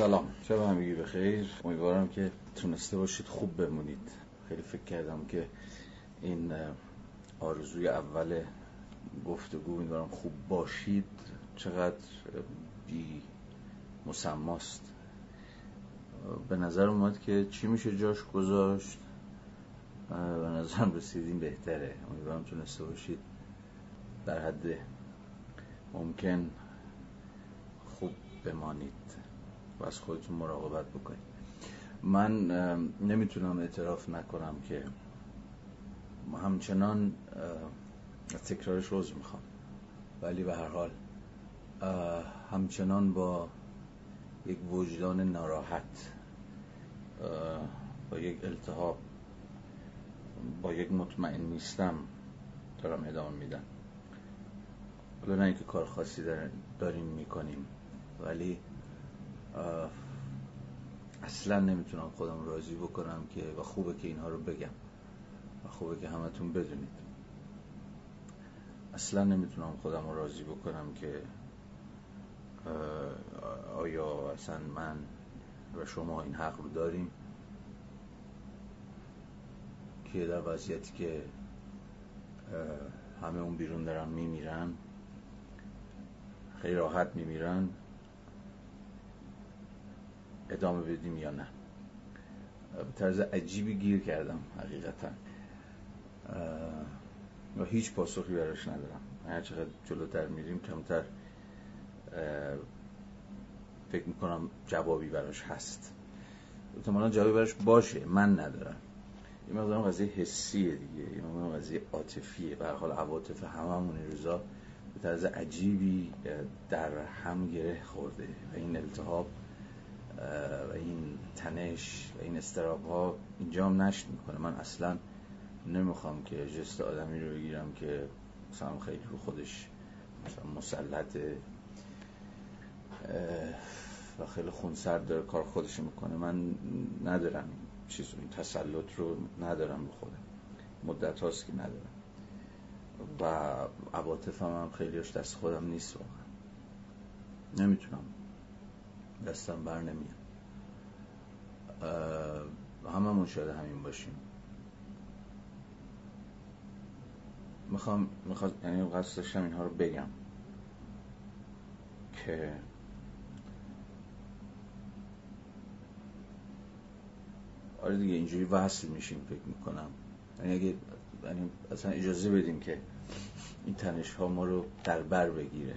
سلام. شب همگی بخیر. امیدوارم که تونسته باشید خوب بمونید. خیلی فکر کردم که این آرزوی اول گفتگو امیدوارم خوب باشید. چقدر بی مسماست. به نظر اومد که چی میشه جاش گذاشت. به نظرم رسیدیم بهتره. امیدوارم تونسته باشید. در حد ممکن خوب بمانید. و از خودتون مراقبت بکنید. من نمی‌تونم اعتراف نکنم که همچنان تکرارش روز می‌خوام. ولی به هر حال همچنان با یک وجدان ناراحت با یک التهاب با یک مطمئن نیستم دارم ادامه میدم. حالا نه اینکه کار خاصی داریم می‌کنیم. ولی اصلا نمی‌تونم خودم راضی بکنم که و خوبه که اینها رو بگم. و خوبه که همتون بدونید. اصلا نمی‌تونم خودم راضی بکنم که آیا اصلا من و شما این حق رو داریم؟ که در وضعیتی که همه اون بیرون دارن میمیرن خیلی راحت میمیرن ادامه بدیم یا نه. به طرز عجیبی گیر کردم حقیقتا. و هیچ پاسخی براش ندارم. هر چقدر جلوتر میریم کمتر فکر می‌کنم جوابی براش هست. احتمالا جوابی براش باشه من ندارم. این مقدارم قضیه حسیه دیگه این مقدارم قضیه عاطفیه. به حال عواطف هممون این روزا به طرز عجیبی در هم گره خورده و این التهاب و این تنش و این استراب ها اینجا هم نشت می‌کنه من اصلا نمی‌خوام که جست آدمی رو بگیرم که مثلا خیلی رو خودش مثلا مسلط و خیلی خونسرد داره کار خودش می‌کنه. من ندارم چیز این تسلط رو ندارم به خودم. مدت هاست که ندارم. و عواطفم هم خیلیش دست خودم نیست واقعا. نمی‌تونم دستم بر نمیاد. هممون شاید همین باشیم. می‌خوام می‌خواد یعنی قصد داشتم اینها رو بگم. که آره دیگه اینجوری وصل میشیم فکر می‌کنم. یعنی اگه یعنی اصلا اجازه بدیم که این تنش ها ما رو در بر بگیره.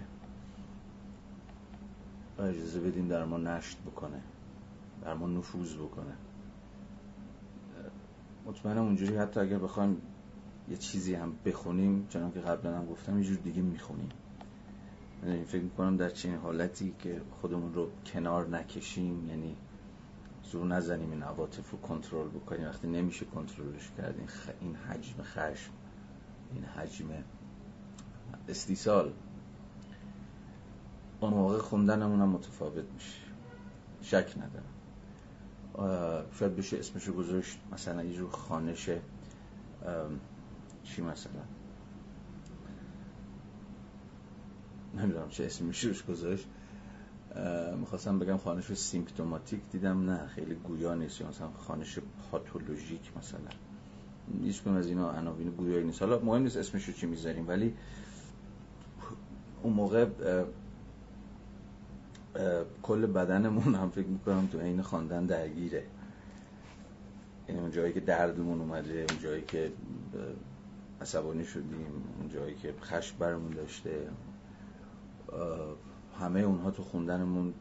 و اجازه بدیم در ما نشت بکنه. در ما نفوذ بکنه. مطمئنم اونجوری حتی اگر بخوایم یه چیزی هم بخونیم چنان که قبلا هم گفتم یه جور دیگه می‌خونیم. یعنی فکر می‌کنم در چین حالتی که خودمون رو کنار نکشیم یعنی زور نزنیم این عواطف رو کنترل بکنیم. وقتی نمیشه کنترلش کرد این. این حجم خشم این حجم استیصال. اون موقع خوندنمون هم متفاوت میشه. شک ندارم. شاید بشه اسمشو گذاشت مثلا یه جور خانش چی مثلا؟ نمی‌دونم چه اسمی روش گذاشت. می‌خواستم بگم خانش سیمپتوماتیک دیدم نه خیلی گویا نیست. مثلا خانش پاتولوژیک مثلا. هیچ از اینا عناوین گویایی نیست. حالا مهم نیست اسمشو چی می‌ذاریم ولی اون موقع کل بدنمون هم فکر می‌کنم تو عین خواندن درگیره. یعنی اون جایی که دردمون اومده اون جایی که عصبانی شدیم اون جایی که خشم برمون داشته. همه اونها تو خوندنمون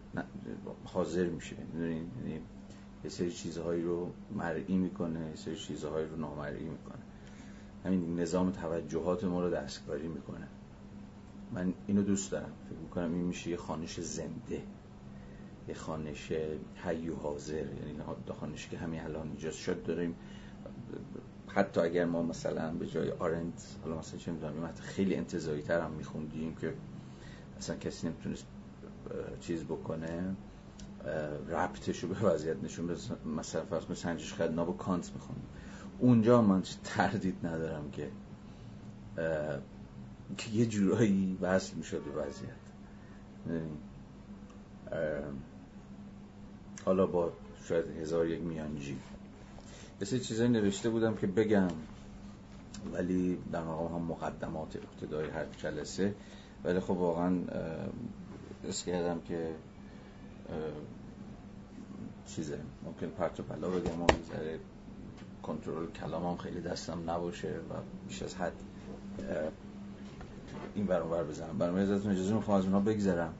حاضر میشه. یعنی یه سری چیزهایی رو مرئی می‌کنه یه سری چیزهایی رو نامرئی می‌کنه. همین نظام توجهات ما رو دستکاری می‌کنه. من اینو دوست دارم. فکر می‌کنم این میشه یه خانش زنده. یه خانش حی و حاضر. یعنی خانش که همین الان ایجاد شد داریم. حتی اگر ما مثلا به جای آرنت حالا مثلا چه می‌دونم خیلی انتظایی تر هم میخوندیم که اصلا کسی نمی‌تونست چیز بکنه. ربطش به وضعیت نشون بده. مثلا فرض کنید سنجش خدناب و کانت می‌خونیم اونجا من تردید ندارم که که یه جورایی وصل می‌شد به وضعیت. حالا با شاید هزار یک میانجی. یه چیزایی نوشته بودم که بگم ولی در مقام هم مقدمات ابتدای هر جلسه. ولی خب واقعا اس کردم که چیزه ممکن پرت و پلا بگم و می‌ذاره کنترل کلامم خیلی دستم نباشه و بیش از حد این برام بر بزنم. برام ازتون اجازه می‌خوام از اونها بگذرم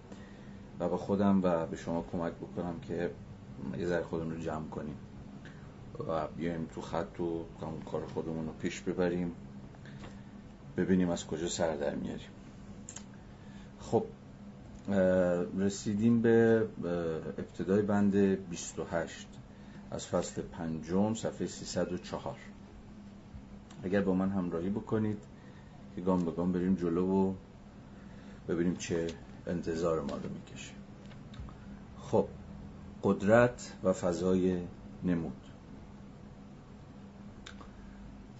و به خودم و به شما کمک بکنم که یه ذره خودمون رو جمع کنیم و بیایم تو خط و کار خودمون رو پیش ببریم ببینیم از کجا سر در میاریم. خب رسیدیم به ابتدای بند 28 از فصل پنجم صفحه 304 اگر با من همراهی بکنید که گام به گام بریم جلو و ببینیم چه انتظار ما رو می‌کشه. خب قدرت و فضای نمود.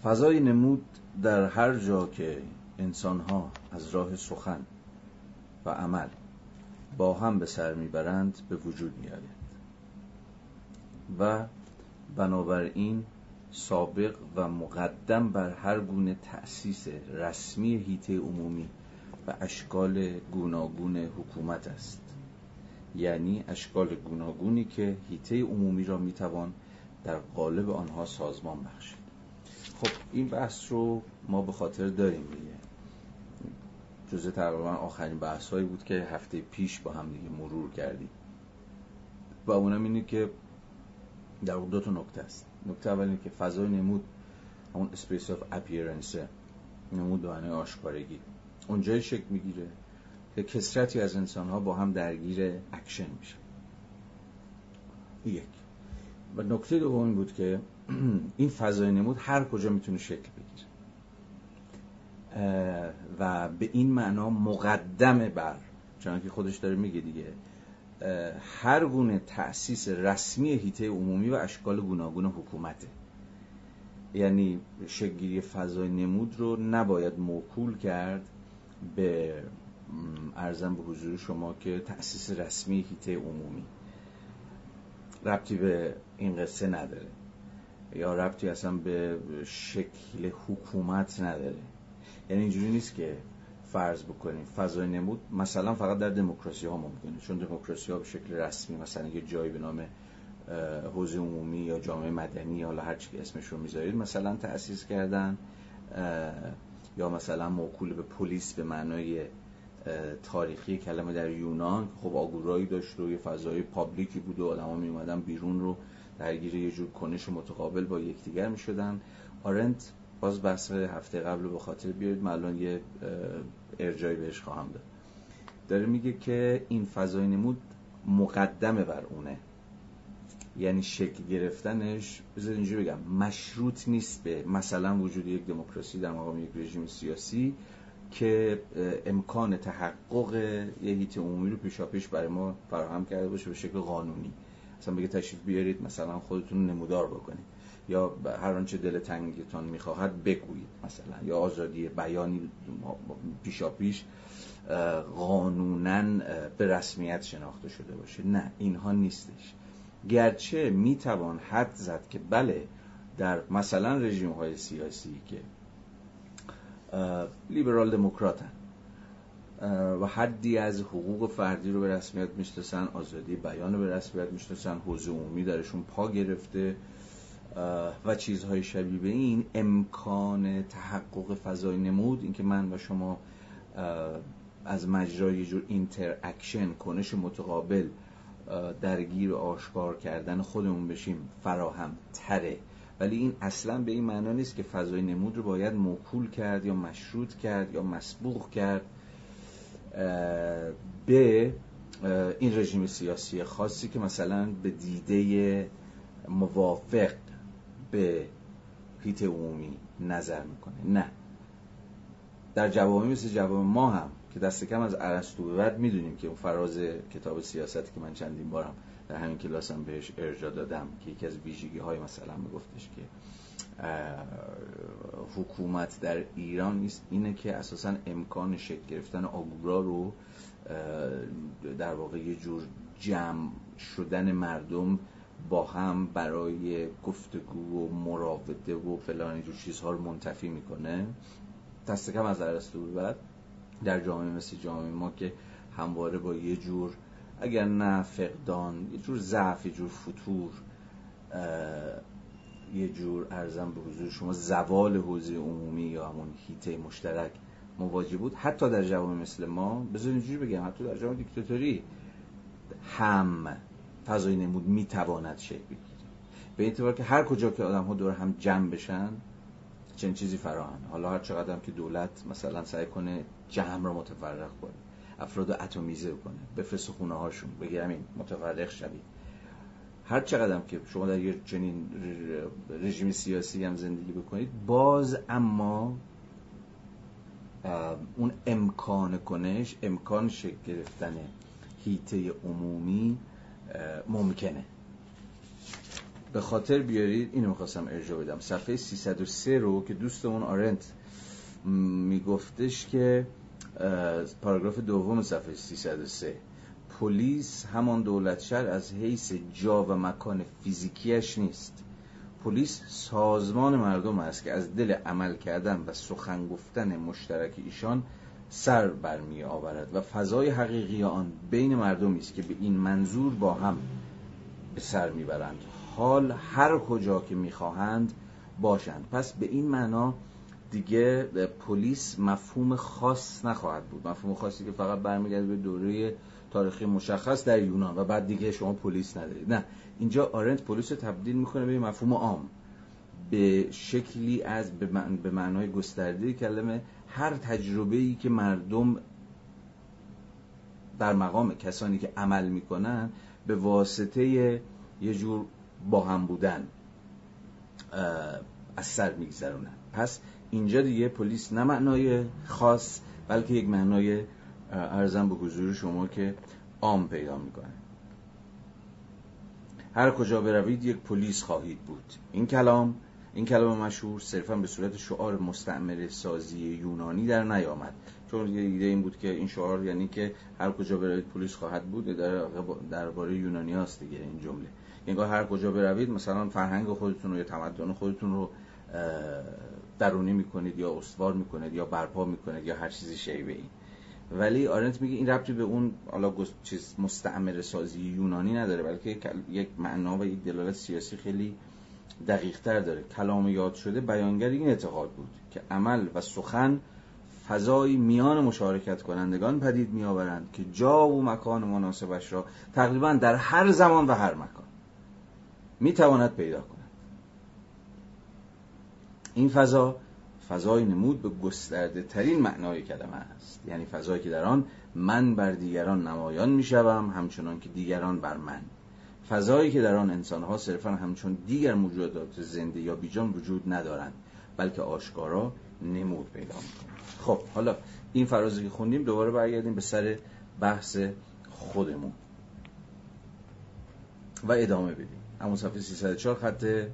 فضای نمود در هر جا که انسانها از راه سخن و عمل با هم به سر می‌برند به وجود میآید. و بنابراین سابق و مقدم بر هر گونه تأسیس رسمی هیته عمومی و اشکال گوناگون حکومت است. یعنی اشکال گوناگونی که هیته عمومی را می‌توان در قالب آنها سازمان بخشید. خب این بحث رو ما به خاطر داریم دیگه. جزء تقریبا آخرین بحث هایی بود که هفته پیش با هم دیگه مرور کردیم. و اونم اینه که در دو تا نکته است. نکته اول اینه که فضای نمود اون space of appearance نمود معنی آشکارگی. اونجای شکل می‌گیره که کثرتی از انسان ها با هم درگیر اکشن میشن. یک. و نکته دوم بود که این فضای نمود هر کجا می‌تونه شکل بگیره. و به این معنا مقدم بر چون که خودش داره میگه دیگه هر گونه تأسیس رسمی هیته عمومی و اشکال گوناگون حکومته. یعنی شکلگیری فضای نمود رو نباید موکول کرد به ارزم به حضور شما که تأسیس رسمی هیته عمومی. ربطی به این قصه نداره. یا ربطی اصلا به شکل حکومت نداره. یعنی اینجوری نیست که فرض بکنیم فضای نمود مثلا فقط در دموکراسی ها ممکنه. چون دموکراسی ها به شکل رسمی مثلا یه جایی به نام حوزه عمومی یا جامعه مدنی یا هر چی اسمش رو می‌ذارید مثلا تأسیس کردن یا مثلا موکول به پلیس به معنای تاریخی کلمه در یونان. خب آگورایی داشت و یه فضای پابلیکی بود و آدم ها می اومدن بیرون رو درگیر یه جور کنش متقابل با یکدیگر می شدن آرنت باز بحث هفته قبل رو به خاطر بیارید. من یه ارجایی بهش خواهم داد. داره میگه که این فضای نمود مقدمه بر اونه. یعنی شکل گرفتنش بذار اینجوری بگم مشروط نیست به مثلا وجود یک دموکراسی در مقام یک رژیم سیاسی که امکان تحقق یه هیت عمومی رو پیشا پیش برای ما فراهم کرده باشه به شکل قانونی. مثلا بگه تشریف بیارید مثلا خودتون نمودار بکنید. یا هر آنچه دل تنگتان می‌خواهد بگویید مثلا یا آزادی بیانی پیشا پیش قانونا به رسمیت شناخته شده باشه. نه اینها نیستش. گرچه می‌توان حد زد که بله در مثلا رژیم های سیاسی که لیبرال دموکراتن و حدی از حقوق فردی رو به رسمیت می‌شناسن آزادی بیان رو به رسمیت می‌شناسن حوزه عمومی درشون پا گرفته و چیزهای شبیه به این امکان تحقق فضای نمود اینکه من و شما از مجرای یه جور interaction کنش متقابل درگیر آشکار کردن خودمون بشیم فراهم تره ولی این اصلا به این معنا نیست که فضای نمود رو باید موکول کرد یا مشروط کرد یا مسبوق کرد به این رژیم سیاسی خاصی که مثلا به دیده موافق به هیت عمومی نظر می‌کنه. نه. در جوابی مثل جواب ما هم که دست کم از عرستو به بعد می‌دونیم که اون فراز کتاب سیاستی که من چندین بارم در همین کلاس هم بهش ارجا دادم که یکی از ویژگی های مثلا میگفتش که حکومت در ایران نیست. اینه که اساسا امکان شکل گرفتن آگورا رو در واقع یه جور جمع شدن مردم با هم برای گفتگو و مراوده و فلان اینجور چیزها رو منتفی می‌کنه. دست کم از ارسطو بعد در جامعه مثل جامعه ما که همواره با یه جور اگر نه فقدان یه جور ضعف یه جور فتور یه جور ارزم به حضور شما زوال حوزه عمومی یا همون هیته مشترک مواجه بود. حتی در جوامع مثل ما بذار اینجوری بگم حتی در جامعه دیکتاتوری هم فضای نمود می‌تواند شکل بگیره به اعتبار که هر کجا که آدم ها دور هم جمع بشن چنین چیزی فراهم. حالا هر چقدر که دولت مثلا سعی کنه جمع رو متفرق کنه افراد رو اتمیزه کنه بفرست خونه هاشون بگه همین متفرق شوید. هر چقدر که شما در یه چنین رژیم سیاسی هم زندگی بکنید باز اما اون امکان کنش امکان شکل گرفتن هیته عمومی ممکنه. به خاطر بیارید اینو می‌خواستم ارجاع بدم. صفحه 303 رو که دوستمون آرنت میگفتش که پاراگراف دوم صفحه 303 پلیس همان دولت شهر از حیث جا و مکان فیزیکیش نیست. پلیس سازمان مردم است که از دل عمل کردن و سخن گفتن مشترک ایشان سر برمی آورد و فضای حقیقی آن بین مردمی است که به این منظور با هم به سر می‌برند حال هر کجا که می‌خواهند باشند. پس به این معنا دیگه پلیس مفهوم خاص نخواهد بود. مفهوم خاصی که فقط برمیگرده به دوره تاریخی مشخص در یونان و بعد دیگه شما پلیس ندارید. نه. اینجا آرنت پلیس رو تبدیل می‌کنه به مفهوم عام. به شکلی از به معنای گسترده کلمه هر تجربه ای که مردم در مقام کسانی که عمل می‌کنن به واسطه یه جور با هم بودن از سر میگذرونن. پس اینجا دیگه پلیس نه معنای خاص بلکه یک معنای ارزم به حضور شما که عام پیدا می‌کنه. هر کجا بروید یک پلیس خواهید بود. این کلام این کلام مشهور صرفا به صورت شعار مستعمر سازی یونانی در نیامد. چون یه ایده این بود که این شعار یعنی که هر کجا بروید پلیس خواهد بود در درباره یونانی هاست دیگه این جمله. انگار هر کجا بروید مثلا فرهنگ خودتون رو یا تمدن خودتون رو درونی می‌کنید یا استوار می‌کنید یا برپا می‌کنید یا هر چیزی شیبه این ولی آرنت میگه این ربطی به اون حالا چیز مستعمر سازی یونانی نداره بلکه یک معنا و یک دلالت سیاسی خیلی دقیق تر داره. کلام یاد شده بیانگر این اعتقاد بود که عمل و سخن فضای میان مشارکت کنندگان پدید میآورند که جا و مکان مناسبش را تقریبا در هر زمان و هر مکان می‌تواند پیدا کند. این فضا فضای نمود به گسترده ترین معنای کلمه است. یعنی فضایی که در آن من بر دیگران نمایان می‌شوم همچنان که دیگران بر من فضایی که در آن انسانها صرفا همچون دیگر موجودات زنده یا بیجان وجود ندارند بلکه آشکارا نمود پیدا می‌کنند. خب حالا این فرازی که خوندیم دوباره برگردیم به سر بحث خودمون. و ادامه بدیم. همون صفحه 304 خط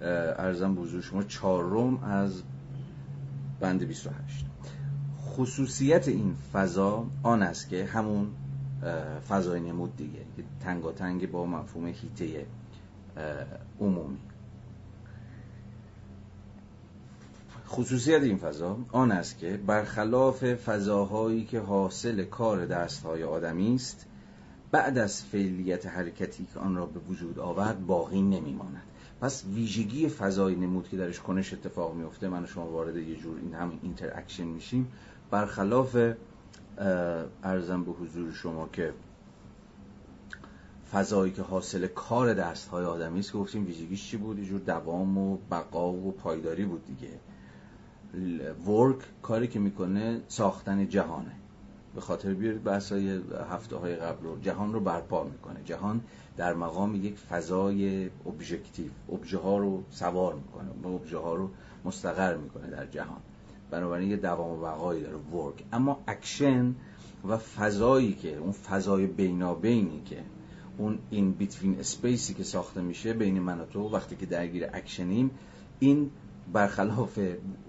ارزم بزرگ شما چهارم از بند 28 خصوصیت این فضا آن است که همون فضای نمود دیگه تنگ با مفهوم هیته عمومی. خصوصیت این فضا آن است که برخلاف فضاهایی که حاصل کار دستهای آدمی است بعد از فعلیت حرکتی که آن را به وجود آورد باقی نمیماند. پس ویژگی فضای نمود که درش کنش اتفاق میفته من و شما وارد یه جور این همین interaction میشیم برخلاف عرضم به حضور شما که فضایی که حاصل کار دست های آدمی است که گفتیم ویژگیش چی بود؟ جور دوام و بقا و پایداری بود دیگه. work کاری که می‌کنه ساختن جهانه. به خاطر بیارید بحثای هفته های قبل رو جهان رو برپا می‌کنه. جهان در مقام یک فضای objective ابژه ها رو سوار می‌کنه ابژه ها رو مستقر می‌کنه در جهان. بنابراین یه دوام بقایی داره work اما اکشن و فضایی که اون فضای بینابینی که اون این between space ی که ساخته میشه بین من و تو وقتی که درگیر اکشنیم این برخلاف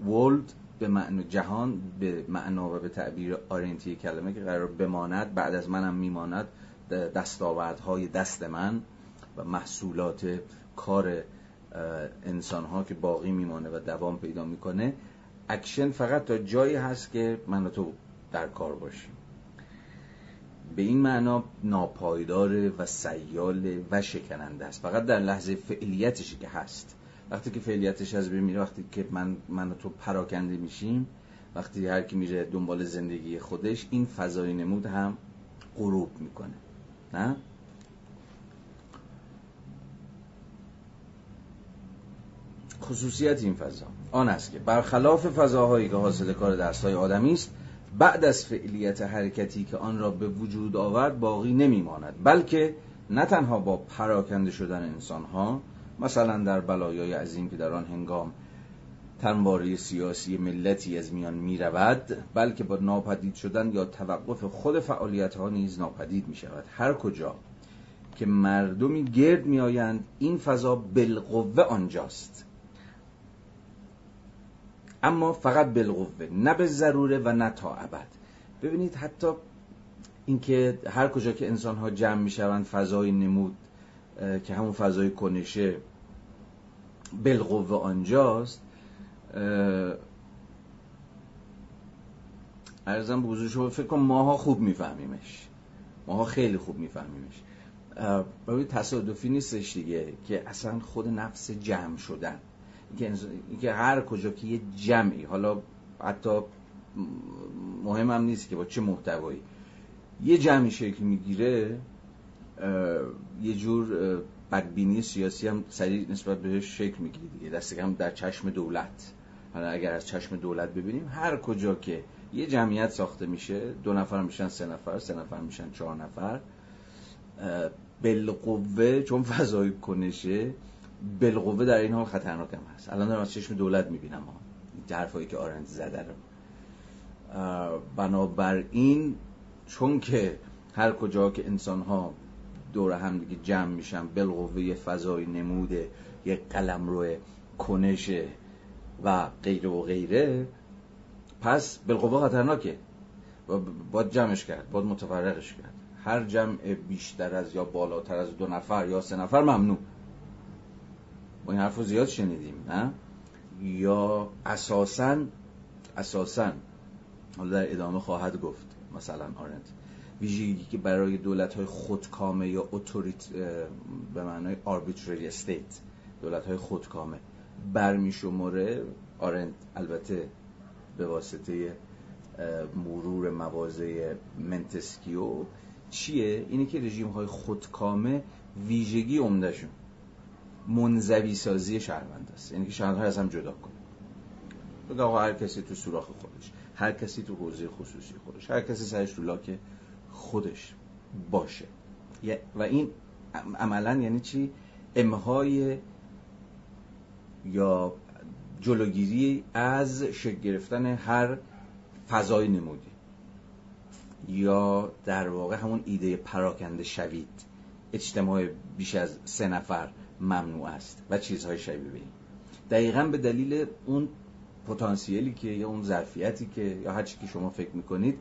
world به معنی جهان به معنا و به تعبیر آرنتی کلمه که قرار بماند بعد از منم میماند دستاوردهای دست من و محصولات کار انسان ها که باقی میمانه و دوام پیدا می‌کنه اکشن فقط تا جایی هست که من تو در کار باشیم. به این معنا ناپایدار و سیال و شکننده است. فقط در لحظه فعلیتشه که هست. وقتی که فعلیتش از بین میره وقتی که من من تو پراکنده میشیم وقتی هر کی میره دنبال زندگی خودش این فضای نمود هم غروب می‌کنه. نه؟ خصوصیت این فضا. آن است که برخلاف فضاهایی که حاصل کار دستهای آدمی است بعد از فعلیت حرکتی که آن را به وجود آورد باقی نمیماند. بلکه نه تنها با پراکنده شدن انسان ها مثلا در بلایای عظیم که در آن هنگام تنواره سیاسی ملتی از میان می رود بلکه با ناپدید شدن یا توقف خود فعالیت ها نیز ناپدید می شود هر کجا که مردمی گرد می آیند این فضا بالقوه آنجاست. اما فقط بالقوه نه به ضروره و نه تا ابد. ببینید حتی اینکه هر کجا که انسان ها جمع می شوند فضای نمود که همون فضای کنشه بالقوه آنجاست ارزم به حضور شما فکر کنم ماها خوب میفهمیمش. ماها خیلی خوب میفهمیمش. برای تصادفی نیستش دیگه که اصلا خود نفس جمع شدن. که هر کجا که یه جمعی حالا حتی مهم هم نیست که با چه محتوایی. یه جمعی شکل می‌گیره یه جور بدبینی سیاسی هم سریع نسبت بهش شکل می‌گیره دیگه. دست کم در چشم دولت. حالا اگر از چشم دولت ببینیم هر کجا که یه جمعیت ساخته میشه دو نفر میشن سه نفر سه نفر میشن چهار نفر بالقوه چون فضای کنشه بالقوه در این حال خطرناک هم هست. الان دارم از چشم دولت می‌بینم ها این حرفایی که آرند زده رو. بنابراین چون که هر کجا که انسان ها دور هم دیگه جمع میشن بالقوه فضای نموده یه قلم روی کنشه و غیره و غیره پس بالقوه خطرناکه. و باید جمعش کرد باید متفرقش کرد. هر جمع بیشتر از یا بالاتر از دو نفر یا سه نفر ممنوع. این حرف رو زیاد شنیدیم نه؟ یا اساسا اساسا حالا در ادامه خواهد گفت مثلا آرنت. ویژگی که برای دولت های خودکامه یا اتوریت به معنای arbitrary state دولت های خودکامه برمی شماره آرنت البته به واسطه مرور مواضع منتسکیو چیه؟ اینه که رژیم های خودکامه ویژگی عمدهشون. منزوی سازی شهروند است. یعنی که شهروند از هم جدا کنه. بگه آقا هر کسی تو سوراخ خودش هر کسی تو حوزه خصوصی خودش هر کسی سرش تو لاک خودش باشه. و این عملا یعنی چی؟ امهای یا جلوگیری از شکل گرفتن هر فضای نمودی. یا در واقع همون ایده پراکنده شوید. اجتماع بیش از سه نفر. ممنوع است و چیزهای شبیه به این. دقیقا به دلیل اون پتانسیلی که یا اون ظرفیتی که یا هر که شما فکر می‌کنید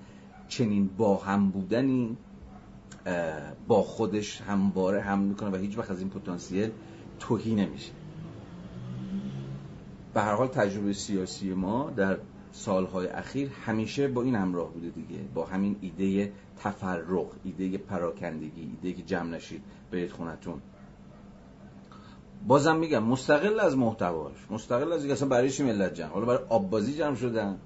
چنین با هم بودنی با خودش همواره هم می‌کنه و هیچ وقت از این پتانسیل توهی نمیشه. به هر حال تجربه سیاسی ما در سالهای اخیر همیشه با این همراه بوده دیگه. با همین ایده تفرق ایده پراکندگی ایده که جمع نشید برید خونتون. بازم میگم مستقل از محتواش. مستقل از اینکه اصلا برای چی ملت جمع؟ حالا برای آب بازی جمع شدن.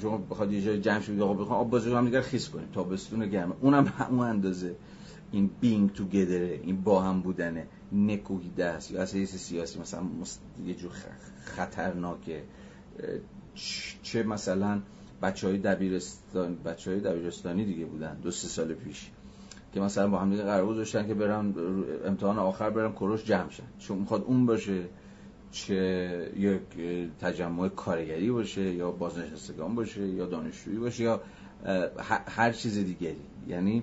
شما بخواد یه جای جمع شید آقا بخوام آب بازی هم دیگر خیس کنید. تابستون گرمه اونم همون اندازه. این بینگ تو گدره این با هم بودنه نکوهیده است یا اصلا سیاسی مثلا یه جور خطرناکه. چه مثلا بچه های دبیرستان بچه های دبیرستانی دیگه بودن دو سه سال پیش. که مثلا با هم قرار گذاشتن که برم امتحان آخر برم کروش جمع شن. چون می‌خواد اون باشه چه یک تجمع کارگری باشه یا بازنشستگان باشه یا دانشجویی باشه یا هر چیز دیگری. یعنی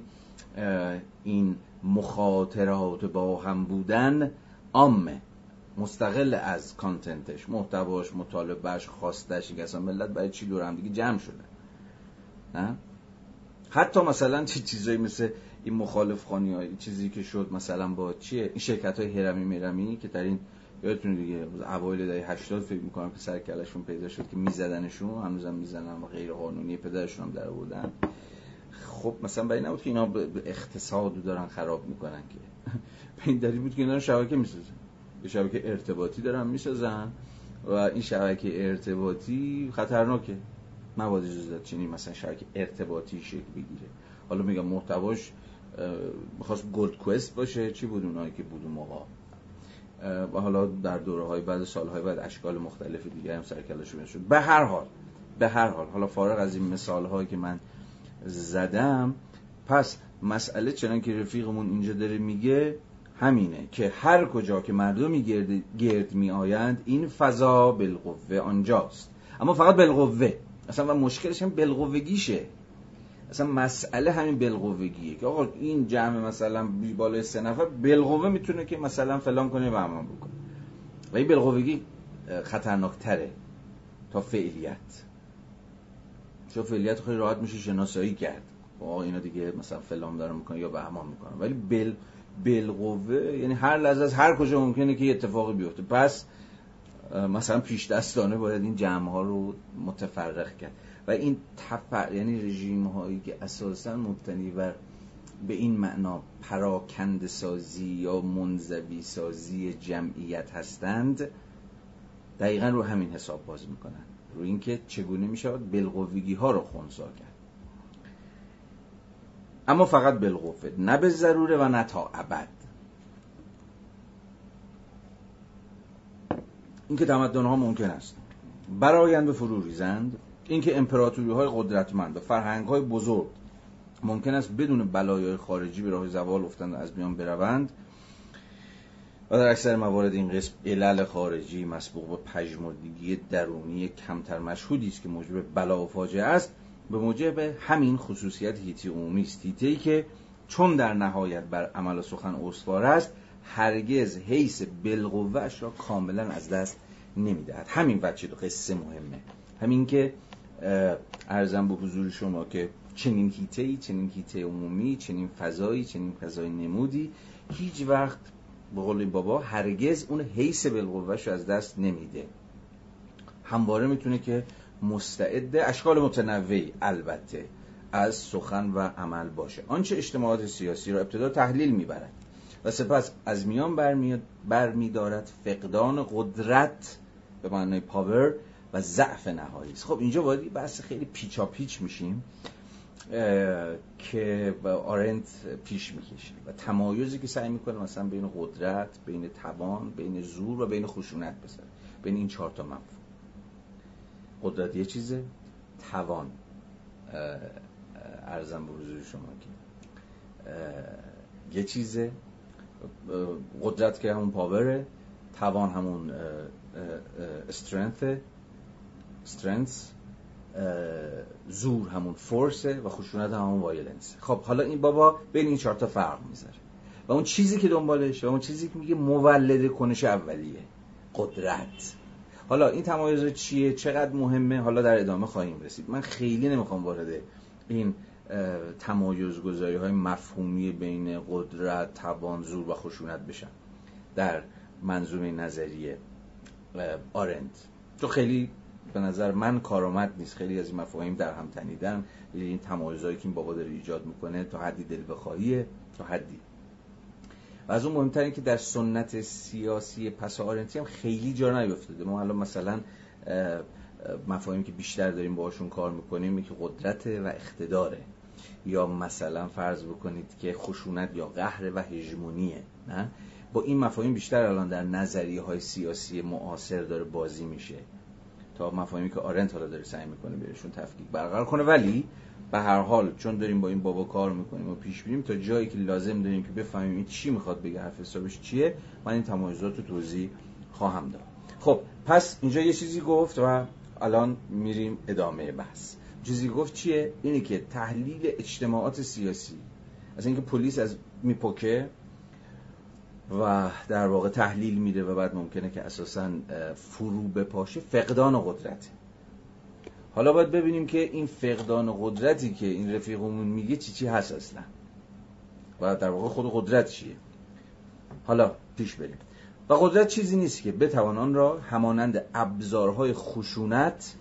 این مخاطرات با هم بودن عامه. مستقل از کانتنتش محتواش مطالبهش خواستش که اصلا ملت برای چی دور هم دیگه جمع شده؟ نه حتی مثلا چیزایی مثل این مخالف خانی های چیزی که شد مثلا با چیه؟ این شرکت های هرمی میرمی که در این یادتون دیگه اوایل دهه 80 فکر می‌کنم که سر کلشون پیدا شد که میزدنشون هنوزم می‌زنن و غیر قانونی پدرشون هم در آوردن. خب مثلا برای نبود که اینا به اقتصاد دارن خراب می‌کنن که. به این دلیل بود که اینا شبکه می‌سازن. یه شبکه ارتباطی دارن می‌سازن و این شبکه ارتباطی خطرناکه. مواد جزئیات چینی مثلا شبکه ارتباطی شکل بگیره. حالا میگم محتواش می‌خواست گلد کوست باشه. چی بود اونایی که بود اون موقع؟ و حالا در دوره های بعد سالهای بعد اشکال مختلف دیگه هم سرکلش شد به هر حال به هر حال حالا فارغ از این مثال هایی که من زدم پس مسئله چنان که رفیقمون اینجا داره میگه همینه که هر کجا که مردمی گرد, گرد می آیند این فضا بالقوه آنجاست. اما فقط بالقوه. اصلا و مشکلش هم بالقوگیشه اصلا مسئله همین بالقوگیه که آقا این جمع مثلا بالای سه نفر بالقوه می‌تونه که مثلا فلان کنه و همان بکنه. و این بالقوگی خطرناکتره تا فعلیت. چون فعلیت خیلی راحت میشه شناسایی کرد. آقا اینا دیگه مثلا فلان دارن می‌کنه یا بهمان می‌کنن ولی بل بالقوه یعنی هر لحظه از هر کجا ممکنه که اتفاقی بیفته. پس مثلا پیش دستانه باید این جمع ها رو متفرق کرد. و این تفر یعنی رژیم هایی که اساسا مبتنی بر به این معنا پراکند سازی یا منزوی سازی جمعیت هستند دقیقا رو همین حساب باز می‌کنن. رو اینکه چگونه می‌شود بلقوگی ها رو خونسا کرد. اما فقط بالقوه نه به ضروره و نه تا ابد. اینکه تمدن ها ممکن است برایند فرو ریزند اینکه امپراتوری های قدرتمند و فرهنگ های بزرگ ممکن است بدون بلایای خارجی به راه زوال افتند و از میان بروند و در اکثر موارد این قسم علل خارجی مسبوق به پژمردگی درونی کمتر مشهودی است که موجب بلا و فاجعه است به موجب همین خصوصیت هیتی عمومی است. هیتی که چون در نهایت بر عمل و سخن استوار است هرگز حیث بالقوهش را کاملا از دست نمی‌دهد. همین بچه قصه مهمه. همین که ارزم به حضور شما که چنین هیته ای چنین هیته عمومی چنین فضایی چنین فضای نمودی هیچ وقت به قول بابا هرگز اون حیث بالقوهش از دست نمیده. همواره می‌تونه که مستعد اشکال متنوعی البته از سخن و عمل باشه. آنچه اجتماعات سیاسی را ابتدا تحلیل می‌برد و سپس از میان برمی دارد فقدان قدرت به معنای پاور و ضعف نهایی است. خب اینجا باید بحث خیلی پیچا پیچ میشیم که آرنت پیش می‌کشه و تمایزی که سعی می‌کنه مثلا بین قدرت بین توان بین زور و بین خشونت بذاره. بین این چهار تا مفهوم. قدرت یه چیزه توان عرضم به حضور شما که یه چیزه قدرت که همون power ه توان همون strength strength زور همون force ه و خشونت همون violence خب حالا این بابا بین این چهار تا فرق می‌ذاره. و اون چیزی که دنبالش و اون چیزی که میگه مولد کنش اولیه قدرت. حالا این تمایز چیه؟ چقدر مهمه؟ حالا در ادامه خواهیم رسید. من خیلی نمی‌خوام وارد این تمایز گذاری های مفهومی بین قدرت توان زور و خشونت بشم در منظومه نظریه آرند تو خیلی به نظر من کارآمد نیست. خیلی از این مفاهیم در هم تنیدن. این تمایزهایی که این بابا داره ایجاد می‌کنه تا حدی دل بخواهیه تا حدی. و از اون مهمتر که در سنت سیاسی پس آرنتی هم خیلی جا نیفتاده. ما حالا مثلا مفاهیمی که بیشتر داریم باشون کار می‌کنیم که قدرت و اقتداره. یا مثلا فرض بکنید که خشونت یا قهر و هژمونیه نه؟ با این مفاهیم بیشتر الان در نظریه های سیاسی معاصر داره بازی میشه. تا مفاهیمی که آرنت حالا داره سعی می‌کنه بهشون تفکیک برقرار کنه. ولی به هر حال چون داریم با این بابا کار می‌کنیم و پیش بریم تا جایی که لازم داریم که بفهمیم این چی می‌خواد بگه حرف حسابش چیه من این تمایزات رو توضیح خواهم داد. خب پس اینجا یه چیزی گفت و الان میریم ادامه بحث. چیزی گفت چیه؟ اینه که تحلیل اجتماعات سیاسی از اینکه پلیس از میپکه و در واقع تحلیل میده و بعد ممکنه که اساسا فرو بپاشه. فقدان قدرت. حالا باید ببینیم که این فقدان قدرتی که این رفیقمون میگه چی چی هست اصلا. و در واقع خود قدرت چیه؟ حالا پیش بریم. و قدرت چیزی نیست که بتوان آن را همانند ابزارهای خشونت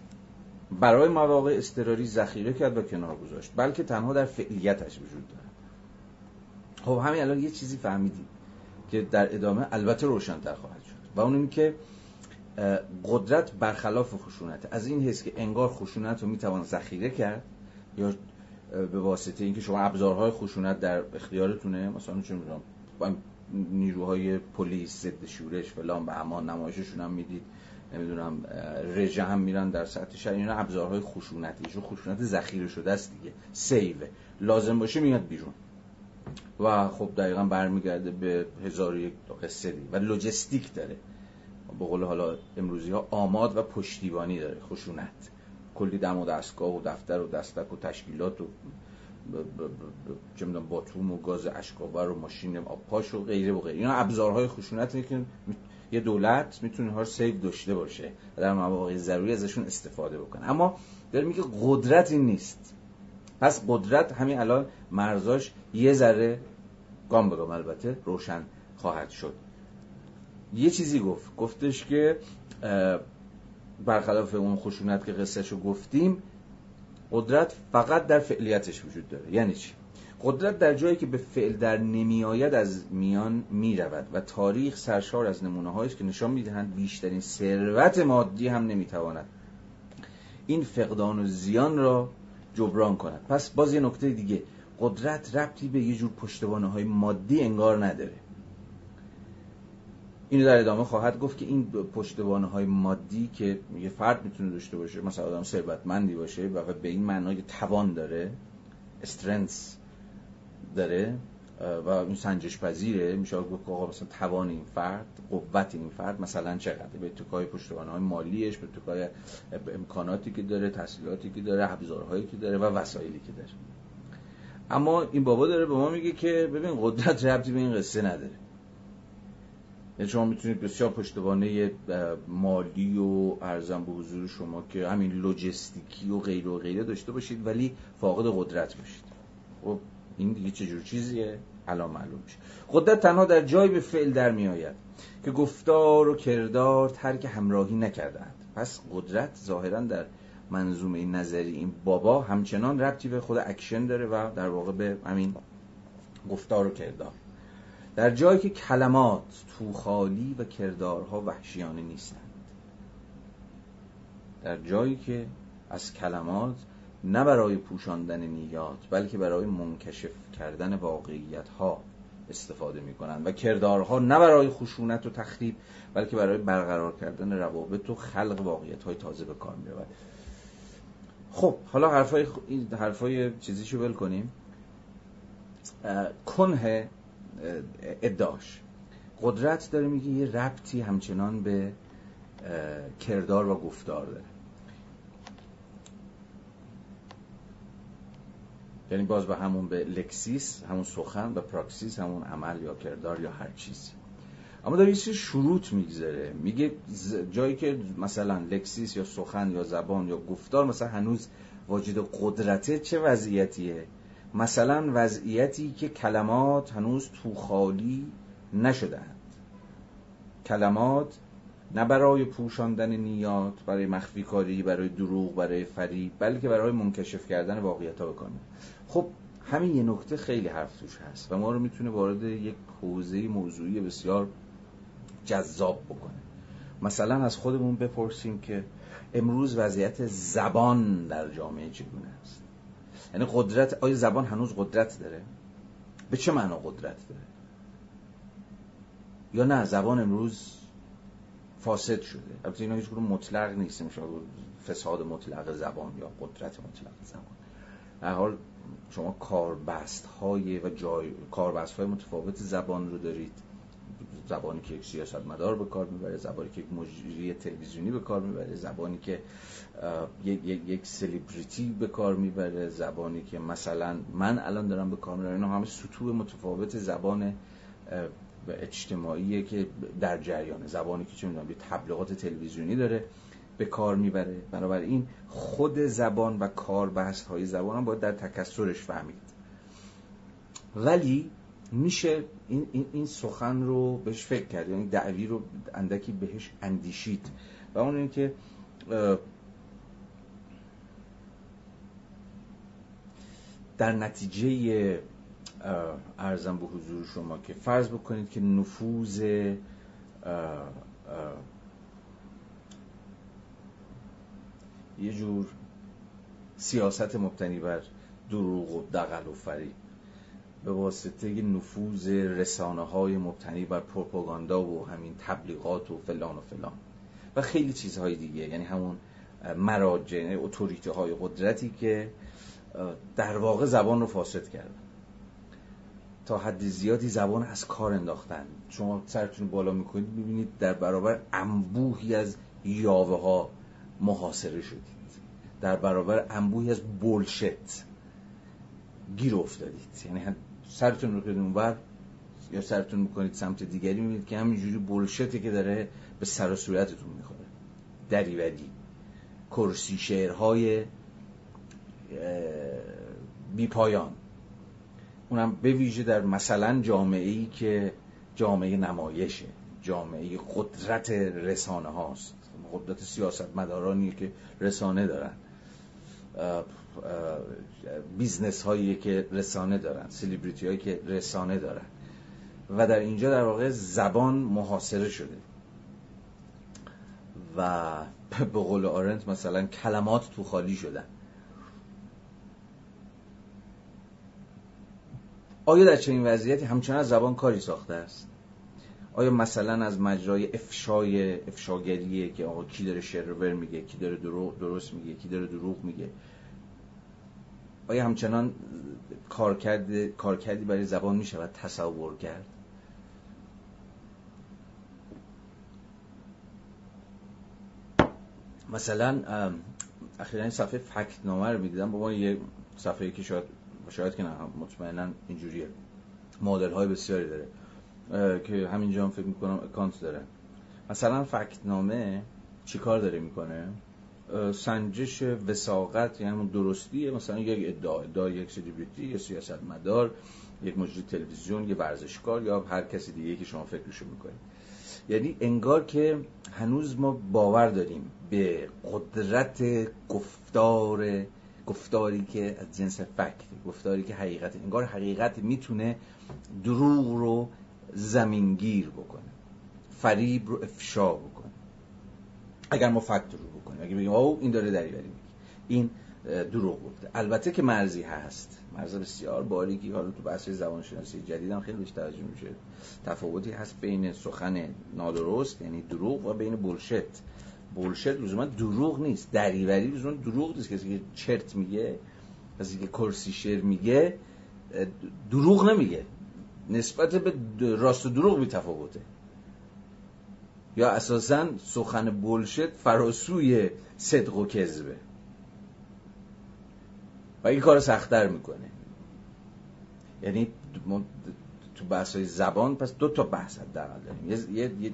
برای مواقع استراری ذخیره کرد و کنار گذاشت بلکه تنها در فعلیتش وجود دارد. خب همین الان یه چیزی فهمیدیم. که در ادامه البته روشنتر خواهد شد. و اون این که قدرت برخلاف خشونت. از این حس که انگار خشونت رو می‌توان ذخیره کرد یا به واسطه اینکه شما ابزارهای خشونت در اختیارتونه مثلا چه می‌دونم نیروهای پلیس ضد شورش فلان به امان نمایششون هم می‌دید. نمی‌دونم رژه هم میرن در سطح شهر. اینا ابزارهای خشونتی چون خشونت ذخیره شده است دیگه. سیو لازم باشه میاد بیرون. و خب دقیقا برمیگرده به هزار یک قصه دی و لوجستیک داره. به قول حالا امروزی ها آماد و پشتیبانی داره. خشونت. کلی دم و دستگاه و دفتر و دستک و تشکیلات و چه باتوم و گاز اشکاور و ماشین آبپاش و غیره و غیره. اینا ابزارهای خشونتی که یه دولت می‌تونه ها رو سیو داشته باشه و در مواقع ضروری ازشون استفاده بکنه. اما داره میگه قدرت این نیست. پس قدرت همین الان مرزاش یه ذره گام به البته روشن خواهد شد. یه چیزی گفت. گفتش که برخلاف اون خشونت که قصهش رو گفتیم قدرت فقط در فعلیتش وجود داره. یعنی چی؟ قدرت در جایی که به فعل در نمیآید از میان می رود و تاریخ سرشار از نمونه است که نشان می‌دهند بیشترین ثروت مادی هم نمی‌تواند این فقدان و زیان را جبران کند. پس باز یه نکته دیگه. قدرت ربطی به یه جور پشتوانه های مادی انگار نداره. اینو در ادامه خواهد گفت که این پشتوانه های مادی که یه فرد می‌تونه داشته باشه مثلا آدم ثروتمندی باشه و به این معنای توان داره استرنس داره و این سنجش پذیره میشه گفت آقا مثلا توان این فرد قوت این فرد مثلا چقدر به اتکای پشتوانه های مالیش به اتکای امکاناتی که داره تحصیلاتی که داره ابزارهایی که داره و وسایلی که داره. اما این بابا داره به ما میگه که ببین قدرت ربطی به این قصه نداره. یعنی شما می‌تونید بسیار پشتوانه مالی و عرضم به حضور شما که همین لجستیکی و غیره و غیره داشته باشید ولی فاقد قدرت باشید. خب این دیگه چجور چیزیه؟ الان معلوم میشه. قدرت تنها در جای به فعل در میآید که گفتار و کردار ترک همراهی نکردند پس قدرت ظاهرا در منظومه نظری این بابا همچنان ربطی به خود اکشن داره و در واقع به همین گفتار و کردار. در جایی که کلمات توخالی و کردارها وحشیانه نیستند. در جایی که از کلمات نه برای پوشاندن نیات بلکه برای منکشف کردن واقعیت ها استفاده می کنند و کردارها نه برای خشونت و تخریب بلکه برای برقرار کردن روابط و خلق واقعیت های تازه به کار می رود خب حالا حرفای, این حرفای چیزیشو ول کنیم. کنه ادعاش. قدرت داره میگه یه ربطی همچنان به کردار و گفتار داره. یعنی باز به همون به لکسیس همون سخن و پراکسیس همون عمل یا کردار یا هر چیزی اما داره یه شروط می‌گذاره. میگه جایی که مثلا لکسیس یا سخن یا زبان یا گفتار مثلا هنوز واجد قدرته چه وضعیتیه؟ مثلا وضعیتی که کلمات هنوز تو خالی نشدهند کلمات نه برای پوشاندن نیات برای مخفی کاری برای دروغ برای فریب بلکه برای منکشف کردن واقعیت ها بکنه خب همین یه نکته خیلی حرف توش هست و ما رو می‌تونه وارد یک حوزه موضوعی بسیار جذاب بکنه. مثلا از خودمون بپرسیم که امروز وضعیت زبان در جامعه چگونه است؟ یعنی قدرت آیا زبان هنوز قدرت داره؟ به چه معنا قدرت داره؟ یا نه زبان امروز فاسد شده؟ البته اینا هیچ مطلق نیست میشه فساد مطلق زبان یا قدرت مطلق زبان. در حال شما کاربست های و جای کاربست های متفاوت زبان رو دارید. زبانی که یک سیاست مدار به کار می‌بره زبانی که یک مجری تلویزیونی به کار می‌بره زبانی که یک, یک, یک سلیبریتی به کار می‌بره زبانی که مثلا من الان دارم به کار می‌برم. اینا همه سطوح متفاوت زبان اجتماعیه که در جریان زبانی که چه می‌دونم تبلیغات تلویزیونی داره. به کار می‌بره. بنابراین خود زبان و کار بحث های زبان هم باید در تکسرش فهمید. ولی میشه این, این, این سخن رو بهش فکر کرد. یعنی دعوی رو اندکی بهش اندیشید. و اون این که در نتیجه ارزم به حضور شما که فرض بکنید که نفوذ یه جور سیاست مبتنی بر دروغ و دقل و فریب. به واسطه نفوذ رسانه های مبتنی بر پروپاگاندا و همین تبلیغات و فلان و فلان. و خیلی چیزهای دیگه. یعنی همون مراجع یعنی اتوریته های قدرتی که در واقع زبان رو فاسد کردن. تا حد زیادی زبان از کار انداختن. شما سرتون بالا می‌کنید ببینید در برابر انبوهی از یاوه ها محاصره شدید. در برابر انبوهی از بولشت گیر افتادید. یعنی سرتون رو کنید اونور یا سرتون می‌کنید سمت دیگری می‌بینید که همینجوری بولشتی که داره به سر و صورتتون می‌خوره. دریوری کرسی شعرهای بی پایان. اونم به ویژه در مثلا جامعه ای که جامعه نمایشه. جامعه قدرت رسانه هاست قدرت سیاست مدارانی که رسانه دارن. business هایی که رسانه دارن سلیبریتی هایی که رسانه دارن. و در اینجا در واقع زبان محاصره شده. و به قول آرنت مثلا کلمات تو خالی شدن. آیا در چنین وضعیتی همچنان زبان کاری ساخته است؟ آیا مثلا از مجرای افشای افشاگریه که آقا کی داره شرور میگه کی داره درست میگه کی داره دروغ میگه؟ آیا همچنان کارکرد کارکردی برای زبان می‌شود تصور کرد؟ مثلا اخیرا این صفحه فکت نامه رو می‌دیدم. با یه صفحه که شاید شاید که نه مطمئنا اینجوریه. مدل های بسیاری داره. که همینجا هم فکر می‌کنم اکانت داره. مثلا فکت نامه چیکار داره می‌کنه؟ سنجش وساقت یعنی همون درستی مثلا یک ادعا ادعا یک سلیبریتی یا سیاست مدار یک مجری تلویزیون یه ورزشکار یا هر کسی دیگه که شما فکرشو می‌کنید. یعنی انگار که هنوز ما باور داریم به قدرت گفتار گفتاری که از جنس فکت گفتاری که حقیقت انگار حقیقت می‌تونه دروغ رو زمینگیر بکنه. فریب رو افشا بکنه. اگر ما فکت رو بکنیم اگر بگیم او این داره دریوری میگه. این دروغ گفته. البته که مرزی هست. مرز بسیار باریکی. حالا تو بحث زبانشناسی جدیدم خیلی بیشتر توجه میشه. تفاوتی هست بین سخن نادرست یعنی دروغ و بین بولشت. بولشت لزوما دروغ نیست. دریوری لزوما دروغ نیست. کسی که چرت میگه کسی که کرسی شعر میگه دروغ نمیگه. نسبت به راست و دروغ بی تفاوته. یا اساسا سخن بولشت فراسوی صدق و کذبه. و این کار سختتر می‌کنه. یعنی تو بحث های زبان پس دو تا بحث حداقل داریم. یه،, یه،,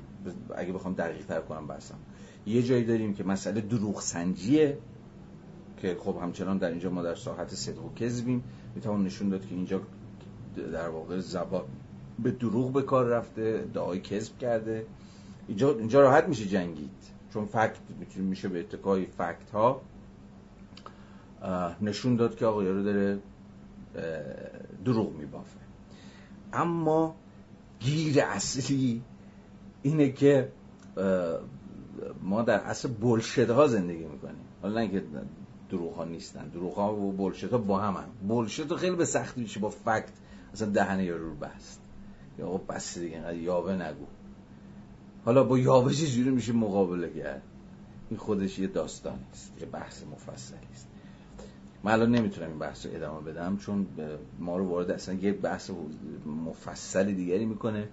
اگه بخوام دقیق تر کنم بحثم. یه جایی داریم که مسئله دروغ سنجیه که خب همچنان در اینجا ما در ساحت صدق و کذبیم. می‌توان نشون داد که اینجا در واقع زبان به دروغ به کار رفته دعای کذب کرده. اینجا, اینجا راحت میشه جنگید. چون فکت میشه به اتکای فکت ها نشون داد که آقا یارو داره دروغ میبافه. اما گیر اصلی اینه که ما در اصل بلشت ها زندگی می‌کنیم. حالا نه اینکه دروغ ها نیستن. دروغ ها و بلشت ها با هم هم. بلشت خیلی به سختی میشه با فکت اصلا دهنه یارو رو بست. یا آقا بس دیگه اینقدر یاوه نگو. حالا با یاوه چجوری میشه مقابله کرد؟ این خودش یه داستان است یه بحث مفصلی است. من الان نمی‌تونم این بحث رو ادامه بدم چون ما رو وارد اصلا یه بحث مفصلی دیگری می‌کنه.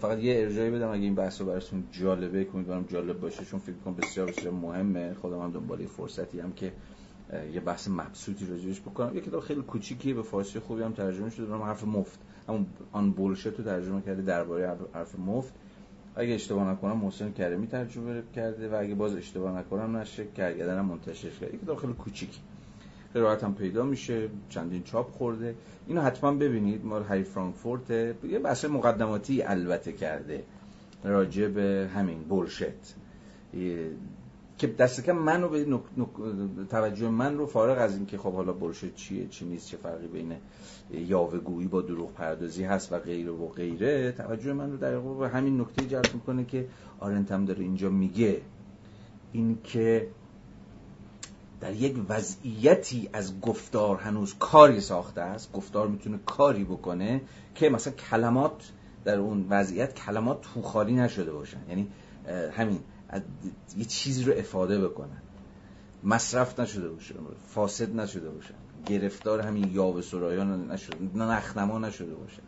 فقط یه ارجایی بدم اگه این بحث رو براتون جالبه برام جالب باشه چون فکر کنم بسیار بسیار مهمه. خودم هم دنبال فرصتی هم که یه بحث مبسوطی راجعش بکنم. یه کتاب خیلی کوچیکی به فارسی خوبی هم ترجمه شده به حرف مفت. همون آن بولشت رو ترجمه کرده درباره حرف مفت. اگه اشتباه نکنم محسن کریمی ترجمه کرده و اگه باز اشتباه نکنم نشه کرگدن هم منتشر کرده. یک داخل کوچیک قرائت هم پیدا میشه چندین چاپ خورده. اینو حتما ببینید مال هری فرانکفورت یه بحث مقدماتی البته کرده راجع به همین بولشت. که دست کم منو به نک... نک... توجه من رو فارغ از اینکه خب حالا بولشت چیه چی نیست چه فرقی بین یاوهگویی با دروغ پردازی هست و غیره و غیره توجه من رو در به همین نکته جلب می‌کنه که آرنت هم داره اینجا میگه. اینکه در یک وضعیتی از گفتار هنوز کاری ساخته است گفتار می‌تونه کاری بکنه که مثلا کلمات در اون وضعیت کلمات توخالی نشده باشن. یعنی همین یه چیزی رو افاده بکنن. مصرف نشده باشه فاسد نشده باشن گرفتار همین یاوه سرایان نشده نخنما نشده باشه.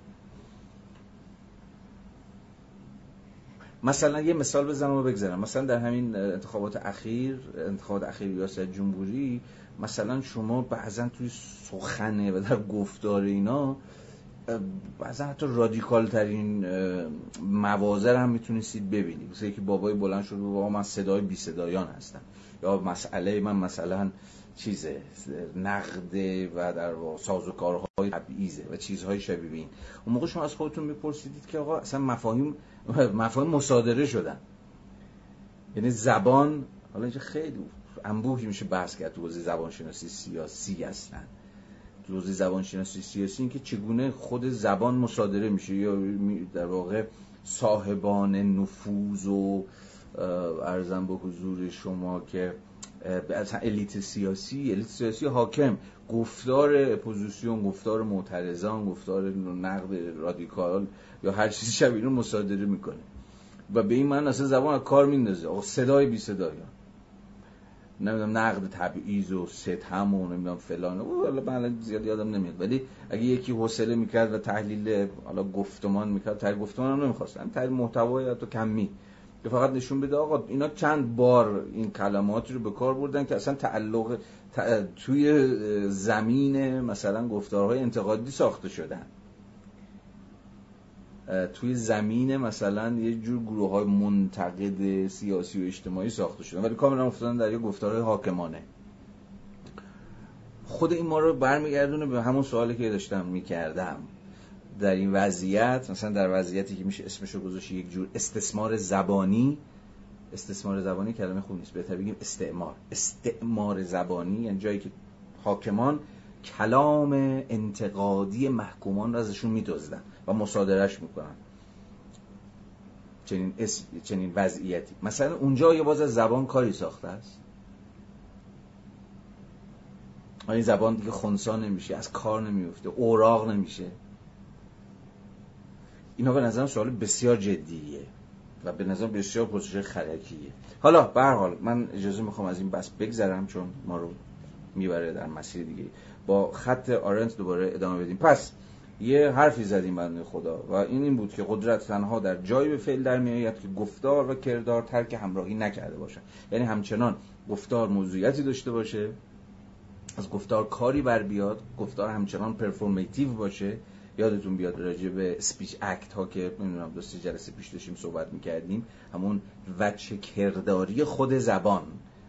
مثلا یه مثال بزنم و بگذارم. مثلا در همین انتخابات اخیر انتخابات اخیر ریاست جمهوری مثلا شما بعضا توی سخنه و در گفتار اینا بعضا حتی رادیکال ترین موازه هم می‌تونستید ببینید. مثل که بابای بلند شد بابا من صدای بی صدایان هستم. یا مسئله من مثلا چیزه نقده و در سازوکارهای تبعیزه و چیزهای شبیه این. اون موقع شما از خودتون میپرسیدید که آقا اصلا مفاهیم مفاهیم مصادره شدن. یعنی زبان حالا اینجا خیلی انبوهی میشه بحث کرد تو زبان شناسی سیاسی اصلا تو حوزه زبان شناسی سیاسی اینکه چگونه خود زبان مصادره میشه یا در واقع صاحبان نفوذ و ارزم به حضور شما که اصلا الیت سیاسی الیت سیاسی حاکم گفتار اپوزیسیون گفتار معترضان گفتار نقد رادیکال یا هر چیزی شبیه اینو مصادره می‌کنه. و به این معنا اصلا زبان از کار میندازه. صدای بی صدایی نمی‌دونم نقد تبعیض و ستم و نمی‌دونم فلان. او حالا من زیاد یادم نمیاد. ولی اگه یکی حوصله می‌کرد و تحلیل حالا گفتمان می‌کرد تحلیل گفتمان هم نمی‌خواست تحلیل محتوای تو کمی. که فقط نشون بده آقا اینا چند بار این کلماتی رو به کار بردن که اصلا تعلق توی زمین مثلا گفتارهای انتقادی ساخته شدن. توی زمین مثلا یه جور گروه های منتقد سیاسی و اجتماعی ساخته شدن ولی کاملا افتادن در یه گفتارهای حاکمانه. خود این ما رو برمیگردونه به همون سوالی که داشتم می‌کردم. در این وضعیت مثلا در وضعیتی که میشه اسمش رو گذاشت یک جور استثمار زبانی. استثمار زبانی کلمه خوب نیست. بهتر بگیم استعمار. استعمار زبانی یعنی جایی که حاکمان کلام انتقادی محکومان را ازشون میدزدن و مصادرش می‌کنن. چنین اسم چنین وضعیتی. مثلا اونجا یه باز از زبان کاری ساخته است. این زبان دیگه خونسا نمیشه از کار نمیفته اوراق نمیشه. اینا به نظرم سوال بسیار جدیه و به نظرم بسیار پرسش خلکیه حالا به حال من اجازه می‌خوام از این بس بگذرم چون ما رو می‌بره در مسیر دیگه با خط آرنت دوباره ادامه بدیم. پس یه حرفی زدیم بنده خدا و این این بود که قدرت تنها در جایی به فعل در میآید که گفتار و کردار ترک همراهی نکرده باشه یعنی همچنان گفتار موضوعیتی داشته باشه از گفتار کاری بر بیاد گفتار همچنان پرفورمیتیو باشه. یادتون بیاد راجع به سپیچ اکت ها که نمی‌دونم دو جلسه پیش داشتیم صحبت می‌کردیم همون وچه کرداری خود زبان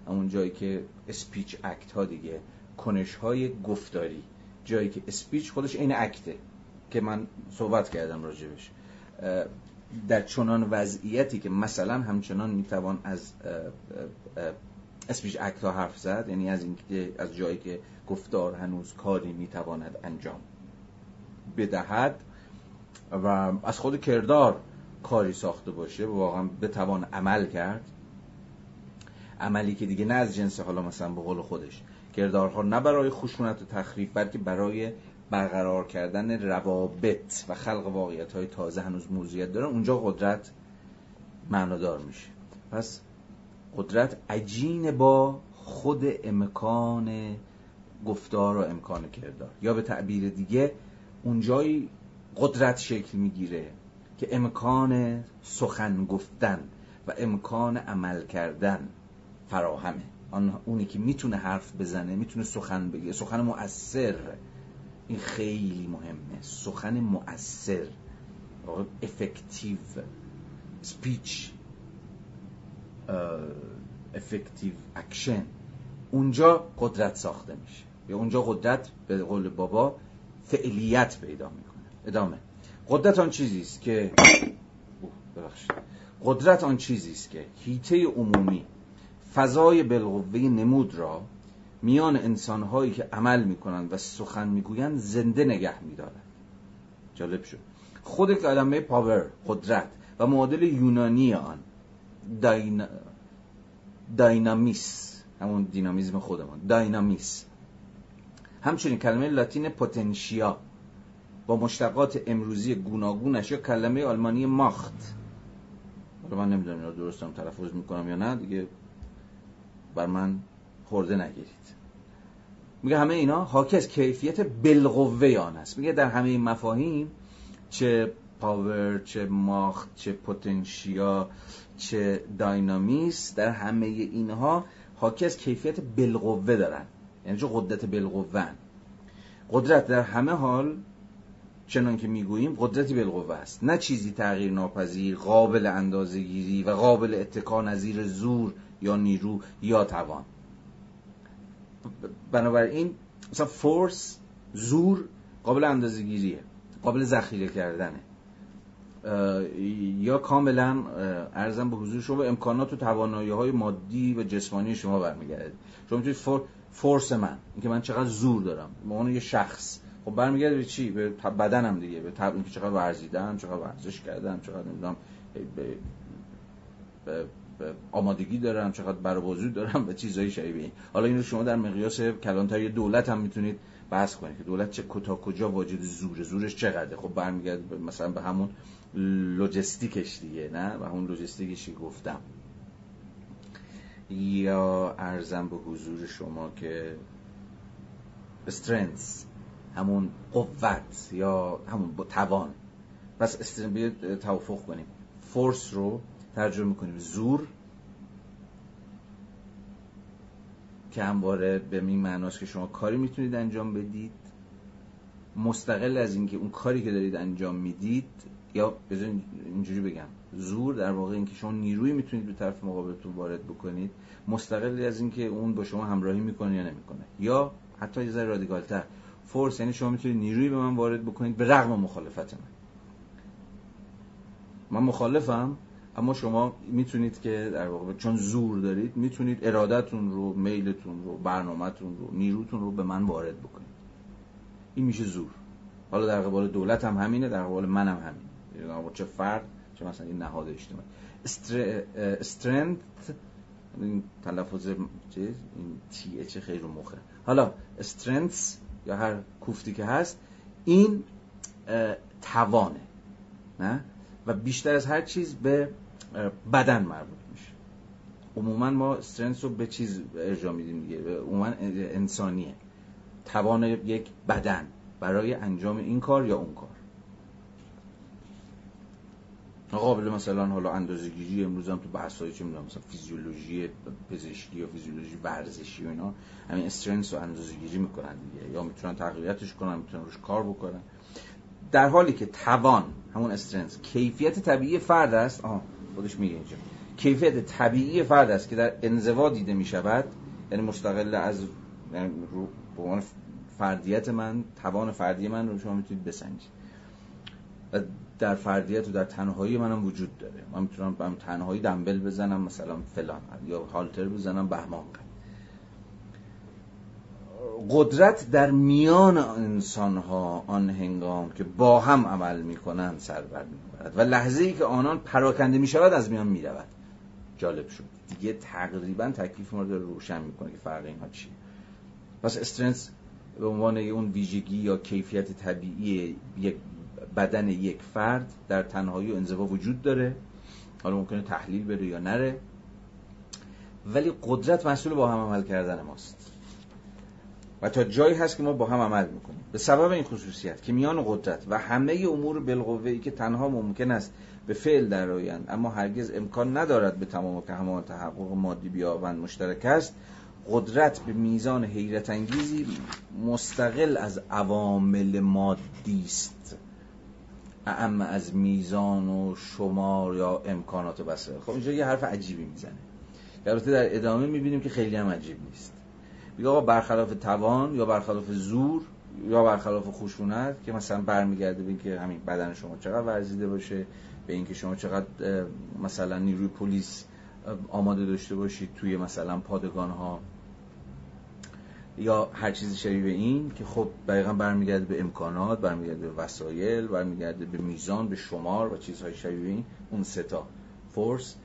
همون جایی که سپیچ اکت ها دیگه کنش های گفتاری. جایی که اسپیچ خودش این اکته که من صحبت کردم راجبش. در چنان وضعیتی که مثلا همچنان می‌توان از اسپیچ اکت حرف زد یعنی از اینکه از جایی که گفتار هنوز کاری می‌تواند انجام بدهد و از خود کردار کاری ساخته باشه واقعا بتوان عمل کرد. عملی که دیگه نه از جنس حالا مثلا به قول خودش. کردارها نه برای خشونت و تخریب بلکه برای برقرار کردن روابط و خلق واقعیت های تازه هنوز موضوعیت دارن اونجا قدرت معنادار میشه. پس قدرت عجین با خود امکان گفتار و امکان کردار. یا به تعبیر دیگه اونجایی قدرت شکل می‌گیره که امکان سخن گفتن و امکان عمل کردن فراهمه. آن اونی که می‌تونه حرف بزنه می‌تونه سخن بگه. سخن مؤثر. این خیلی مهمه. سخن مؤثر. effective speech effective action اونجا قدرت ساخته میشه. یا اونجا قدرت به قول بابا فعلیت پیدا می‌کنه. ادامه. قدرت آن چیزی است که قدرت آن چیزی است که حیطه عمومی فضای بالقوه نمود را میان انسانهایی که عمل می‌کنند و سخن می‌گویند زنده نگه میدارد. جالب شد. خود کلمه پاور قدرت و معادل یونانی آن داین... داینامیس همون دینامیزم خودمان داینامیس. همچنین کلمه لاتین پوتنشیا با مشتقات امروزی گوناگونش یا کلمه آلمانی ماخت. حالا من نمی‌دونم درستم تلفظ می‌کنم یا نه دیگه بر من خورده نگیرید. میگه همه اینا حاکی از کیفیت بالقوه آن است. میگه در همه این مفاهیم چه پاور چه ماخت چه پتانسیا چه داینامیس در همه اینها حاکی از کیفیت بالقوه دارن. یعنی چه قدرت بالقوه قدرت در همه حال چنان که می‌گوییم قدرتی بالقوه است. نه چیزی تغییر ناپذیر قابل اندازهگیری و قابل اتکا نظیر زور یا نیرو یا توان. بنابراین مثلا فورس زور قابل اندازهگیریه قابل ذخیره کردنه. یا کاملا ارزم به حضور شما امکانات و توانایی های مادی و جسمانی شما برمیگرده. شما می‌تونید فورس من اینکه من چقدر زور دارم به عنوان یه شخص. خب برمیگرده به چی؟ به بدنم دیگه به طب اینکه چقدر ورزیدم چقدر ورزش کردم چقدر نمی‌دونم به, به, آمادگی دارم چقدر بر دارم و چیزایی شبیه این. حالا اینو شما در مقیاس کلانتری دولت هم می‌تونید بحث کنید که دولت چه کتا کجا واجد زور زورش چقدره. خب برمیگرده مثلا به همون لوجستیکش دیگه نه؟ و همون لوجستیکشی گفتم. یا ارزم به حضور شما که استرنس همون قوت یا همون توان. پس بیاید توافق کنیم. فورس رو ترجمه کنیم زور. که همواره به این معناست که شما کاری می‌تونید انجام بدید. مستقل از اینکه اون کاری که دارید انجام می‌دید یا بذارین اینجوری بگم. زور در واقع اینکه شما نیروی می‌تونید به طرف مقابلتون وارد بکنید. مستقل از اینکه اون با شما همراهی می‌کنه یا نمی‌کنه. یا حتی یه ذره رادیکالتر. فورس یعنی شما می‌تونید نیروی به من وارد بکنید به رغم مخالفت من. من مخالفم. اما شما می‌تونید که در واقع چون زور دارید می‌تونید ارادتون رو میلتون رو برنامهتون رو نیروتون رو به من وارد بکنید. این میشه زور. حالا در قبال دولت هم همینه در قبال من هم همینه. یعنی چه فرد چه مثلا این نهاد اجتماعی. استرنت این تلفظ چیز این تی چه خیر مخه. حالا استرنتس یا هر کوفتی که هست این توانه. نه؟ و بیشتر از هر چیز به بدن مربوط میشه. عموما ما استرنس رو به چیز ارجا میدیم دیگه. عموما انسانیه. توان یک بدن برای انجام این کار یا اون کار. قابل مثلا حالا اندازه‌گیری امروز هم تو بحث‌های چه می‌دونم مثلا فیزیولوژی پزشکی یا فیزیولوژی ورزشی و اینا همین strength رو اندازه‌گیری می‌کنن دیگه. یا می‌تونن تقویتش کنن می‌تونن روش کار بکنن. در حالی که توان همون strength کیفیت طبیعی فرد است آها خودش میگه اینجا. کیفیت طبیعی فرد است که در انزوا دیده می شود یعنی مستقل از یعنی رو فردیت من توان فردی من رو شما می‌تونید بسنجید. و در فردیت و در تنهایی منم وجود داره. من می‌تونم تنهایی دمبل بزنم مثلا فلان یا هالتر بزنم بهمان قدرت در میان انسان ها آن هنگام که با هم عمل می‌کنند سر بر می‌برد و لحظه ای که آنان پراکنده می‌شود از میان می‌رود. جالب شد. دیگه تقریبا تکلیف ما رو روشن می‌کنه که فرق اینها چیه. پس استرنس به عنوان اون ویژگی یا کیفیت طبیعی یک بدن یک فرد در تنهایی و انزوا وجود داره. حالا ممکنه تحلیل بره یا نره. ولی قدرت مسئول با هم عمل کردن ماست. و تا جایی هست که ما با هم عمل می‌کنیم. به سبب این خصوصیت که میان قدرت و همه امور بالقوه ای که تنها ممکن است به فعل درآیند اما هرگز امکان ندارد به تمام که همان تحقق مادی بیابند مشترک است قدرت به میزان حیرت انگیزی مستقل از عوامل مادی است. اعم از میزان و شمار یا امکانات بسره. خب اینجا یه حرف عجیبی می‌زنه. البته در ادامه می‌بینیم که خیلی هم عجیب نیست. میگه آقا برخلاف توان یا برخلاف زور یا برخلاف خشونت که مثلا برمیگرده به اینکه همین بدن شما چقدر ورزیده باشه به اینکه شما چقدر مثلا نیروی پلیس آماده داشته باشید توی مثلا پادگان ها یا هر چیزی شبیه این که خب دقیقا برمیگرده به امکانات برمیگرده به وسایل برمیگرده به میزان به شمار و چیزهای شبیه این اون سه تا force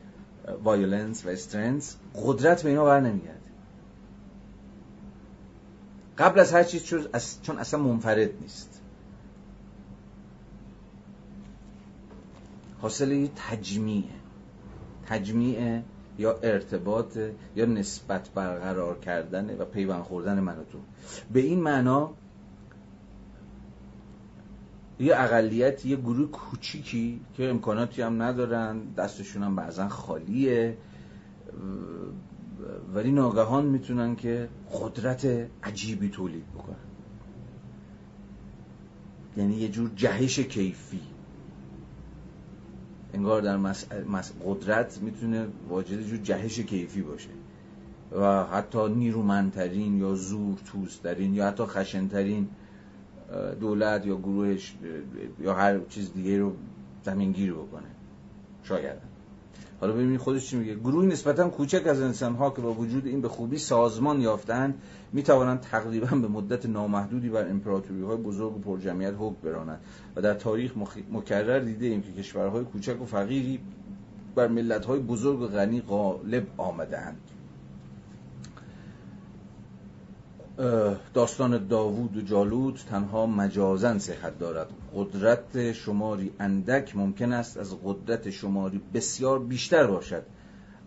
violence و strength قدرت به اینا بر نمیگرده. قبل از هر چیز چون اصلا منفرد نیست. حاصل تجمیعه. تجمیع یا ارتباط یا نسبت برقرار کردن و پیوند خوردن من و تو به این معنا یه اقلیت یه گروه کوچیکی که امکاناتی هم ندارن دستشون هم بعضا خالیه. ولی ناگهان می‌تونن که قدرت عجیبی تولید بکنن. یعنی یه جور جهش کیفی. انگار در مس... قدرت می‌تونه واجد جور جهش کیفی باشه. و حتی نیرومندترین یا زور توسترین یا حتی خشنترین دولت یا گروهش یا هر چیز دیگه رو زمینگیر بکنه. شاید. حالا ببینید خودش چی میگه. گروهی نسبتا کوچک از انسان ها که با وجود این به خوبی سازمان یافتند می توانند تقریبا به مدت نامحدودی بر امپراتوری های بزرگ و پرجمعیت حکم برانند و در تاریخ مکرر دیده ایم که کشورهای کوچک و فقیری بر ملت های بزرگ و غنی غالب آمدند داستان داوود و جالوت تنها مجازن صحت دارد. قدرت شماری اندک ممکن است از قدرت شماری بسیار بیشتر باشد.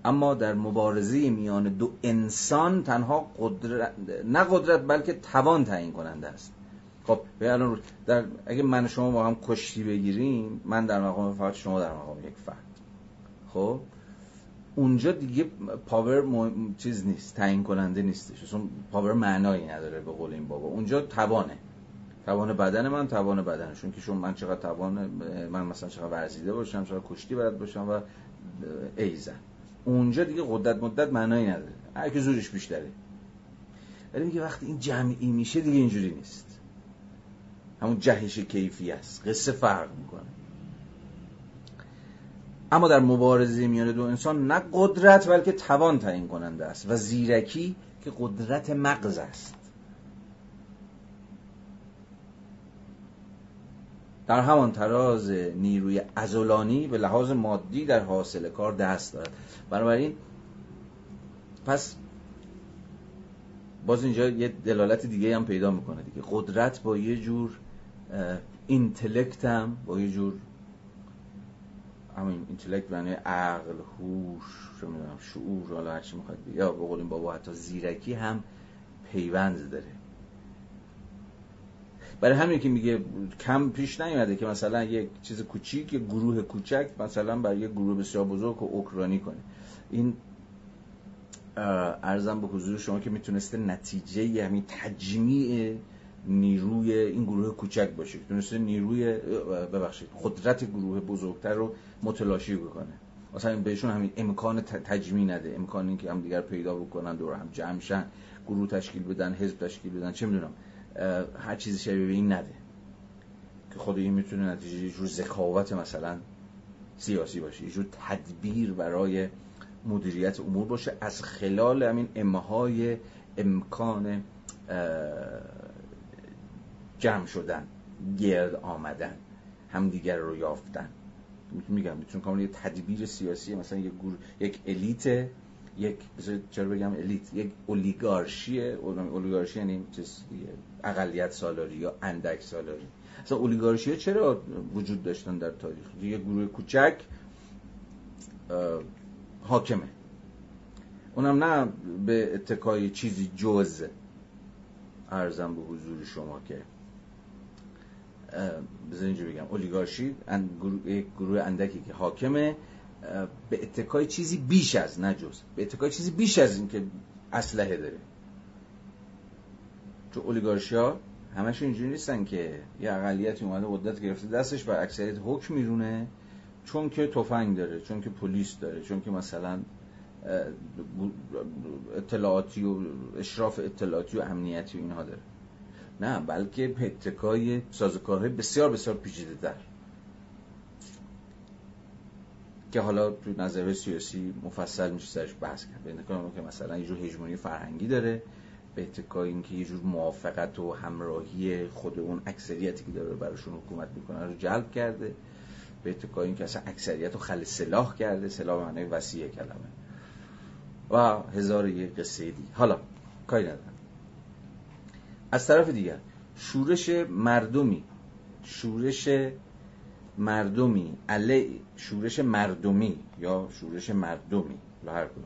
اما در مبارزه میان دو انسان تنها قدرت نه قدرت بلکه توان تعیین کننده است. خب الان در اگه من شما با هم کشتی بگیریم من در مقام فقط شما در مقام یک فرد. خب؟ اونجا دیگه power چیز نیست تعیین کننده نیستش. چون power معنایی نداره به قول این بابا. اونجا توانه. توان بدن من توان بدنشون که شما من چقدر توان من مثلا چقدر ورزیده باشم چقدر کشتی بلد باشم و ایزن اونجا دیگه قدرت قدرت معنایی نداره. هر که زورش بیشتره. ولی میگه وقتی این جمعی میشه دیگه اینجوری نیست. همون جهش کیفی است. قصه فرق می‌کنه. اما در مبارزه میان دو انسان نه قدرت بلکه توان تعیین کننده است و زیرکی که قدرت مغز است. در همان تراز نیروی ازولانی به لحاظ مادی در حاصل کار دست دارد. بنابراین پس باز اینجا یه دلالت دیگه هم پیدا می‌کنه دیگه. قدرت با یه جور اینتلکت هم با یه جور همین اینتלקت معنی عقل هوش می‌دونم شعور حالا هرچی می‌خواد یا بقولیم بابا حتی زیرکی هم پیوند داره. برای همین که میگه کم پیش نیومده که مثلا یک چیز کوچیک یک گروه کوچک مثلا برای یک گروه بسیار بزرگ و اوکرانی کنه. این ارزم به حضور شما که می‌تونسته نتیجه همین تجمیع نیروی این گروه کوچک باشه. تونسته نیروی ببخشید قدرت گروه بزرگتر رو متلاشی بکنه. مثلا بهشون همین امکان تجمیع نده. امکان اینکه هم دیگر پیدا بکنن دور هم جمع شن گروه تشکیل بدن حزب تشکیل بدن چه می‌دونم هر چیزی شبیه به این نده. که خود این می‌تونه نتیجه یه جور ذکاوت مثلا سیاسی باشه یه جور تدبیر برای مدیریت امور باشه. از خلال همین امهای امکان جمع شدن گرد آمدن همدیگر رو یافتن. میگم می‌تونه کاملا یه تدبیر سیاسی مثلا یک گور... یک الیت یک چرا بگم الیت یک اولیگارشی اولیگارشی یعنی چیز اقلیت سالاری یا اندک سالاری. اصلا اولیگارشی چرا وجود داشتن در تاریخ؟ یه گروه کوچک حاکمه. اونم نه به اتکای چیزی جز ارزم به حضور شما که بذار اینجا بگم. اولیگارشی یک گروه اندکی که حاکمه به اتکای چیزی بیش از نه جز به اتکای چیزی بیش از این که اسلحه داره. چون اولیگارشی ها همش اینجوری نیستن که یه اقلیتی اومده قدرت گرفته دستش و اکثریت حکم میرونه چون که تفنگ داره چون که پلیس داره چون که مثلا اطلاعاتی و اشراف اطلاعاتی و امنیتی و اینها داره. نه بلکه پتکای سازوکارهای بسیار بسیار پیچیده در که حالا تو نظر سیاسی مفصل میشه سرش بحث کرد. بین که مثلا یه جور هژمونی فرهنگی داره. به اتکای اینکه یه جور موافقت و همراهی خود اون اکثریتی که داره براشون حکومت می‌کنه رو جلب کرده. به اتکای اینکه اصلا اکثریت رو خل سلاح کرده. سلاح معنی وسیع کلمه. و هزار یه قصه دی حالا کاری ندارم. از طرف دیگر شورش مردمی شورش مردمی علی شورش مردمی یا شورش مردمی هر کدوم.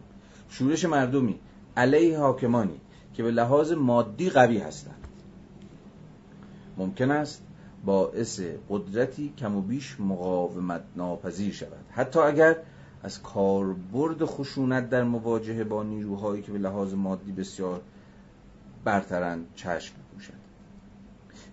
شورش مردمی علیه حاکمانی که به لحاظ مادی قوی هستند. ممکن است باعث قدرتی کم و بیش مقاومت ناپذیر شود. حتی اگر از کاربرد خشونت در مواجهه با نیروهایی که به لحاظ مادی بسیار برترند چشم بپوشد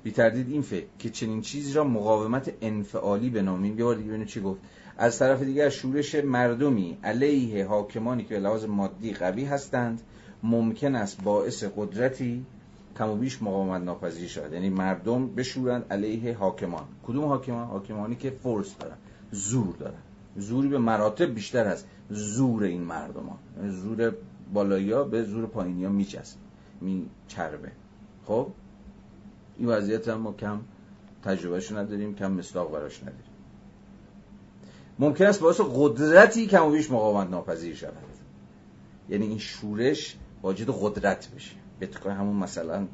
بی تردید این فکر که چنین چیزی را مقاومت انفعالی بنامیم یه بار دیگه چی گفت. از طرف دیگر شورش مردمی علیه حاکمانی که به لحاظ مادی قوی هستند ممکن است باعث قدرتی کم و بیش مقاومت ناپذیر شود. یعنی مردم بشورند علیه حاکمان. کدوم حاکمان؟ حاکمانی که فورس دارن. زور دارن. زوری به مراتب بیشتر از زور این مردمان. زور بالایی به زور پایینی ها میچربه خب؟ این وضعیت هم ما کم تجربهش نداریم کم مصداق براش نداریم. ممکن است باعث قدرتی کم و بیش مقاومت ناپذیر شود. یعنی این شورش واجد قدرت بشه. به همون مثلا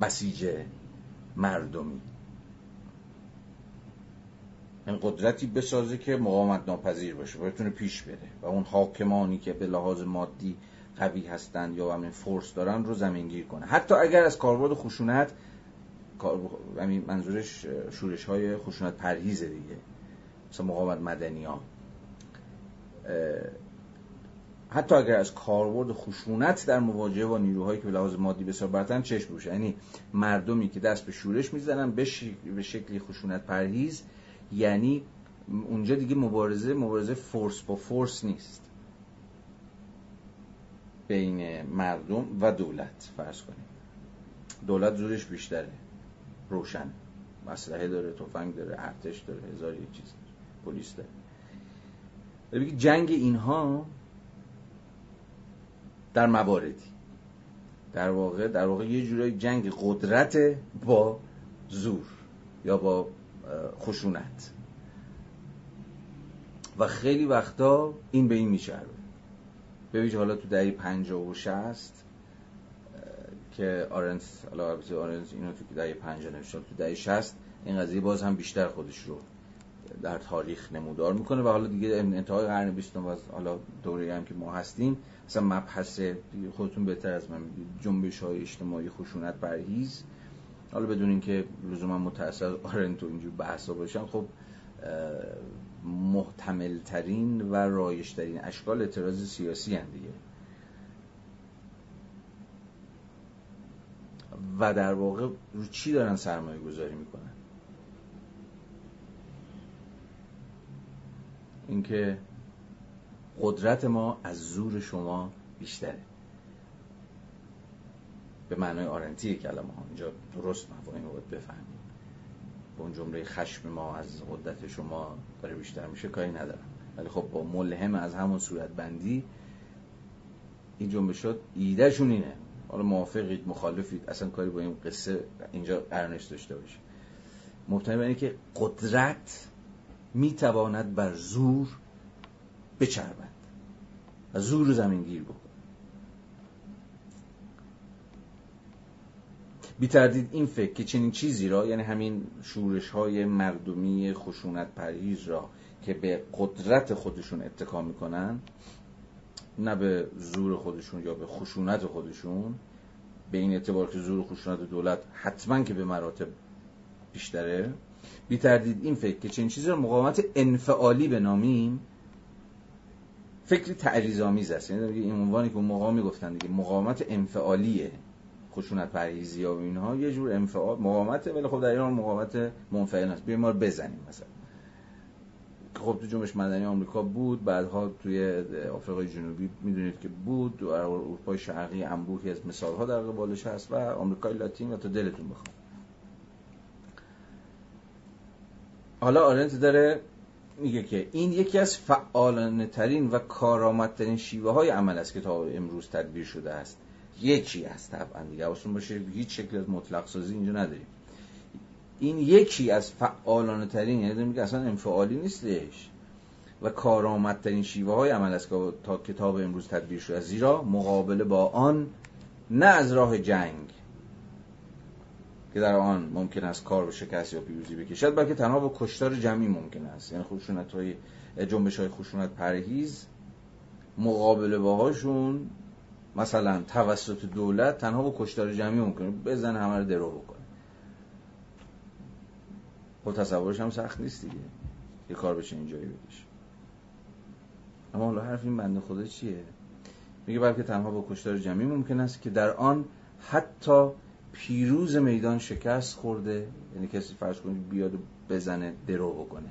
بسیج مردمی. این قدرتی بسازه که مقاومت ناپذیر باشه و بتونه پیش بره. و اون حاکمانی که به لحاظ مادی قوی هستند یا همین فورس دارن رو زمینگیر کنه. حتی اگر از کاربرد خشونت منظورش شورش های خشونت پرهیزه دیگه. مثل مقاومت مدنی ها. حتی اگر از کاربرد خشونت در مواجهه با نیروهایی که به لحاظ مادی بسیار برتن چشم بوشه. یعنی مردمی که دست به شورش می‌زنن به, به شکلی خشونت پرهیز یعنی اونجا دیگه مبارزه مبارزه فورس با فورس نیست. بین مردم و دولت فرض کنیم. دولت زورش بیشتره. روشن. مسلحه داره تفنگ داره ارتش داره هزار یک چیز پلیس داره. جنگ اینها در مواردی. در واقع در واقع یه جورای جنگ قدرت با زور یا با خشونت. و خیلی وقتا این به این میچربه. ببینید حالا تو دهه 50 و 60 که آرنت حالا آرنت اینو تو دهه 50 نوشته تو دهه 60 این قضیه باز هم بیشتر خودش رو در تاریخ نمودار می‌کنه و حالا دیگه انتهای قرن بیستم و حالا دوره هم که ما هستیم مثلا مبحث خودتون بهتر از من جنبش های اجتماعی خشونت پرهیز حالا بدون اینکه لزوما متأثر آرنتو اینجور بحثا باشن خب محتمل ترین و رایج ترین اشکال اعتراض سیاسی هم دیگه. و در واقع رو چی دارن سرمایه گذاری می‌کنن؟ اینکه قدرت ما از زور شما بیشتره. به معنای آرنتی کلمه ها. اینجا درست مفاهیم رو باید بفهمیم. به اون جمله خشم ما از قدرت شما داره بیشتر میشه کاری ندارم. ولی خب با ملهم از همون صورت بندی این جمله شد. ایدهشون اینه. حالا موافقید مخالفید. اصلا کاری با این قصه اینجا قرنش داشته باشه مبتنی اینه که قدرت می‌تواند بر زور بچربد و زور زمین گیر بکن بی تردید این فکر که چنین چیزی را یعنی همین شورش های مردمی خشونت پریز را که به قدرت خودشون اتکا می‌کنن نه به زور خودشون یا به خشونت خودشون به این اعتبار که زور خشونت دولت حتما که به مراتب بیشتره. بی تردید این فکر که چنین چیزی را مقاومت انفعالی بنامیم فکری تعریض‌آمیز است. یعنی این عنوانی که اون موقع می‌گفتن دیگه مقاومت انفعالیه. خشونت پرهیزی و اینها یه جور انفعال مقاومته ولی خب در این حال مقاومت منفعل است بیایم ما بزنیم مثلا. خب تو جنبش مدنی آمریکا بود بعدها توی آفریقای جنوبی می‌دونید که بود در اروپای شرقی انبوهی از مثال ها در قبالش هست و آمریکای لاتین و تا دلتون بخواد. حالا آرنت داره میگه که این یکی از فعالانه ترین و کارآمدترین شیوه های عمل است که تا امروز تدبیر شده است. یکی است طبعا دیگه حواستون باشه هیچ شکل از مطلق سازی اینجا نداریم. این یکی از فعالانه ترین یعنی میگه اصلا انفعالی نیستش. و کارآمدترین شیوه های عمل است که تا کتاب امروز تدبیر شده. زیرا مقابله با آن نه از راه جنگ که در آن ممکن است کار به شکست یا پیروزی بکشد بلکه تنها با کشتار جمعی ممکن است. یعنی خشونت های جنبش های خشونت پرهیز مقابله باهاشون مثلا توسط دولت تنها با کشتار جمعی ممکنه بزن همه رو درو بکنه. خب تصورش هم سخت نیست دیگه. یه کار بشه اینجایی بکشه. اما حالا حرف این بنده خدا چیه؟ میگه بلکه تنها با کشتار جمعی ممکن است که در آن حتی پیروز میدان شکست خورده یعنی کسی فرض کنید بیاد و بزنه درو بکنه.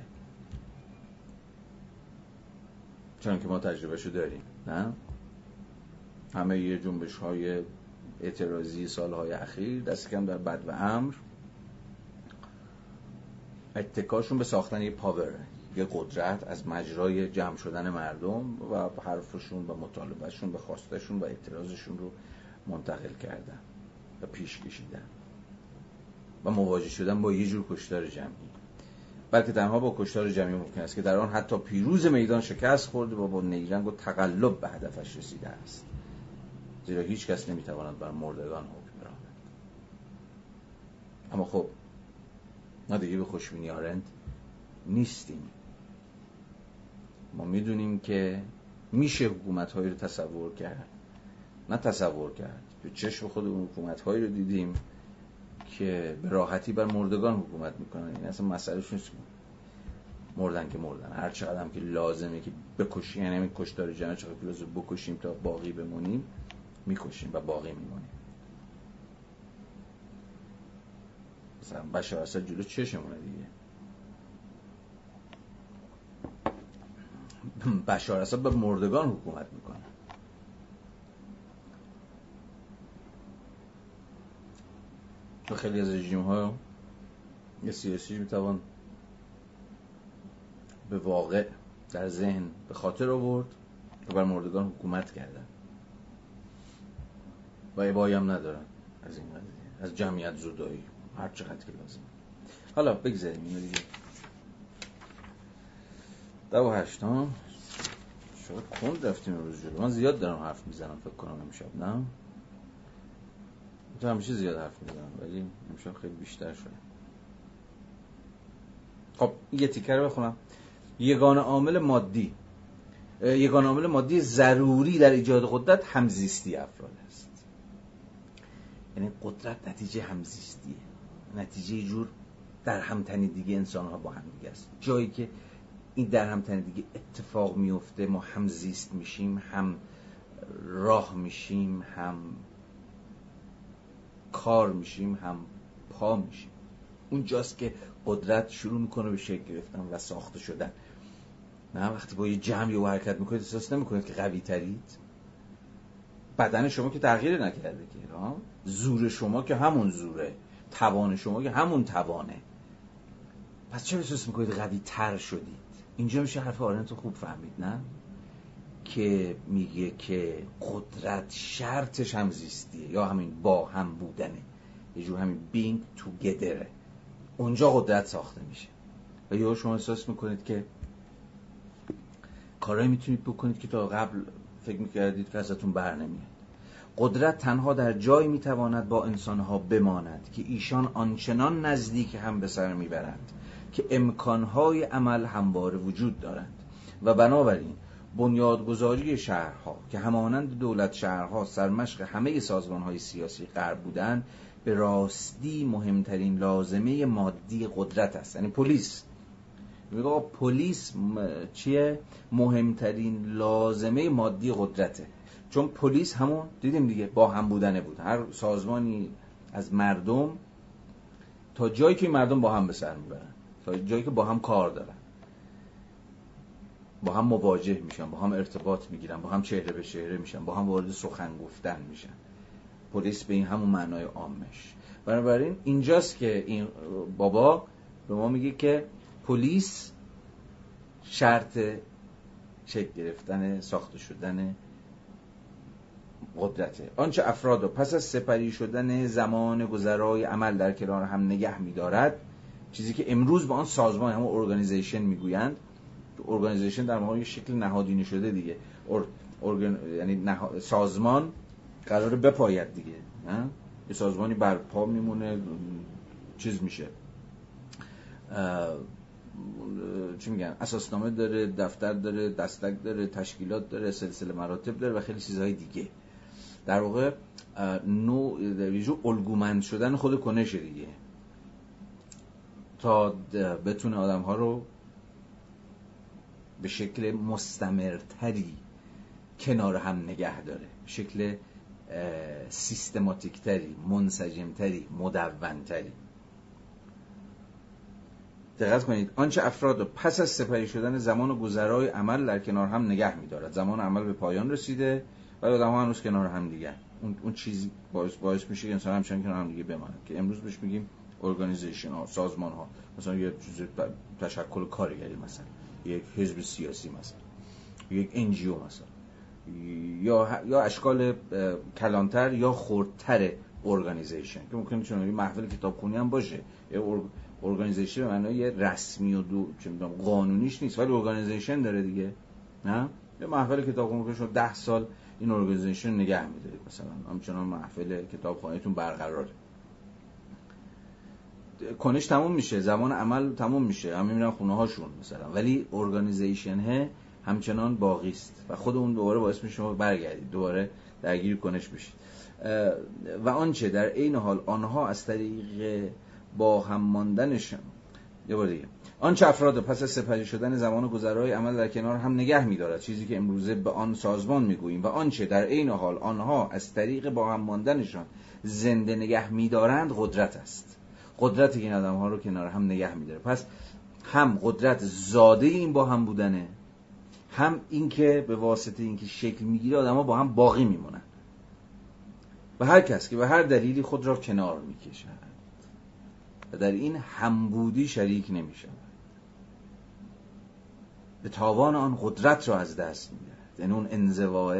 چون که ما تجربهشو داریم نه؟ همه جنبش های اعتراضی سالهای اخیر دست کم در بد و امر. اتکاشون به ساختن یه پاور یه قدرت از مجرای جمع شدن مردم و حرفشون و مطالبهشون به خواستشون و اعتراضشون رو منتقل کردن و پیش کشیدن و مواجه شدن با یه جور کشتار جمعی. بلکه تنها با کشتار جمعی ممکن است که در آن حتی پیروز میدان شکست خورده و با نیرنگ و تقلب به هدفش رسیده است. زیرا هیچ کس نمی‌تواند بر مردگان حکم براند اما خب ما دیگه به خوشبینی آرند نیستیم. ما می‌دونیم که میشه حکومت هایی رو تصور کرد. نه تصور کرد به چشم خودمون حکومت هایی رو دیدیم که به راحتی بر مردگان حکومت می‌کنن. این اصلا مسئله نیست. مردن که مردن. هر چقدر هم که لازمه که بکشیم یعنی این کشتار جمعه چقدر لازم بکشیم تا باقی بمونیم می‌کشیم و باقی میمونیم. مثلا بشار اسد جلو چشمونه دیگه. بشار اسد به مردگان حکومت می‌کنه. تو خیلی از رژیم ها سیاسی می‌توان به واقع در ذهن به خاطر آورد و بر مردگان حکومت کردن. و ابایی هم ندارن از این قضیه از جمعیت زودایی هر چقدر که لازم. حالا بگذاریم اینو دیگه. دو و هشتم شاید کند رفتیم روز جلو. من زیاد دارم حرف می‌زنم فکر کنم امشب نه؟ تو همیشه زیاد حرف می‌زنم ولی امشب خیلی بیشتر شده. خب یه تیکر رو بخونم. یگان عامل مادی. یگان عامل مادی ضروری در ایجاد قدرت همزیستی افراد یعنی قدرت نتیجه همزیستیه. نتیجه جور در همتنی دیگه انسان ها با هم دیگه است. جایی که این در همتنی دیگه اتفاق میفته ما هم زیست میشیم هم راه میشیم هم کار میشیم هم پا میشیم. اونجاست که قدرت شروع می‌کنه به شکل گرفتن و ساخته شدن. نه وقتی با یه جمعی و حرکت می‌کنید احساس نمی‌کنید که قوی ترید بدن شما که تغییر نکرده که زور شما که همون زوره توان شما که همون توانه. پس چرا احساس می‌کنید قوی تر شدید؟ اینجا میشه حرف آرنتو خوب فهمید نه؟ که میگه که قدرت شرطش هم زیستیه یا همین با هم بودنه. یه جور همین بینگ گدره اونجا قدرت ساخته میشه. و یا شما احساس می‌کنید که کارهایی می‌تونید بکنید که تا قبل فکر می‌کردید که ازتون بر نمیاد. قدرت تنها در جایی می‌تواند با انسانها بماند که ایشان آنچنان نزدیک هم به سر می‌برند که امکانهای عمل همواره وجود دارند. و بنابراین بنیادگذاری شهرها که همانند دولت شهرها سرمشق همه سازمانهای سیاسی غرب بودند به راستی مهمترین لازمه مادی قدرت است. یعنی پلیس. میگه پلیس چیه؟ مهمترین لازمه مادی قدرته. چون پلیس همون دیدیم دیگه با هم بودنه بود. هر سازمانی از مردم تا جایی که مردم با هم به سر می‌برن تا جایی که با هم کار دارن با هم مواجه میشن با هم ارتباط می‌گیرن با هم چهره به چهره میشن با هم وارد سخن گفتن میشن. polis به این همون معنای عامش. بنابراین اینجاست که این بابا به ما میگه که polis شرط شکل گرفتن ساخته شدن قدرته. آنچه افراد و پس از سپری شدن زمان گذرای عمل در کنار هم نگه میدارد چیزی که امروز با آن سازمان همون organization می‌گویند organization در واقع شکل نهادینه شده دیگه. یعنی سازمان قراره بپاید دیگه؟ یه سازمانی بر پا میمونه چیز میشه. چی میگن؟ اساسنامه داره دفتر داره دستک داره تشکیلات داره سلسله مراتب داره و خیلی چیزهای دیگه. در واقع نوع در الگومند شدن خود کنش دیگه. تا بتونه آدم ها رو به شکل مستمرتری کنار هم نگه داره. شکل سیستماتیکتری منسجمتری مدونتری. دقت کنید آنچه افراد پس از سپری شدن زمان و گذرای عمل در کنار هم نگه میدارد. زمان عمل به پایان رسیده. و آدم ها هنوز کنار هم دیگه اون, اون چیزی باعث, باعث میشه که انسان همچنان کنار هم دیگه بمانند که امروز بهش میگیم ارگانیزیشن ها سازمان ها. مثلا یه چیز تشکل کارگری مثلا. یک حزب سیاسی مثلا. یک NGO مثلا. یا یا اشکال کلانتر یا خردتر organization که ممکنه یه محفل کتابخونی هم باشه. یه organization به معنای رسمی و دو چه قانونیش نیست ولی organization داره دیگه. نه؟ یه محفل کتابخونی که شما 10 سال این organization نگه میدارید. مثلا همچنان محفل کتابخونی‌تون برقراره. کنش تموم میشه زمان عمل تموم میشه. هم میرن خونه هاشون مثلا. ولی ارگانیزیشن همچنان باقی است. و خود اون دوباره باعث میشه شما برگردید. دوباره درگیر کنش بشید. و آنچه در عین حال آنها از طریق با هم ماندنشان یه بار دیگه. آنچه افراد پس از سپری شدن زمان گذرای عمل در کنار هم نگه میدارد. چیزی که امروزه به آن سازمان می‌گوییم و آنچه در عین حال آنها از طریق با هم ماندنشان زنده نگه میدارند قدرت است. قدرتی که این آدم ها رو کنار هم نگه میداره. پس هم قدرت زاده این با هم بودنه هم اینکه به واسطه اینکه شکل می‌گیره آدم ها با هم باقی میمونن. و هر کس که به هر دلیلی خود را کنار می‌کشد. و در این همبودی شریک نمی‌شود به تاوان آن قدرت را از دست میده. یعنی اون انزواه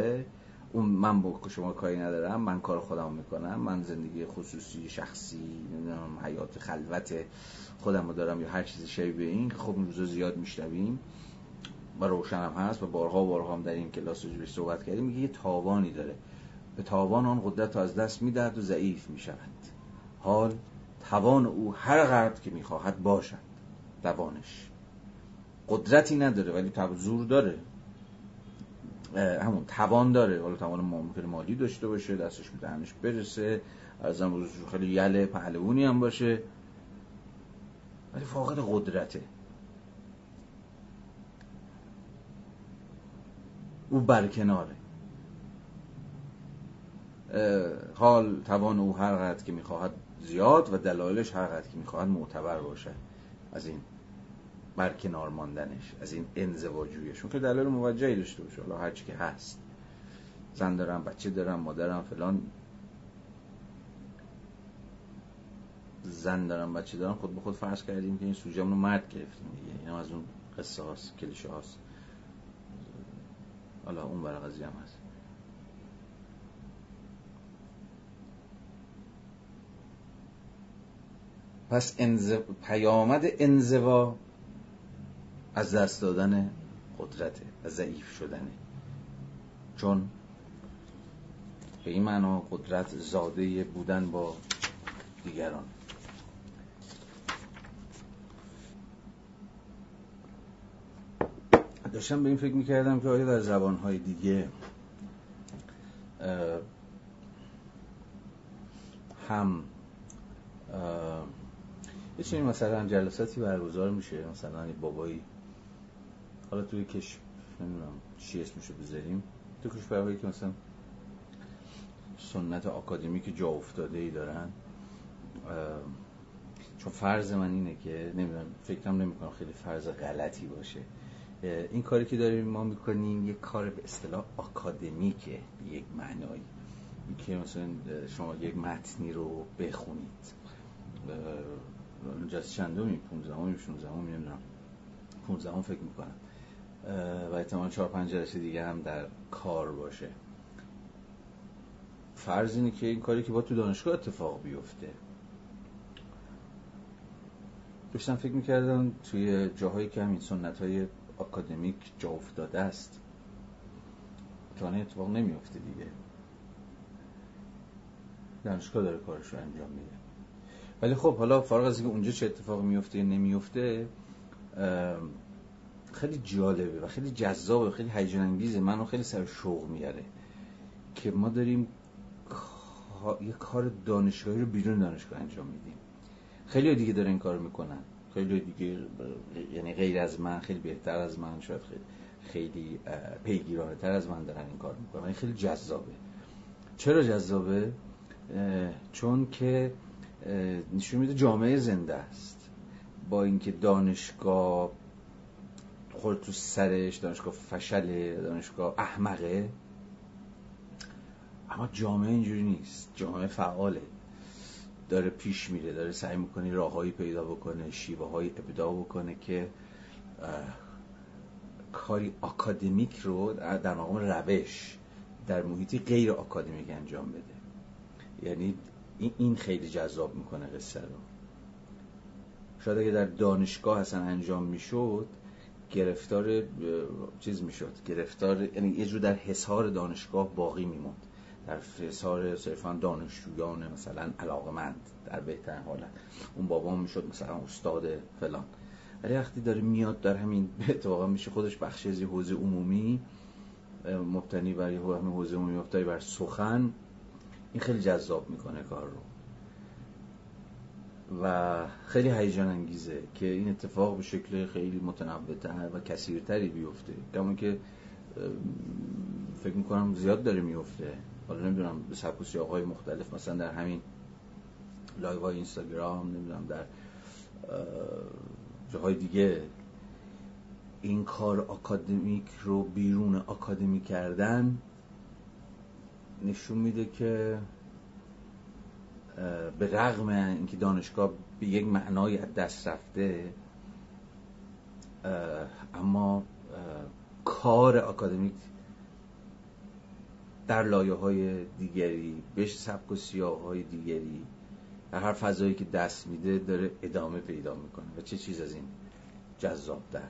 اون من با شما کاری ندارم من کار خودم می‌کنم من زندگی خصوصی شخصی نمی‌دونم حیات خلوت خودم رو دارم یا هر چیز شبیه این خب روزا زیاد میشنویم. و روشن هم هست. و بارها و بارها هم در این کلاس رو صحبت کردیم. میگه یه تاوانی داره. به تاوان آن قدرت رو از دست می‌دهد و ضعیف می‌شود. حال توان او هر قدر که می‌خواهد باشد. دوانش قدرتی نداره ولی زور داره. همون توان داره. حالا توان ممکن مالی داشته باشه دستش به دهنش برسه. از خیلی یله پهلوونی هم باشه. ولی فاقد قدرته. او برکناره حال توان او هر قدر که می‌خواهد زیاد و دلایلش هر قدر که می‌خواهد معتبر باشه از این برکنار ماندنش از این انزواجویشون که دلایل موجهی داشته باشه. حالا هرچی که هست. زن دارم بچه دارم مادرم فلان. زن دارم بچه دارم. خود به خود فرض کردیم که این سوژه رو مرد گرفتیم دیگه. این از اون قصه هاست کلیشه هاست. حالا اون برای قضیه هم هست. پس انز... پیامد انزوا از دست دادن قدرته از ضعیف شدنه. چون به این معنا قدرت زاده بودن با دیگران. داشتم به این فکر می‌کردم که آیا در زبانهای دیگه هم یه چنین مثلا جلساتی برگزار میشه مثلا بابایی. حالا توی کش نمی‌دونم چی اسمشو بذاریم. تو کشورهایی که مثلا سنت آکادمیک جا افتاده ای دارن چون فرض من اینه که نمی‌دونم فکرم نمی‌کنم خیلی فرض غلطی باشه. این کاری که داریم ما می‌کنیم یک کار به اصطلاح آکادمیکه یک معنایی. که مثلا شما یک متنی رو بخونید. جلسه چندمی 15 می 16 می نمی‌دونم. 15 فکر می‌کنم. و احتمال 4 5 جلسه دیگه هم در کار باشه. فرض اینه که این کاری که با تو دانشگاه اتفاق بیفته. داشتم فکر می‌کردم توی جاهایی که همین سنت های اکادمیک جا افتاده است چانه اتفاق نمیفته دیگه. دانشگاه داره کارش رو انجام میده. ولی خب حالا فارغ از اینکه اونجا چه اتفاق میفته یا نمیفته خیلی جالبه و خیلی جذابه و خیلی هیجان انگیزه. منو خیلی سر شوق میاره که ما داریم یه کار دانشگاهی رو بیرون دانشگاه انجام میدیم. خیلی دیگه داره این کار می‌کنن. خیلی دیگه یعنی غیر از من خیلی بهتر از من شاید خیلی خیلی پیگیرانه تر از من دارن این کار می‌کنن. خیلی جذابه. چرا جذابه؟ چون که نشون میده جامعه زنده است. با اینکه دانشگاه خورد تو سرش دانشگاه فشله دانشگاه احمقه. اما جامعه اینجوری نیست. جامعه فعاله. داره پیش میره داره سعی می‌کنه راههایی پیدا بکنه شیوه های ابداع بکنه که کاری آکادمیک رو در مقام روش در محیطی غیر آکادمیک انجام بده. یعنی این خیلی جذاب می‌کنه قصه رو. شاید اگه در دانشگاه اصلا انجام می‌شد گرفتار چیز می‌شد. گرفتار یعنی یه جور در حسار دانشگاه باقی میموند. در حسار صرفا دانشجویان مثلا علاقمند در بهتر حالت اون بابا می‌شد مثلا استاد فلان. ولی وقتی داره میاد در همین اتفاقا میشه خودش بخش از حوزه عمومی مبتنی بر همین حوزه عمومی مبتنی بر سخن. این خیلی جذاب می‌کنه کار رو. و خیلی هیجان انگیزه که این اتفاق به شکل خیلی متنوعتر و کثیرتری بیفته. کما که فکر می‌کنم زیاد داره میفته حالا نمی‌دونم به سبک و های مختلف مثلا در همین live های اینستاگرام نمی‌دونم در جاهای دیگه این کار آکادمیک رو بیرون آکادمی کردن نشون میده که به رغم اینکه دانشگاه به یک معنای دست رفته اما کار آکادمیک در لایه های دیگری بهش سبک و سیاه های دیگری در هر فضایی که دست میده داره ادامه پیدا می‌کنه و چه چیز از این جذاب در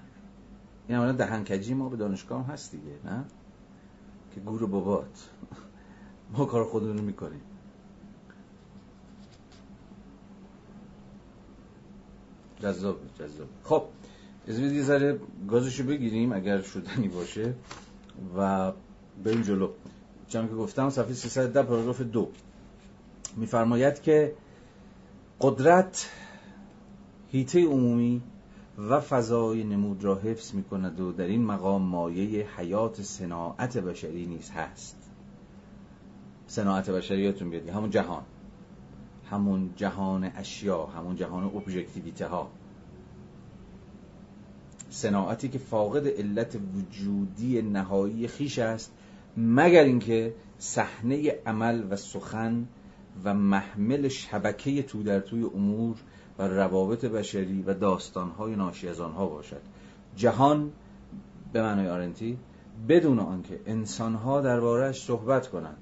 این اولا دهنکجی ما به دانشگاه هم هست دیگه نه؟ که گور بابات. ما کار خودمون رو می‌کنیم. جذاب جذاب. خب از یه ذره گازشو بگیریم اگر شدنی باشه و بریم جلو. چون که گفتم صفحه 310 پاراگراف دو. میفرماید که قدرت هیته عمومی و فضای نمود را حفظ می کند و در این مقام مایه حیات صناعت بشری نیز هست. صناعت بشری یادتون بیاد همون جهان. همون جهان اشیا همون جهان ابژکتیویته ها. صناعتی که فاقد علت وجودی نهایی خیش است مگر اینکه صحنه عمل و سخن و محمل شبکه تو در توی امور و روابط بشری و داستانهای ناشی از آنها باشد. جهان به معنای آرنتی بدون آنکه انسانها دربارهش صحبت کنند.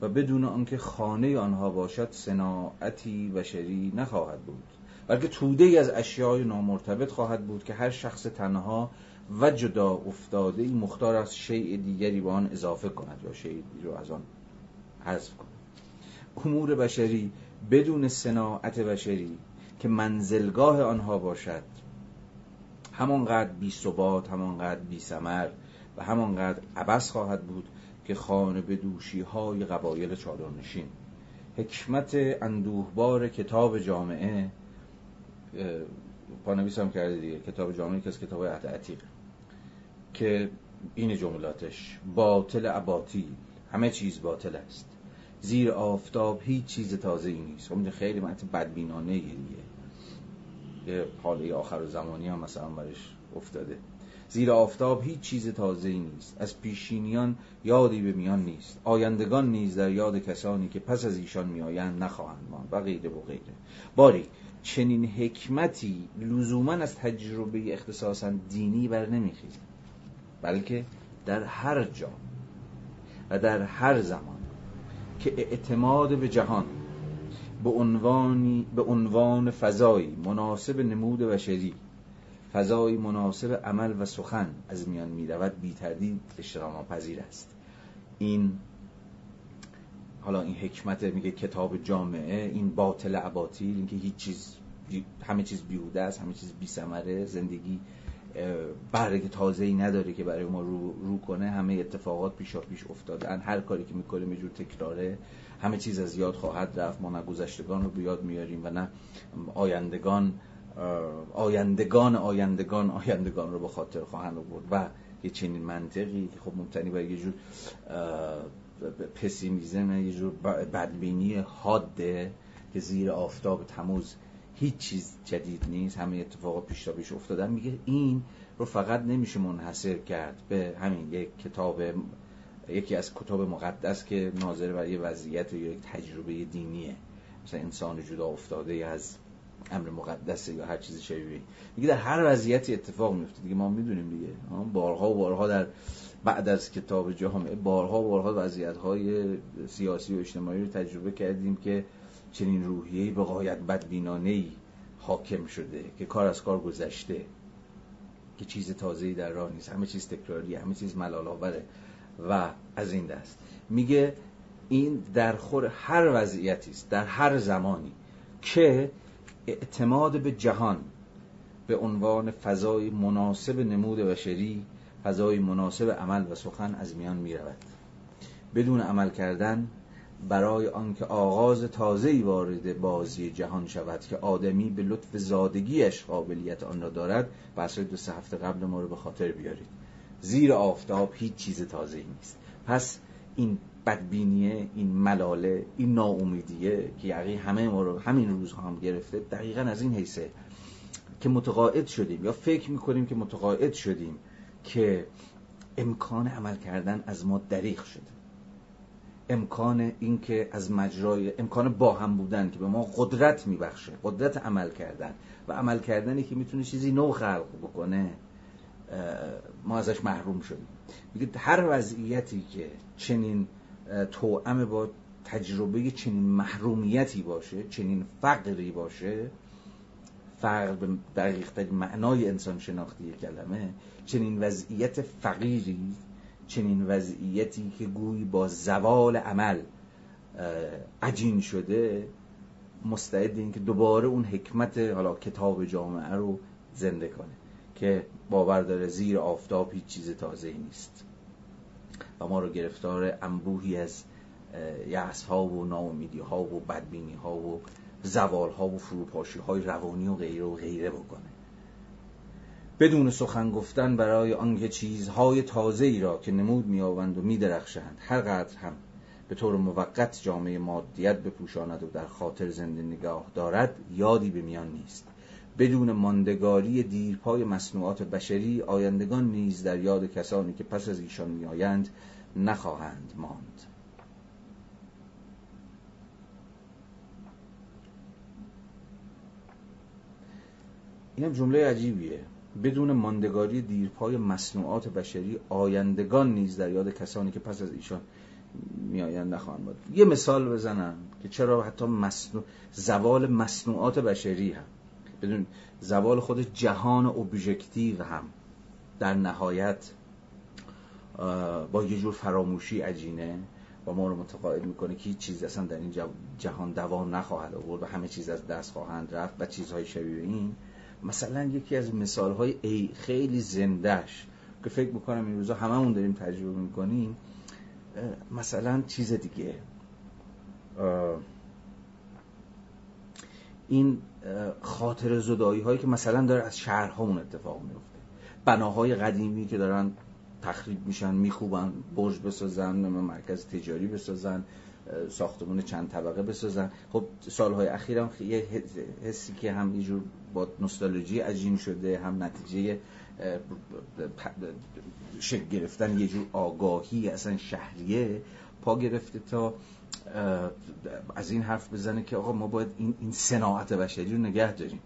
و بدون آنکه خانه آنها باشد صناعتی بشری نخواهد بود. بلکه توده ای از اشیای نامرتبط خواهد بود که هر شخص تنها و جدا افتاده ای مختار از شیء دیگری به آن اضافه کند یا شیء رو از آن حذف کند. امور بشری بدون صناعت بشری که منزلگاه آنها باشد همانقدر بی ثبات همانقدر بی سمر و همانقدر عبس خواهد بود که خانه به دوشی های قبایل چادرنشین. حکمت اندوهبار کتاب جامعه پانویس هم کرده دیگه کتاب جامعه که از کتاب عهد عتیق که این جملاتش باطل اباطیل همه چیز باطل است. زیر آفتاب هیچ چیز تازه ای نیست. خب خیلی معنی بدبینانه دیگه. حاله آخر زمانی هم مثلا برش افتاده. زیر آفتاب هیچ چیز تازه نیست. از پیشینیان یادی به میان نیست. آیندگان نیز در یاد کسانی که پس از ایشان میآیند نخواهند ماند و غیره و غیره. باری چنین حکمتی لزوما از تجربه اختصاصا دینی بر نمیخیزد. بلکه در هر جا و در هر زمان که اعتماد به جهان به عنوانی به عنوان فضایی مناسب نمود بشری فضایی مناسب عمل و سخن از میان می رود بی تردید پذیر است. این حالا این حکمت میگه کتاب جامعه این باطل اباطیل اینکه هیچ چیز همه چیز بیهوده است همه چیز بی سمره زندگی برگ تازه ای نداره که برای ما رو, رو کنه همه اتفاقات پیشا پیش افتادن هر کاری که می‌کنیم یه جور تکراره. همه چیز از یاد خواهد رفت. ما نه گذشتگان رو بیاد میاریم و نه آیندگان آیندگان آیندگان آیندگان رو به خاطر خواهند برد و یه چنین منطقی که خب مبتنی بر یه جور پسیمیزم یه جور بدبینی حاده که زیر آفتاب تموز هیچ چیز جدید نیست. همه اتفاقات پیش پیش افتادن. میگه این رو فقط نمیشه منحصر کرد به همین یک کتاب یکی از کتاب مقدس که ناظر بر وضعیت یا یک تجربه دینیه. مثلا انسان جدا افتاده از امر مقدسه یا هر چیزی شبیه میگه در هر وضعیتی اتفاق میفته. دیگه ما می‌دونیم دیگه. بارها و بارها در بعد از کتاب جامعه بارها و بارها وضعیت های سیاسی و اجتماعی رو تجربه کردیم که چنین روحیه‌ای به غایت بدبینانه حاکم شده که کار از کار گذشته. که چیز تازه‌ای در راه نیست. همه چیز تکراری همه چیز ملال‌آوره و از این دست. میگه این در خور هر وضعیتی است در هر زمانی که اعتماد به جهان به عنوان فضای مناسب نمود بشری فضای مناسب عمل و سخن از میان می رود بدون عمل کردن برای آنکه آغاز تازه‌ای وارد بازی جهان شود که آدمی به لطف زادگیش قابلیت آن را دارد بحث دو سه هفته قبل ما رو به خاطر بیارید. زیر آفتاب هیچ چیز تازه‌ای نیست. پس این بدبینیه این ملاله این ناامیدیه که یقی همه ما رو همین روزها هم گرفته دقیقا از این حیثه که متقاعد شدیم یا فکر می‌کنیم که متقاعد شدیم که امکان عمل کردن از ما دریغ شده. امکان اینکه از مجرای امکان با هم بودن که به ما قدرت میبخشه قدرت عمل کردن و عمل کردنی که می‌تونه چیزی نو خلق بکنه ما ازش محروم شدیم. میگه هر وضعیتی که چنین توأم با تجربه چنین محرومیتی باشه چنین فقری باشه فقر به دقیق معنای انسان شناختی کلمه چنین وضعیت فقیری چنین وضعیتی که گویی با زوال عمل عجین شده مستعد این که دوباره اون حکمت حالا کتاب جامعه رو زنده کنه که باور داره زیر آفتاب هیچ چیز تازه نیست. و ما رو گرفتار انبوهی از یعص ها و ناامیدی ها و بدبینی ها و زوال ها و فروپاشی های روانی و غیره و غیره بکنه. بدون سخن گفتن برای آنکه چیزهای تازه ای را که نمود میآوند و میدرخشند هر قدر هم به طور موقت جامعه مادیت بپوشاند و در خاطر زنده نگاه دارد یادی به میان نیست. بدون ماندگاری دیرپای مصنوعات بشری آیندگان نیز در یاد کسانی که پس از ایشان میآیند نخواهند ماند. این جمله عجیبیه. بدون ماندگاری دیرپای مصنوعات بشری آیندگان نیز در یاد کسانی که پس از ایشان میآیند نخواهند بود یه مثال بزنم که چرا حتی مصنوع زوال مصنوعات بشری هم بدون زوال خود جهان ابژکتیو هم. در نهایت با یه جور فراموشی عجینه و ما رو متقاعد می‌کنه که هیچ چیز اصلا در این جهان دوام نخواهد آورد و همه چیز از دست خواهند رفت و چیزهای شبیه این. مثلا یکی از مثال های ای خیلی زندهش که فکر می‌کنم این روزا هممون داریم تجربه می‌کنیم مثلا چیز دیگه. این خاطر زدایی هایی که مثلا داره از شهرهامون اتفاق میفته بناهای قدیمی که دارن تخریب میشن میخوبن برج بسازن مرکز تجاری بسازن ساختمون چند طبقه بسازن. خب سالهای اخیر هم یه حسی که هم یه جور با نوستالژی عجین شده هم نتیجه شکل گرفتن یه جور آگاهی اصلا شهریه پا گرفته تا از این حرف بزنه که آقا ما باید این, این صناعت بشری رو نگه داریم.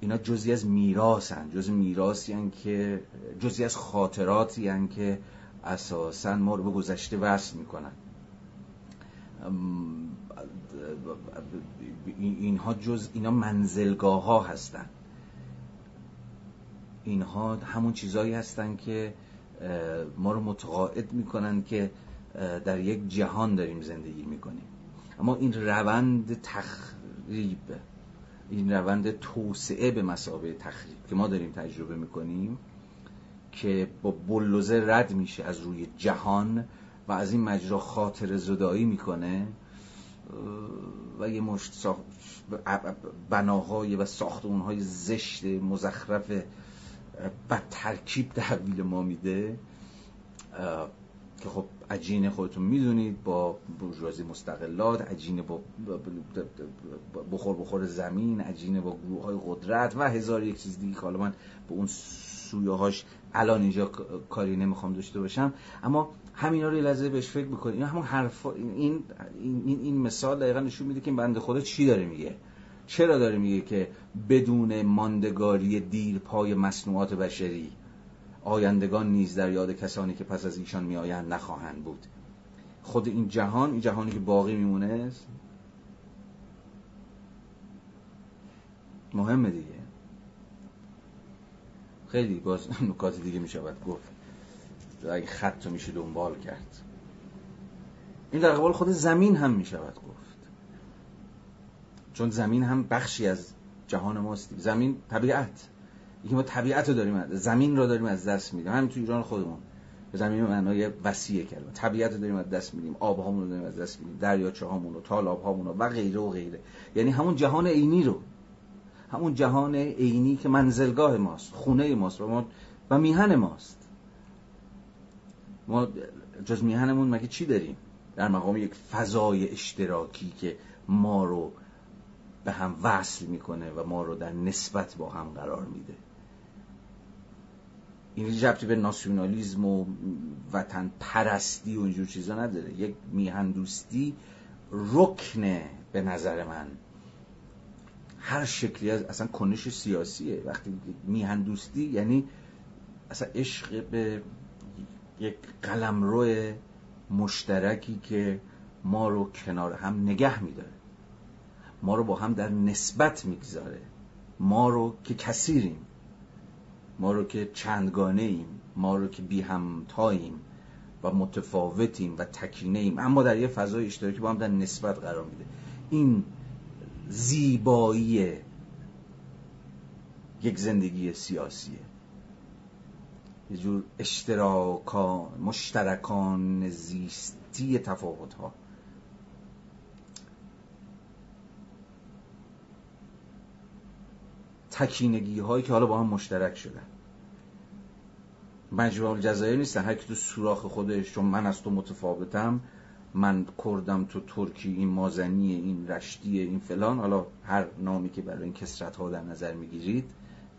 اینا جزی از میراثن جز میراثی که جزی از خاطراتی که اساسا ما رو به گذشته وصل می‌کنن. اینها جز اینا منزلگاه ها هستن. اینها همون چیزهایی هستن که ما رو متقاعد می‌کنن که در یک جهان داریم زندگی می‌کنیم. اما این روند تخریب این روند توسعه به مسابه تخریب که ما داریم تجربه می‌کنیم که با بلوزه رد میشه از روی جهان و از این مجرا خاطر زدایی می‌کنه. و یه مشت بناهای و ساختمانهای زشت مزخرف بد ترکیب تحویل ما میده. که خب عجین خودتون می‌دونید با برجوازی مستقلات عجین با بخور بخور زمین عجین با گروه های قدرت و هزار یک چیز دیگه که حالا من به اون سویه هاش الان اینجا کاری نمی‌خوام داشته باشم. اما همینا رو لحظه بهش فکر می‌کنید این همون حرف این این این مثال دقیقا نشون میده که این بنده خدا چی داره میگه. چرا داره میگه که بدون ماندگاری دیر پای مصنوعات بشری آیندگان نیز در یاد کسانی که پس از ایشان میآیند نخواهند بود. خود این جهان این جهانی که باقی میمونه مهمه دیگه. خیلی باز نکات دیگه میشه باید گفت. اگه خط رو میشه دنبال کرد. این در قبال خود زمین هم می‌شود گفت. چون زمین هم بخشی از جهان ماست. زمین طبیعت. یکی ما طبیعت رو داریم زمین رو داریم از دست میدیم. همین تو ایران خودمون. زمین معنای وسیع کلمه. طبیعت رو داریم از دست میدیم آب رو داریم از دست میدیم دریاچه هامون رو تالاب هامون رو و غیره و غیره. یعنی همون جهان عینی رو. همون جهان عینی که منزلگاه ماست خونه ماست و ما و میهن ماست. ما جز میهنمون مگه چی داریم؟ در مقام یک فضای اشتراکی که ما رو به هم وصل می‌کنه و ما رو در نسبت با هم قرار میده. این جبتی به ناسیونالیزم و وطن پرستی و اینجور چیزا نداره. یک میهن دوستی رکنه به نظر من هر شکلی از اصلا کنش سیاسیه. وقتی میهن دوستی یعنی اصلا عشق به یک قلمرو مشترکی که ما رو کنار هم نگه میداره. ما رو با هم در نسبت می‌گذاره. ما رو که کثیریم. ما رو که چندگانه ایم ما رو که بی همتاییم و متفاوتیم و تکینه ایم اما در یه فضای اشتراکی با هم در نسبت قرار میده. این زیبایی یک زندگی سیاسیه. یه جور اشتراکان مشترکان زیستی تفاوت ها تکینگی هایی که حالا با هم مشترک شدن. مجموع الجزایر نیستن. هر تو سوراخ خودش چون من از تو متفاوتم من کردم تو ترکی این مازنی این رشتی این فلان. حالا هر نامی که برای این کسرت ها در نظر می‌گیرید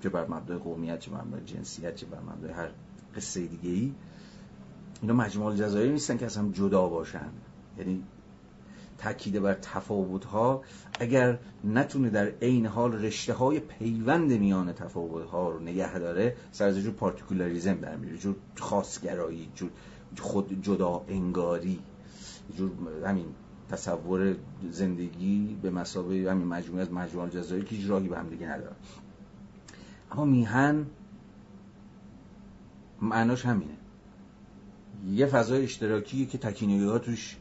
چه بر مبدای قومیت چه بر مبدای جنسیت چه بر مبدای هر قصه دیگه ای اینا مجموع الجزایر نیستن که از هم جدا باشن. یعنی تاکید بر تفاوت ها اگر نتونه در عین حال رشته های پیوند میان تفاوت ها رو نگه داره سر از جور پارتیکولاریزم در میره جور خاصگرایی جور خود جدا انگاری جور همین تصور زندگی به مسابقه همین مجموعه از مجموعه جزایی که راهی به هم دیگه نداره اما میهن معناش همینه. یه فضای اشتراکی که تکینگی ها توش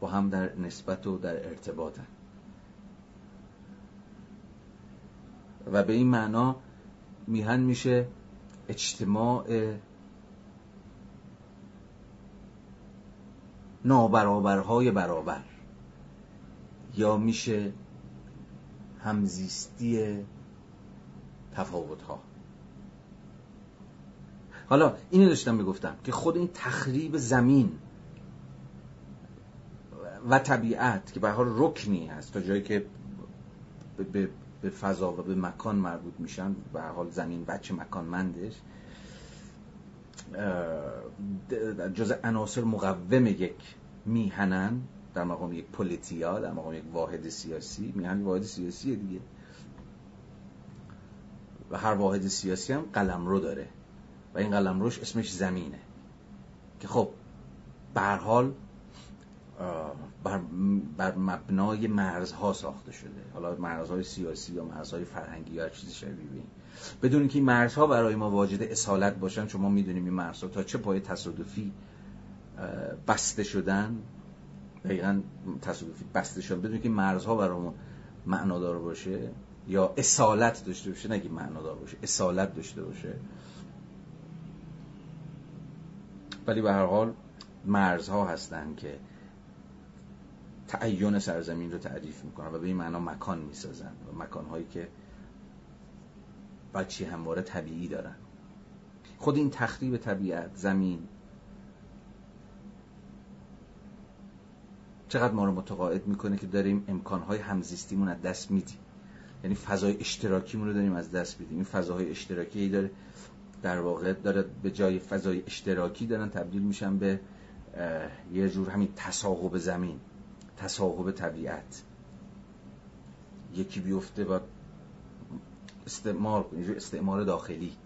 با هم در نسبت و در ارتباطن. و به این معنا میهن میشه اجتماع نابرابرهای برابر. یا میشه همزیستی تفاوت ها حالا اینو داشتم می‌گفتم که خود این تخریب زمین و طبیعت که به حال رکنی هست تا جایی که به, به فضا و به مکان مربوط میشن به حال زمین بچه مکانمندش. جز عناصر مقوم یک میهنن در مقام یک پولیتیا در مقام یک واحد سیاسی. میهن واحد سیاسی دیگه. و هر واحد سیاسی هم قلم رو داره. و این قلم روش اسمش زمینه. که خب به حال بر, بر مبنای مرزها ساخته شده. حالا مرزهای سیاسی یا مرزهای فرهنگی یا چیزی شبیه این. بدون که این مرزها برای ما واجد اصالت باشن شما می‌دونیم این مرزها تا چه پای تصادفی بسته شدن. دقیقا تصادفی بسته شدن. بدون که مرزها برای ما معنادار باشه یا اصالت داشته باشه نگی معنادار باشه اصالت داشته باشه. ولی به هر حال مرزها هستن که تعین سرزمین رو تعریف می‌کنن و به این معنا مکان می‌سازن. و مکانهایی که بچی همواره طبیعی دارن. خود این تخریب طبیعت زمین چقدر ما رو متقاعد می‌کنه که داریم امکانهای همزیستیمون از دست میدیم. یعنی فضای اشتراکیمون رو داریم از دست میدیم. این فضاهای اشتراکی داره در واقع داره به جای فضای اشتراکی دارن تبدیل میشن به یه جور همین تصاحب زمین. تصاحب طبیعت. یکی بیفته با استعمار استعمار داخلی.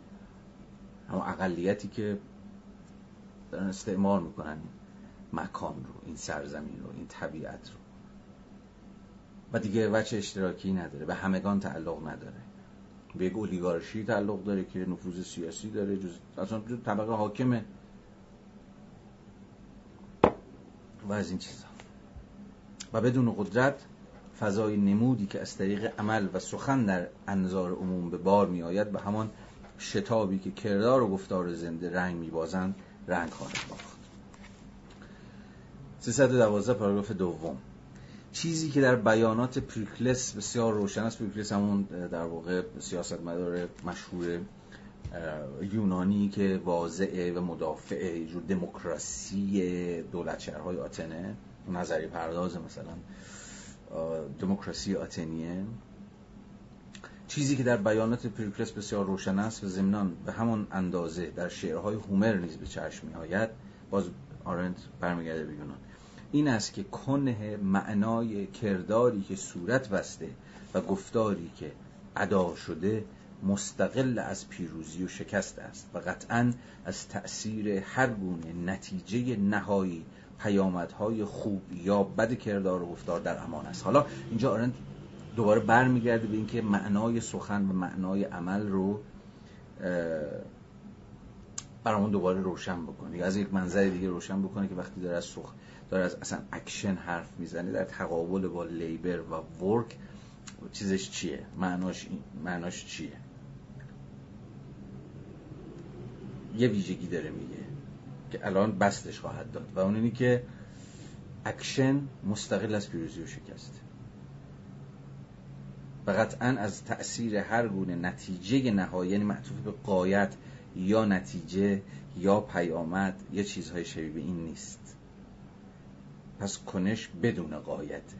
اما اقلیتی که دارن استعمار می‌کنن مکان رو این سرزمین رو این طبیعت رو. و دیگه وچه اشتراکی نداره به همگان تعلق نداره. به یک اولیگارشی تعلق داره که نفوذ سیاسی داره جز اصلا طبقه حاکمه. و از این چیزا. و بدون قدرت فضای نمودی که از طریق عمل و سخن در انظار عموم به بار می آید به همان شتابی که کردار و گفتار زنده رنگ می بازند رنگ خواهد باخت. 312 پاراگراف دوم. چیزی که در بیانات پریکلس بسیار روشن است پریکلس همون در واقع سیاستمدار مشهور یونانی که واضعه و مدافع دموکراسی دولت شهرهای آتنه. نظری پرداز مثلا دموکراسی آتنیه. چیزی که در بیانات پریکلس بسیار روشن است و ضمنان به همون اندازه در شعرهای هومر نیز به چشم می آید باز آرنت برمیگرده به یونان. این است که کنه معنای کرداری که صورت بسته و گفتاری که ادا شده مستقل از پیروزی و شکست است و قطعا از تأثیر هر گونه نتیجه نهایی پیامدهای خوب یا بد کردار و گفتار در امان است. حالا اینجا آرند دوباره برمیگرده به اینکه معنای سخن و معنای عمل رو برامون دوباره روشن بکنه. از یک منظر دیگه روشن بکنه که وقتی داره از سخ داره از اصلا اکشن حرف می‌زنه در تقابل با labor و work چیزش چیه؟ معناش, معناش چیه؟ یه ویژگی داره میگه. که الان بسطش خواهد داد و اون اینی که اکشن مستقل از پیروزی و شکست. و قطعا از تأثیر هر گونه نتیجه نهایی یعنی معطوف به غایت یا نتیجه یا پیامد یه چیزهای شبیه این نیست. پس کنش بدون قایته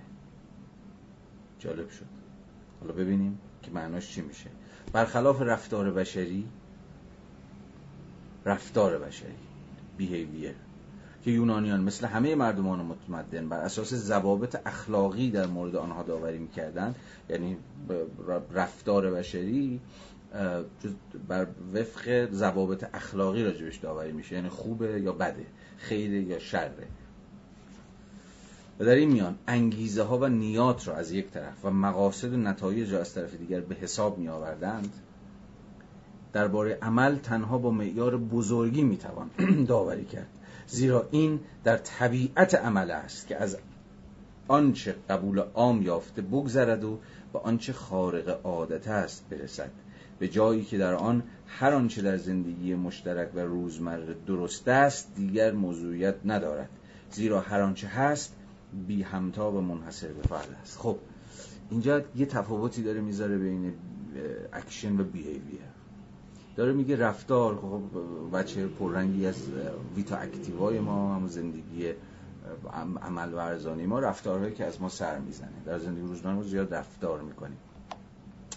جالب شد. حالا ببینیم که معناش چی میشه. برخلاف رفتار بشری رفتار بشری. بیهیویر که یونانیان مثل همه مردمان متمدن بر اساس ضوابط اخلاقی در مورد آنها داوری می‌کردن یعنی رفتار بشری بر وفق ضوابط اخلاقی راجبش داوری میشه یعنی خوبه یا بده خیره یا شره. و در این میان انگیزه ها و نیات را از یک طرف و مقاصد و نتایج را از طرف دیگر به حساب می آوردند درباره عمل تنها با معیار بزرگی می‌توان داوری کرد. زیرا این در طبیعت عمل است که از آنچه قبول عام یافته بگذرد و به آنچه خارق عادت است برسد. به جایی که در آن هر آنچه در زندگی مشترک و روزمره درست است دیگر موضوعیت ندارد. زیرا هر آنچه هست بی همتا و منحصر به فرد است. خب اینجا یه تفاوتی داره می‌ذاره بین اکشن و behavior داره میگه رفتار خب بچه پررنگی از vita activa ی ما هم زندگی عمل ورزانی ما رفتارهایی که از ما سر می‌زنه. در زندگی روزمره ما زیاد رفتار می‌کنیم.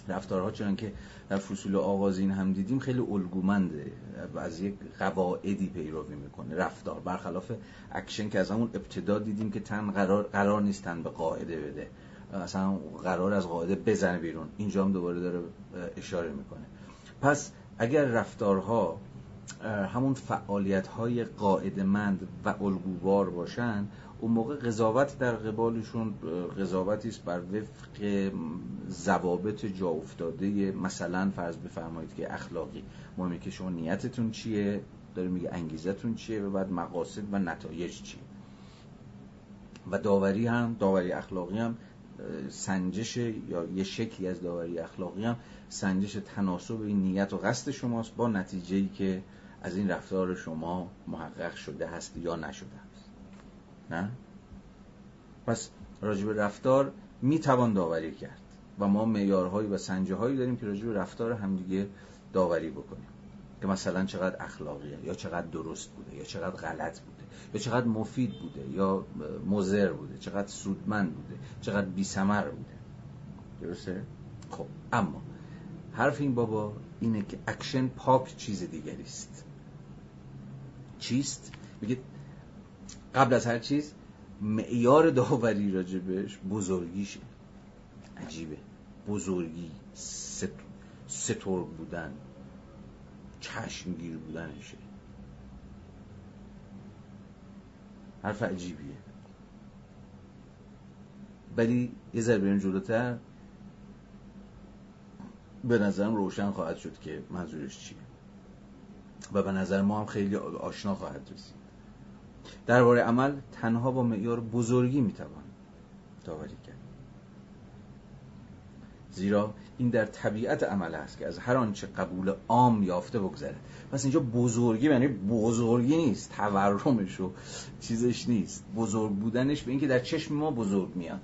رفتارها چون که در فصول آغازین هم دیدیم خیلی الگومنده از یک قواعدی پیروی می‌کنه. رفتار. برخلاف اکشن که از همون ابتدا دیدیم که تن قرار, قرار نیستن به قاعده بده. اصلا قرار از قاعده بزنه بیرون. اینجا هم دوباره داره اشاره می‌کنه. پس اگر رفتارها همون فعالیت های قاعدمند و الگووار باشن اون موقع قضاوت در قبالشون قضاوتی است بر وفق ضوابط جا افتاده. مثلا فرض بفرمایید که اخلاقی. مهمه که شما نیتتون چیه؟ داره میگه انگیزتون چیه؟ و بعد مقاصد و نتایج چیه؟ و داوری هم داوری اخلاقی هم سنجش یا یه شکلی از داوری اخلاقی هم سنجش تناسب این نیت و قصد شماست با نتیجه که از این رفتار شما محقق شده هست یا نشده هست نه؟ پس راجب رفتار می‌توان داوری کرد و ما معیارهایی و سنجه هایی داریم که راجب رفتار همدیگه داوری بکنیم که مثلا چقدر اخلاقیه یا چقدر درست بوده یا چقدر غلط بوده یا چقدر مفید بوده یا مضر بوده چقدر سودمند بوده چقدر بیسمر بوده درسته؟ خب اما حرف این بابا اینه که اکشن پاک چیز دیگری است. چیست؟ میگه قبل از هر چیز معیار داوری راجع بهش بزرگیشه عجیبه. بزرگی سترگ بودن چشمگیر بودنشه. حرف عجیبیه. ولی یه ذره بریم جلوتر. به نظرم روشن خواهد شد که منظورش چیه. و به نظر ما هم خیلی آشنا خواهد رسید. درباره عمل تنها با معیار بزرگی می‌توان داوری کرد. زیرا این در طبیعت عمل است که از هر آنچه قبول عام یافته بگذره پس اینجا بزرگی یعنی بزرگی نیست تورمش و چیزش نیست. بزرگ بودنش به اینکه در چشم ما بزرگ میاد.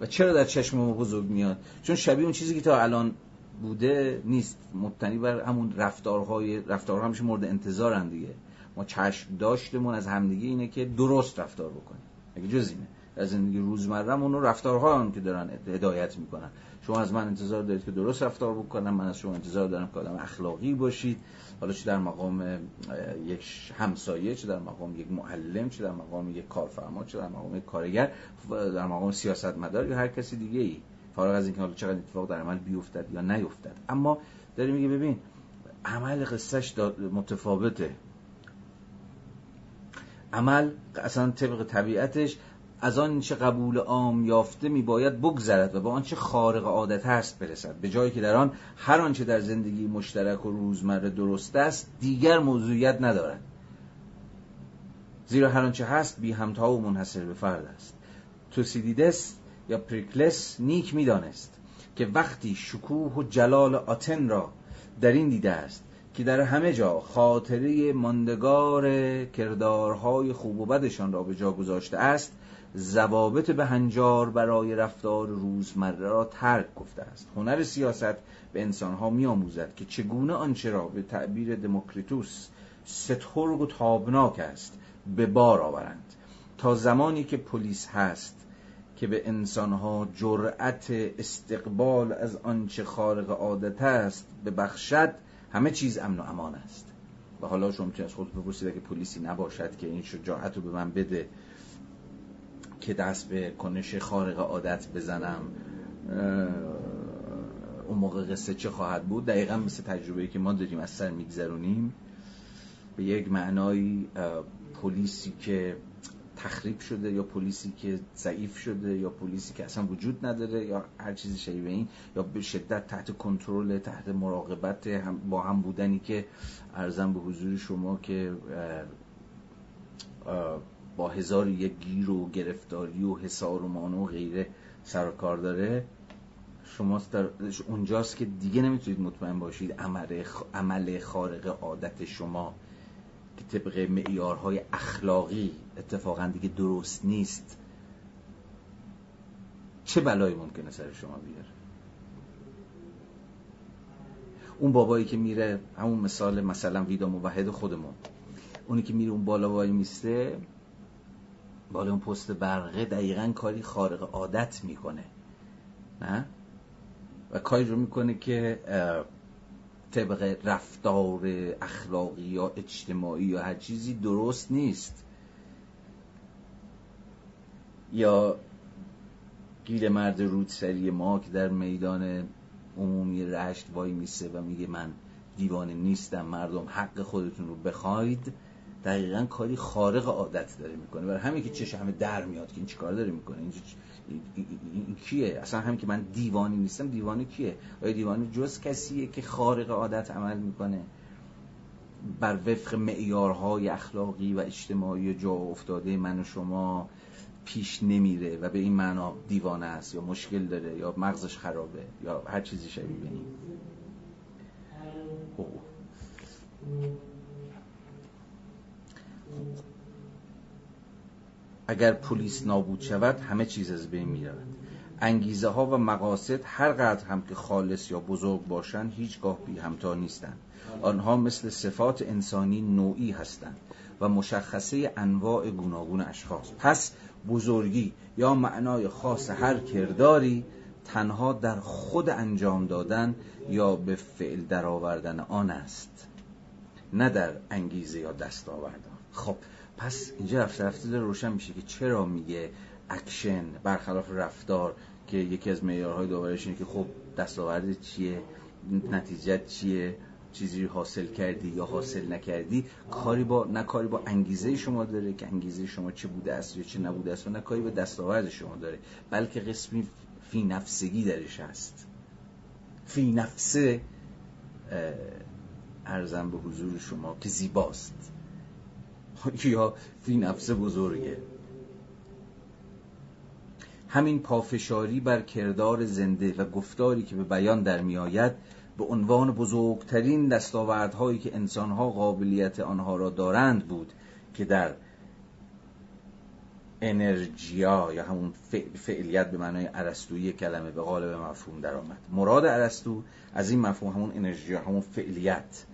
و چرا در چشم ما بزرگ میاد؟ چون شبیه اون چیزی که تا الان بوده نیست. مبتنی بر همون رفتارهای رفتارها همیشه مورد انتظارن دیگه. ما چشم داشتمون از همدیگه اینه که درست رفتار بکنیم. اگه جز اینه. از زندگی روزمرهمون رو رفتارها هم که دارن هدایت می‌کنن. شما از من انتظار دارید که درست رفتار بکنم. من از شما انتظار دارم که آدم اخلاقی باشید. حالا چه در مقام یک همسایه چه در مقام یک معلم چه در مقام یک کارفرما چه در مقام یک کارگر در مقام سیاستمدار یا هر کسی دیگه ای فارغ از اینکه حالا چقدر اتفاق در عمل بیفتد یا نیفتد. اما داره میگه ببین عمل قصهش متفاوته. عمل اصلا طبق طبیعتش از آنچه قبول عام یافته می باید بگذرد و به آنچه خارق عادت است برسد. به جایی که در آن هر آنچه در زندگی مشترک و روزمره درست است دیگر موضوعیت ندارد. زیرا هر آنچه هست بی همتا و منحصر به فرد است. توسیدیدس یا پریکلس نیک می‌دانست که وقتی شکوه و جلال آتن را در این دیده است که در همه جا خاطره ماندگار کردارهای خوب و بدشان را به جا گذاشته است ضوابط به هنجار برای رفتار روزمره را ترک گفته است. هنر سیاست به انسانها می آموزد که چگونه آنچه را به تعبیر دموکریتوس سترگ و تابناک است به بار آورند. تا زمانی که پلیس هست که به انسانها جرأت استقبال از آنچه خارق عادت است به بخشد همه چیز امن و امان است. و حالا شما می‌تونید از خود بپرسید که پلیسی نباشد که این شجاعت رو به من بده که دست به کنش خارق عادت بزنم اون موقع قصه چه خواهد بود؟ دقیقا مثل تجربه که ما داریم از سر میگذرونیم. به یک معنای پلیسی که تخریب شده یا پلیسی که ضعیف شده یا پلیسی که اصلا وجود نداره یا هر چیزی شبیه این یا به شدت تحت کنترل تحت مراقبت هم با هم بودنی که ارزم به حضور شما که با هزار یک گیر و گرفتاری و حسار و مانو و غیره سر کار داره. شما در اونجاست که دیگه نمی‌تونید مطمئن باشید عمل, عمل خارق عادت شما که طبق معیارهای اخلاقی اتفاقا دیگه درست نیست. چه بلایی ممکنه سر شما بیاره؟ اون بابایی که میره همون مثال مثلا ویدا موحد خودمون. اونی که میره اون بالا وای میسته بالا اون پست برقه دقیقا کاری خارق عادت می‌کنه. نه؟ و کاری رو می‌کنه که طبق رفتار اخلاقی یا اجتماعی یا هر چیزی درست نیست. یا گیل مرد رودسری ما که در میدان عمومی رشت وای میسه و میگه من دیوانه نیستم مردم حق خودتون رو بخواید. دقیقا کاری خارق عادت داره می‌کنه. برای همین که چش همه در میاد که این چیکار داره می‌کنه. این, این کیه؟ اصلا همین که من دیوانی نیستم دیوانه کیه؟ آیا دیوانه جز کسیه که خارق عادت عمل می‌کنه؟ بر وفق معیارهای اخلاقی و اجتماعی جا افتاده من و شما پیش نمیره و به این معنا دیوانه است یا مشکل داره یا مغزش خرابه یا هر چیزی شبیه به این. اگر پلیس نابود شود همه چیز از بین می رود انگیزه ها و مقاصد هر قدر هم که خالص یا بزرگ باشند هیچگاه بی همتا نیستند. آنها مثل صفات انسانی نوعی هستند و مشخصه انواع گوناگون اشخاص. پس بزرگی یا معنای خاص هر کرداری تنها در خود انجام دادن یا به فعل درآوردن آن است نه در انگیزه یا دستاورد آن. خب پس اینجا رفته رفته روشن میشه که چرا میگه اکشن برخلاف رفتار که یکی از معیارهای داوریش اینه که خب دستاورد چیه نتیجه چیه؟ چیزی حاصل کردی یا حاصل نکردی کاری با نه کاری با انگیزه شما داره که انگیزه شما چه بوده است یا چه نبوده است و نه کاری به دستاورد شما داره بلکه قسمی فی نفسگی درش هست. فی نفسه ارزم به حضور شما که زیباست. یا فی نفسه بزرگه. همین پافشاری بر کردار زنده و گفتاری که به بیان در میآید به عنوان بزرگترین دستاوردهایی که انسانها قابلیت آنها را دارند بود که در انرژیا یا همون فعلیت به معنای عرستویی کلمه به قالب مفهوم در آمد مراد عرستو از این مفهوم همون انرژیا همون فعلیت.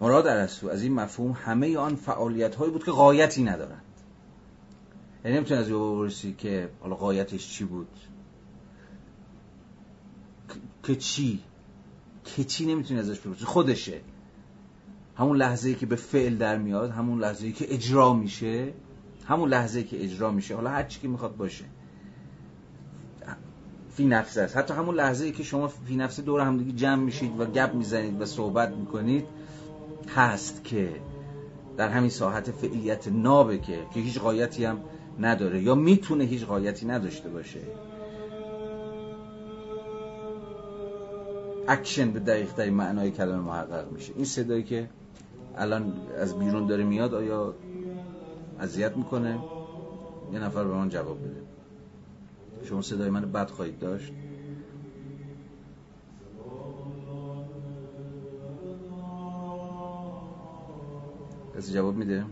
مراد عرستو از این مفهوم همه آن فعالیت هایی بود که قایتی ندارند. یعنی نمی‌تونی از برسی که حالا قایتش چی بود؟ که چی؟ که چی نمی‌تونی ازش بپرسی؟ خودشه. همون لحظه ای که به فعل در میاد همون لحظه ای که اجرا میشه همون لحظه ای که اجرا میشه. حالا هر چی که می‌خواد باشه. فی نفسه است. حتی همون لحظه ای که شما فی نفسه دور هم دیگه جمع میشید و گپ می‌زنید و صحبت می‌کنید هست که در همین ساحت فعلیت نابه که که هیچ قایتی هم نداره یا می‌تونه هیچ قایتی نداشته باشه. اکشن به دقیق در معنای کلمه محقق میشه. این صدایی که الان از بیرون داره میاد آیا اذیت می‌کنه؟ یه نفر به من جواب بده. شما صدای من بد خواهید داشت؟ کسی جواب میده؟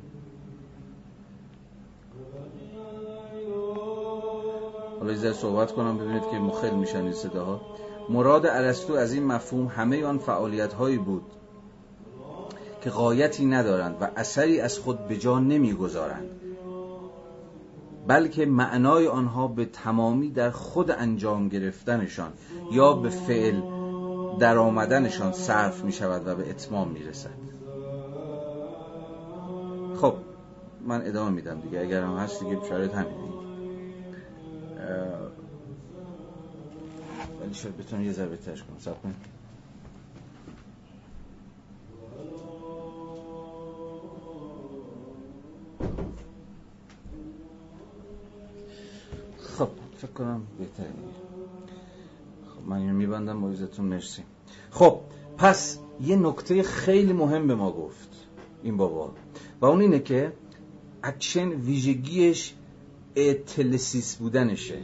حالا یه صحبت کنم ببینید که مخل میشن این صداها. مراد ارسطو از این مفهوم همه آن فعالیت هایی بود که قایتی ندارند و اثری از خود به جا نمی‌گذارند بلکه معنای آنها به تمامی در خود انجام گرفتنشان یا به فعل در آمدنشان صرف می شود و به اتمام می رسد خب من ادامه میدم دیگه اگر هم هست دیگه شرایط همینه. ولی شاید بتونم یه ذره ترش کنم. سب خب فکر کنم بهتره خب من اینو میبندم. با مرسی. خب پس یه نکته خیلی مهم به ما گفت این بابا. و اون اینه که اکشن ویژگیش atelesis بودنشه.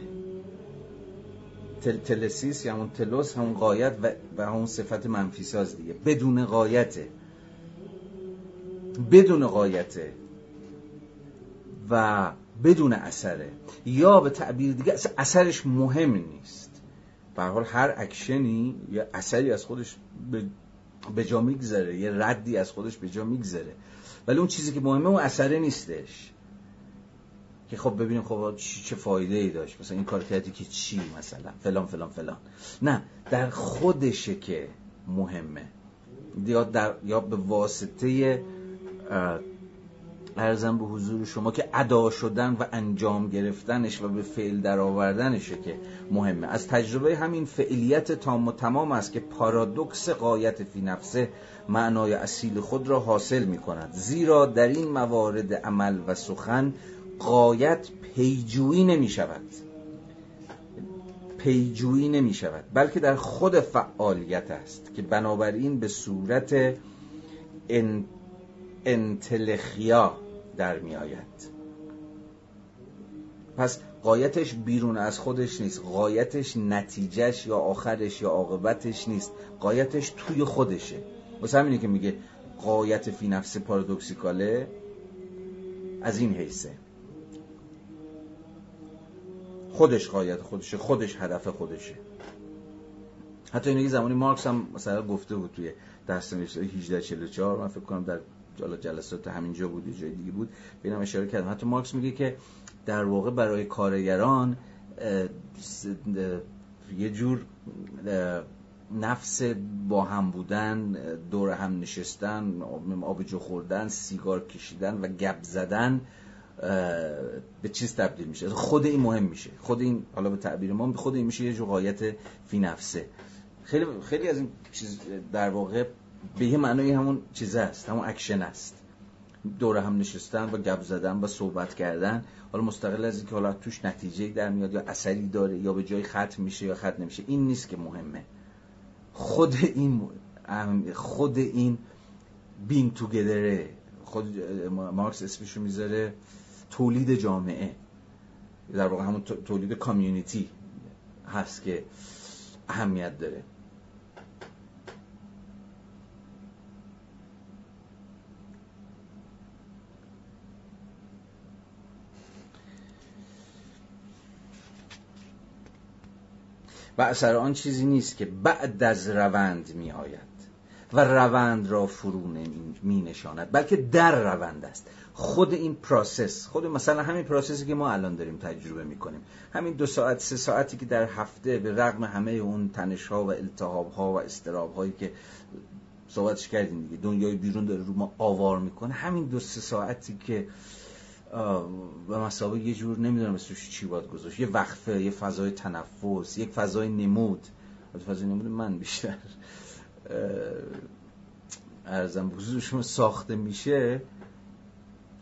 تل telesis یا همون telos همون غایت و, و همون صفت منفی ساز دیگه. بدون غایته بدون غایته و بدون اثره یا به تعبیر دیگه اثرش مهم نیست. به حال هر اکشنی یا اثری از خودش به جا میگذره یه ردی از خودش به جا میگذره ولی اون چیزی که مهمه اون اثره نیستش. که خب ببینیم خب چه فایده ای داشت. مثلا این کار کردی که چی مثلا؟ فلان فلان فلان. نه در خودشه که مهمه. یا, در یا به واسطه ارزم به حضور شما که ادا شدن و انجام گرفتنش و به فعل در آوردنشه که مهمه. از تجربه همین فعلیت تام و تمام است که پارادوکس قایت فی نفسه معنای اصیل خود را حاصل می کند زیرا در این موارد عمل و سخن قایت پیجویی نمی شود پیجویی نمی شود بلکه در خود فعالیت است که بنابراین به صورت انتلخیا در می آید پس قایتش بیرون از خودش نیست. قایتش نتیجهش یا آخرش یا عاقبتش نیست. قایتش توی خودشه. واسه همینه که میگه قایت فی نفس پارادوکسیکاله از این حیثه. خودش قایت خودشه خودش هدف خودشه. حتی اینه زمانی مارکس هم مثلا گفته بود توی درس نوشته 1844 من فکر کنم در جلسات همینجا بود یه جای دیگه بود. بینم اشاره کردم. حتی مارکس میگه که در واقع برای کارگران یه جور نفس با هم بودن دور هم نشستن آبجو خوردن سیگار کشیدن و گپ زدن به چیز تبدیل میشه. خود این مهم میشه. خود این حالا به تعبیر ما خود این میشه یه جور غایت فی نفسه. خیلی خیلی از این چیز در واقع به یه معنای همون چیز است. همون اکشن است. دور هم نشستن و گپ زدن و صحبت کردن. حالا مستقل از اینکه حالا توش نتیجه در میاد یا اثری داره یا به جای ختم میشه یا ختم نمیشه. این نیست که مهمه. خود این خود این بین توگدره خود مارکس اسمشو می‌ذاره. تولید جامعه. در واقع همون تولید کامیونیتی هست که اهمیت داره. و اثر آن چیزی نیست که بعد از روند می آید و روند را فرو می نشاند بلکه در روند است. خود این process خود مثلا همین process ی که ما الان داریم تجربه می‌کنیم. همین دو ساعت سه ساعتی که در هفته به رغم همه اون تنش ها و التهاب ها و اضطراب هایی که صحبتش کردیم دیگه دنیای بیرون داره رو ما آوار می‌کنه همین دو سه ساعتی که به مسابقه یه جور نمی‌دونم اسمش چی باید گذاشت. یه وقفه یه فضای تنفس یک فضای نمود. فضای نمود من بیشتر. ارزم شما ساخته میشه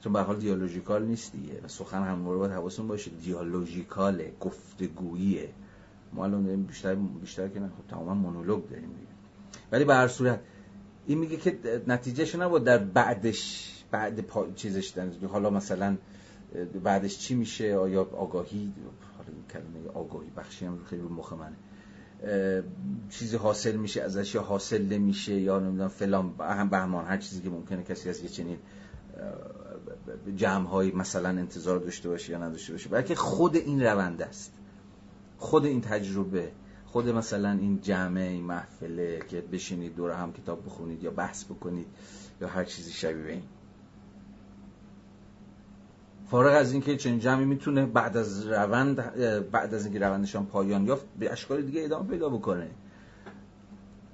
چون به حال دیالوژیکال نیست دیگه سخن هم باید حواستون باشه. دیالوژیکاله گفتگوییه. ما الان داریم بیشتر بیشتر که نه خب تماما مونولوگ داریم دیگه. ولی به هر صورت این میگه که نتیجهش نبود در بعدش بعد پا... چیزش حالا مثلا بعدش چی میشه؟ آیا آگاهی؟ حالا این کلمه آگاهی بخشی هم خیلی رو مخ منه. چیزی حاصل میشه ازش یا حاصل نمیشه یا نمی‌دونم فلان هم بهمان هر چیزی که ممکنه کسی از یه چنین جمع های مثلا انتظار داشته باشه یا نداشته باشه. بلکه خود این روند است. خود این تجربه خود مثلا این جمع این محفله که بشینید دور هم کتاب بخونید یا بحث بکنید یا هر چیزی شبیه این. فارغ از اینکه چنین جمعی می‌تونه بعد از روند بعد از اینکه روندشان پایان یافت به اشکال دیگه ادامه پیدا بکنه.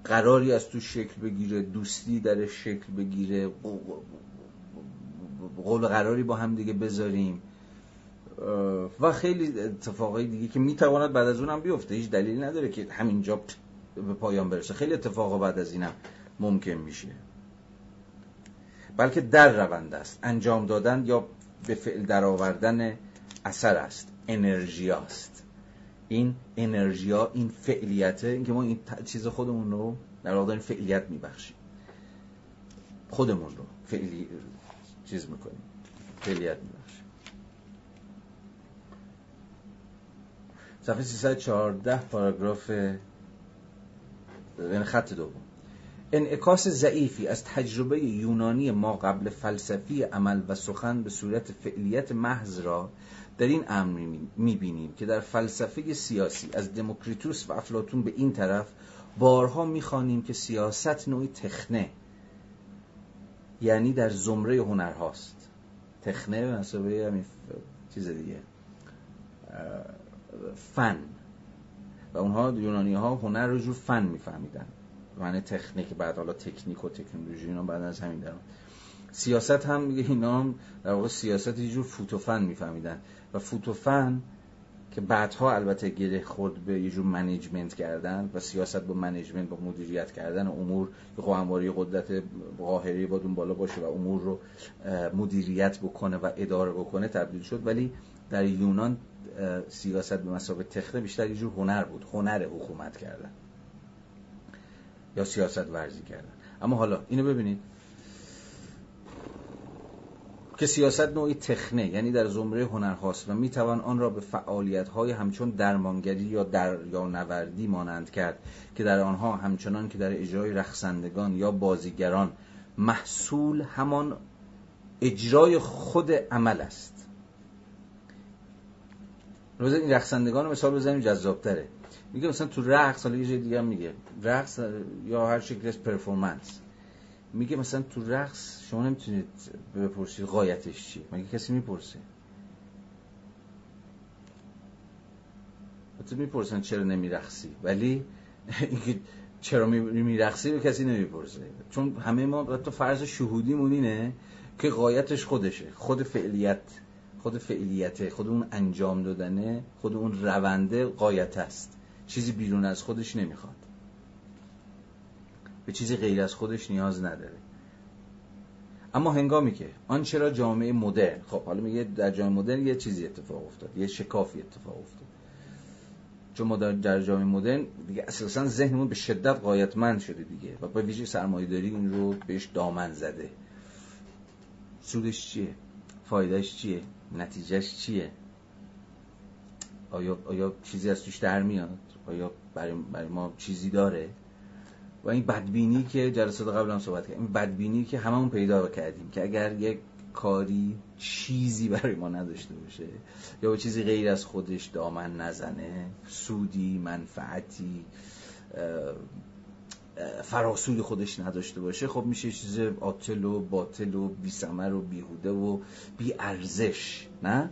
قراری از تو شکل بگیره دوستی در شکل بگیره قول قراری با هم دیگه بذاریم. و خیلی اتفاقای دیگه که می‌تواند بعد از اونم بیفته هیچ دلیلی نداره که همینجا به پایان برسه. خیلی اتفاقا بعد از اینم ممکن میشه. بلکه در روند است. انجام دادن یا به فعل درآوردن اثر است. انرژی است این انرژیا این فعلیته اینکه ما این چیز خودمون رو در واقع فعلیت میبخشیم. خودمون رو فعلی چیز می‌کنیم. فعلیت میبخشیم. صفحه 314 پاراگراف یعنی خط دوم. انعکاس ضعیفی از تجربه یونانی ما قبل فلسفی عمل و سخن به صورت فعلیت محض را در این امر می‌بینیم که در فلسفه سیاسی از دموکریتوس و افلاتون به این طرف بارها می‌خوانیم که سیاست نوعی تخنه یعنی در زمره هنرهاست. تخنه به مثابه چیز دیگه فن. و اونها یونانی ها هنر رو جور فن میفهمیدن. معنی تکنیک بعد حالا تکنیک و تکنولوژی اینا بعد از همین در سیاست هم میگه اینا هم در واقع سیاست یه جور فوت و فن میفهمیدن. و فوت و فن که بعدها البته گره خورد به یه جور management کردن و سیاست با management با مدیریت کردن امور خب همواری قدرت قاهری با اون بالا باشه و امور رو مدیریت بکنه و اداره بکنه تبدیل شد. ولی در یونان سیاست به مسابقه تخته بیشتر یه جور هنر بود. هنر حکومت کردن. یا سیاست ورزی کردن. اما حالا اینو ببینید. که سیاست نوعی تخنه یعنی در زمره هنرهاست و می‌توان آن را به فعالیت های همچون درمانگری یا در یا نوردی مانند کرد که در آنها همچنان که در اجرای رقصندگان یا بازیگران محصول همان اجرای خود عمل است. روز این رقصندگان رو مثال بزنیم جذابتره. میگه مثلا تو رقص حالا یه دیگه میگه رقص یا هر شکل از پرفورمنس. میگه مثلا تو رقص شما نمی‌تونید بپرسید قایتش چیه. مگه کسی می‌پرسه؟ تو می‌پرسن چرا نمیرقصی. ولی اینکه چرا میرقصی به کسی نمی‌پرسه. چون همه ما تو فرض شهودی اینه که قایتش خودشه. خود فعلیت خود فعلیت خود اون انجام دادنه خود اون رونده قایت است. چیزی بیرون از خودش نمی‌خواد. به چیزی غیر از خودش نیاز نداره. اما هنگامی که آن چرا جامعه مدرن خب حالا میگه در جامعه مدرن یه چیزی اتفاق افتاد یه شکافی اتفاق افتاد. چون ما در جامعه مدرن دیگه اساسا ذهنمون به شدت قایتمند شده دیگه و با ویژه سرمایه‌داری اون رو بهش دامن زده. سودش چیه؟ فایدهش چیه؟ نتیجهش چیه؟ آیا, آیا چیزی از توش در میاد؟ آیا برای, برای ما چیزی داره. و این بدبینی که جلسات قبل هم صحبت کردیم این بدبینی که هممون پیدا کردیم که اگر یک کاری چیزی برای ما نداشته باشه یا با چیزی غیر از خودش دامن نزنه سودی منفعتی فراسوی خودش نداشته باشه خب میشه چیز آتل و باطل و بی و بیهوده و بی ارزش نه؟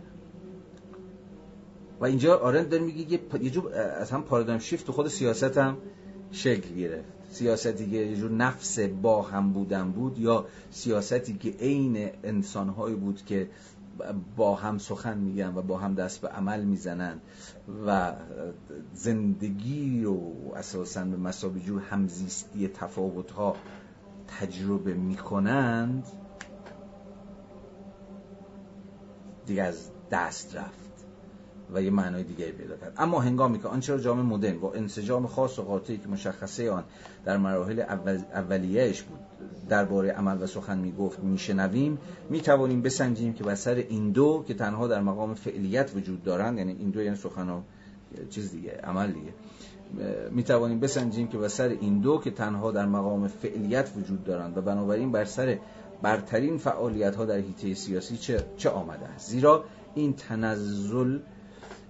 و اینجا آرند داره میگه یه جور از هم پارادایم شیفت تو خود سیاست هم شکل گرفت. سیاستی که یه جور نفس با هم بودن بود یا سیاستی که عین انسانهایی بود که با هم سخن میگن و با هم دست به عمل می‌زنن و زندگی رو اساسا به مسابقه جور همزیستی تفاوت ها تجربه می‌کنند دیگه از دست رفت. و یه معنای دیگری پیدا کرد. اما هنگامی که آنچه را جامعه مدرن با انسجام خاص و قاطعی که مشخصه آن در مراحل اول اولیهش بود درباره عمل و سخن می‌گفت میشنویم می‌توانیم بسنجیم که بسر این دو که تنها در مقام فعلیت وجود دارند یعنی این دو یعنی سخن و چیز دیگه عمل دیگه. می توانیم بسنجیم که بسر این دو که تنها در مقام فعلیت وجود دارند و بنابراین بر سر برترین فعالیت ها در حیطه سیاسی چه, چه آمده است. زیرا این تنزل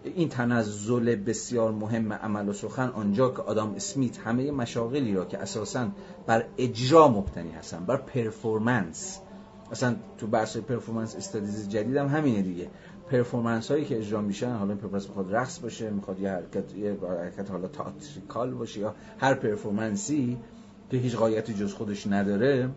این تنزل بسیار مهم عمل و سخن آنجا که آدام اسمیت همه مشاغلی را که اساسا بر اجرا مبتنی هستن بر performance. اصلا تو بحث performance studies جدید هم همینه دیگه. performance هایی که اجرا میشن حالا performance می‌خواد رقص باشه می‌خواد یه حرکت یه حرکت حالا theatrical باشه یا هر performance ی که هیچ غایتی جز خودش نداره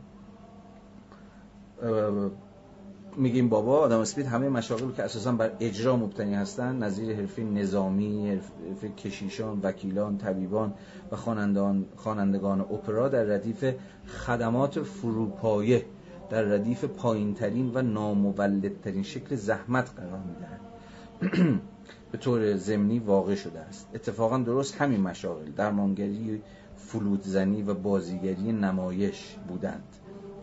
میگیم بابا آدام اسمیت همه مشاغل که اساسا بر اجرا مبتنی هستن نظیر حرفه نظامی حرفه کشیشان وکیلان طبیبان و خوانندگان خوانندگان اپرا در ردیف خدمات فروپایه در ردیف پایینترین و نامولدترین شکل زحمت قرار می‌دهند. به طور ضمنی واقع شده است. اتفاقا درست همین مشاغل درمانگری فلوتزنی و بازیگری نمایش بودند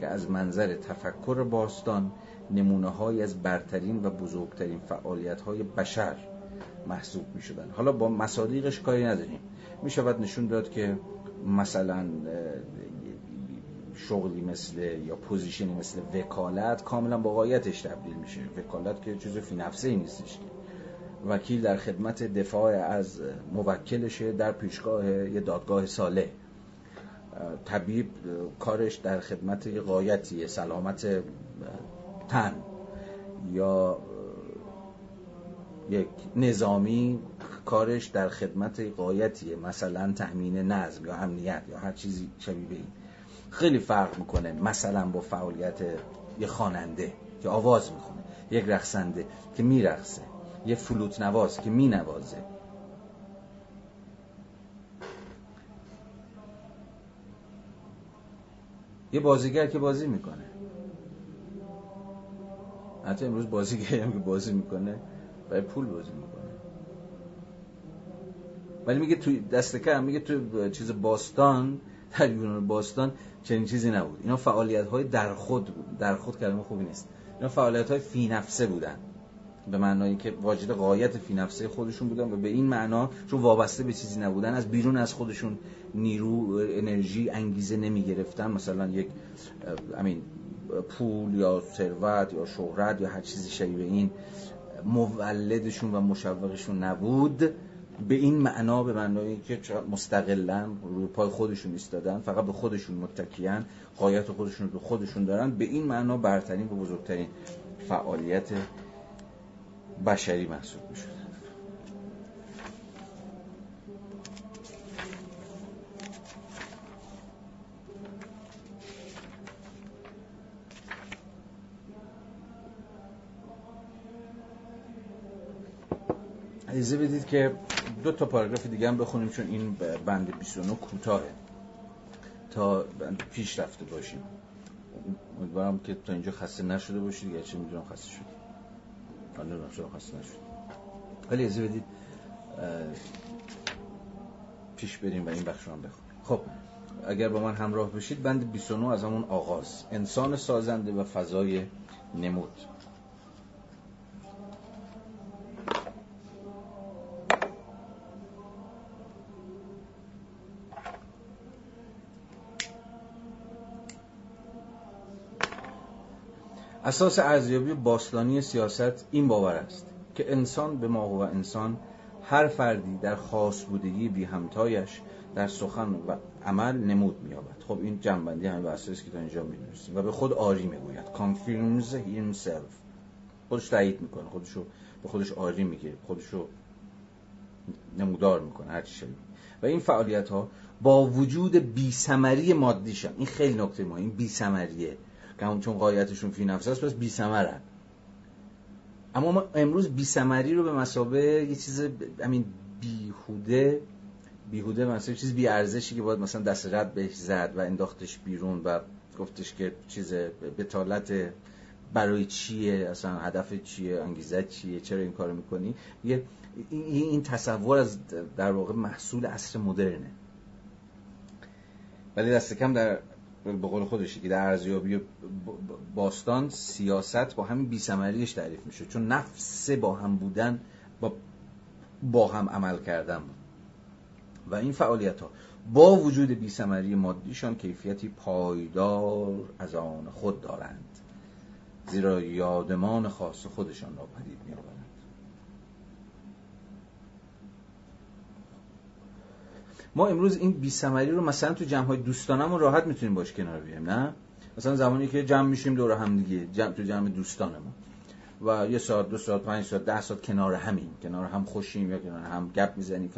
که از منظر تفکر باستان نمونه های از برترین و بزرگترین فعالیت های بشر محسوب می شدن حالا با مصادیقش کاری نداریم. می شود نشون داد که مثلا شغلی مثل یا position ی مثل وکالت کاملا با غایتش تبدیل میشه. وکالت که چیز فی نفسه ای نیستش وکیل در خدمت دفاع از موکلشه در پیشگاه یه دادگاه ساله طبیب کارش در خدمت یه غایتی سلامت تن یا یک نظامی کارش در خدمت قایتیه مثلا تأمین نظم یا امنیت یا هر چیزی شبیه این. خیلی فرق می‌کنه مثلا با فعالیت یه خواننده که آواز می‌خونه یک رقصنده که میرقصه یه فلوت نواز که مینوازه. یه بازیگر که بازی می‌کنه. حتی امروز بازیگری هم که بازی می‌کنه برای پول بازی می‌کنه. ولی میگه توی دست کم میگه توی چیز باستان در یونان باستان چنین چیزی نبود. اینا فعالیت های در خود در خود کلمه خوبی نیست. اینا فعالیت های فی نفسه بودن. به معنایی که واجد قایت فی نفسه خودشون بودن و به این معنا چون وابسته به چیزی نبودن از بیرون از خودشون نیرو انرژی انگیزه نمی گرفتن مثلا یک امین پول یا ثروت یا شهرت یا هر چیزی شبیه این مولدشون و مشوقشون نبود. به این معنا به معنایی که مستقلا روی پای خودشون ایستادن فقط به خودشون متکیان قایت خودشون رو خودشون دارن. به این معنا برترین و بزرگترین فعالیت بشری محسوب می‌شد. اجازه بدید که دو تا پاراگراف دیگه هم بخونیم چون این بند 29 کوتاهه. تا پیش رفته باشیم. امیدوارم که تا اینجا خسته نشده باشید یا چه می‌دونم خسته شد من نمی‌دونم چرا خسته نشد ولی اجازه بدید پیش بریم و این بخش رو هم بخونیم. خب اگر با من همراه بشید بند 29 از همون آغاز. انسان سازنده و فضای نمود. اساس ارزیابی باستانی سیاست این باور است که انسان به ما و انسان هر فردی در خاص بودگی بی همتایش در سخن و عمل نمود می‌یابد. خب این جنبندی همه بحثی که تا اینجا می‌دونستیم و به خود آری می‌گوید. Confirms himself. خودش تایید می‌کنه. خودشو به خودش آری میگه. خودشو نمودار می‌کنه. هر چی و این فعالیت ها با وجود بی سمری این خیلی نکته این بی سمریه همون چون قایتشون فی نفس است پس بی سمرن اما ما امروز بی سمری رو به مسابه یه چیز همین بیهوده بیهوده مثلا چیز بی ارزشی که باید مثلا دست رد بهش زد و انداختش بیرون و گفتش که چیز بتالت برای چیه اصلا هدف چیه انگیزه چیه چرا این کارو می‌کنی؟ یه این تصور از در واقع محصول عصر مدرنه. ولی دست کم در به قول خودشی که در ارزیابی باستان سیاست با همین بیسمریش تعریف میشه چون نفس با هم بودن با, با هم عمل کردن و این فعالیت ها با وجود بیسمری مادیشان کیفیتی پایدار از آن خود دارند زیرا یادمان خاص خودشان را پدید می ما امروز این بی رو مثلا تو جمع های دوستانمون راحت می‌تونیم باش کنار بیایم نه؟ مثلا زمانی که جمع میشیم دور هم دیگه جمع تو جمع دوستانمون. و یه ساعت دو ساعت پنج ساعت ده ساعت کنار همین کنار هم خوشیم یا کنار هم گپ می‌زنیم.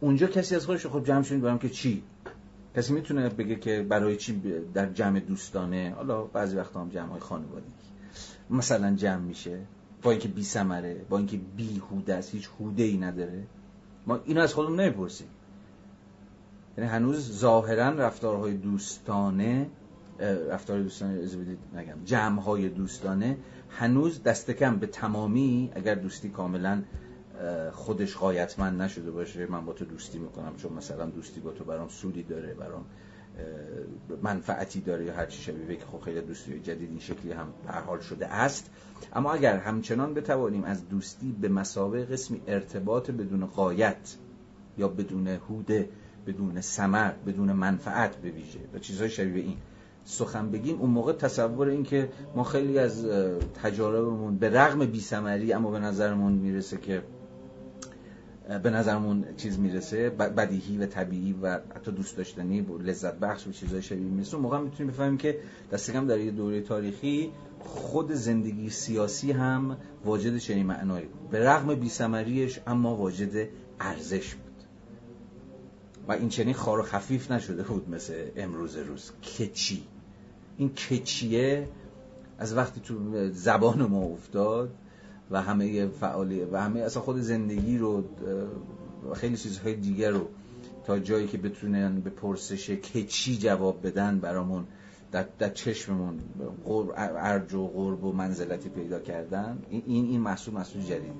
اونجا کسی از خودش خب جمع شدیم برام که چی؟ کسی می‌تونه بگه که برای چی در جمع دوستانه؟ حالا بعضی وقتا هم جمع های خانوادگی. مثلا جمع میشه با اینکه بی سمره با اینکه بی هوده است هیچ هوده ای نداره. ما اینو از خودمون نمی‌پرسیم. یعنی هنوز ظاهرا رفتارهای دوستانه رفتار دوستانه از نگم جمع های دوستانه هنوز دست کم به تمامی اگر دوستی کاملا خودش قایتمند نشده باشه من با تو دوستی می‌کنم چون مثلا دوستی با تو برام سودی داره برام منفعتی داره یا هر چی شبیه که خب خیلی دوستی جدید این شکلی هم به حال شده است. اما اگر همچنان بتوانیم از دوستی به مسابقه قسمی ارتباط بدون قایت یا بدون هوده بدون سمر بدون منفعت به ویژه و چیزهای شبیه این. سخن بگیم اون موقع تصور این که ما خیلی از تجاربمون به رغم بیسمری اما به نظرمون می‌رسه که به نظرمون چیز می‌رسه بدیهی و طبیعی و حتی دوست داشتنی و لذت بخش و چیزهای شبیه می‌رسه. موقع می‌تونیم بفهمیم که دست کم در یه دوره تاریخی خود زندگی سیاسی هم واجد چنین معنایی به رغم بیسمریش اما واجد ارزش و این چنین خار و خفیف نشده بود مثل امروز روز. کچی. این کچیه از وقتی تو زبان ما افتاد و همه فعالیه و همه اصلا خود زندگی رو و خیلی چیزهای دیگر رو تا جایی که بتونن به پرسش کچی جواب بدن برامون در, در چشممون ارج و قرب و منزلتی پیدا کردن. این این محصول محصول جدید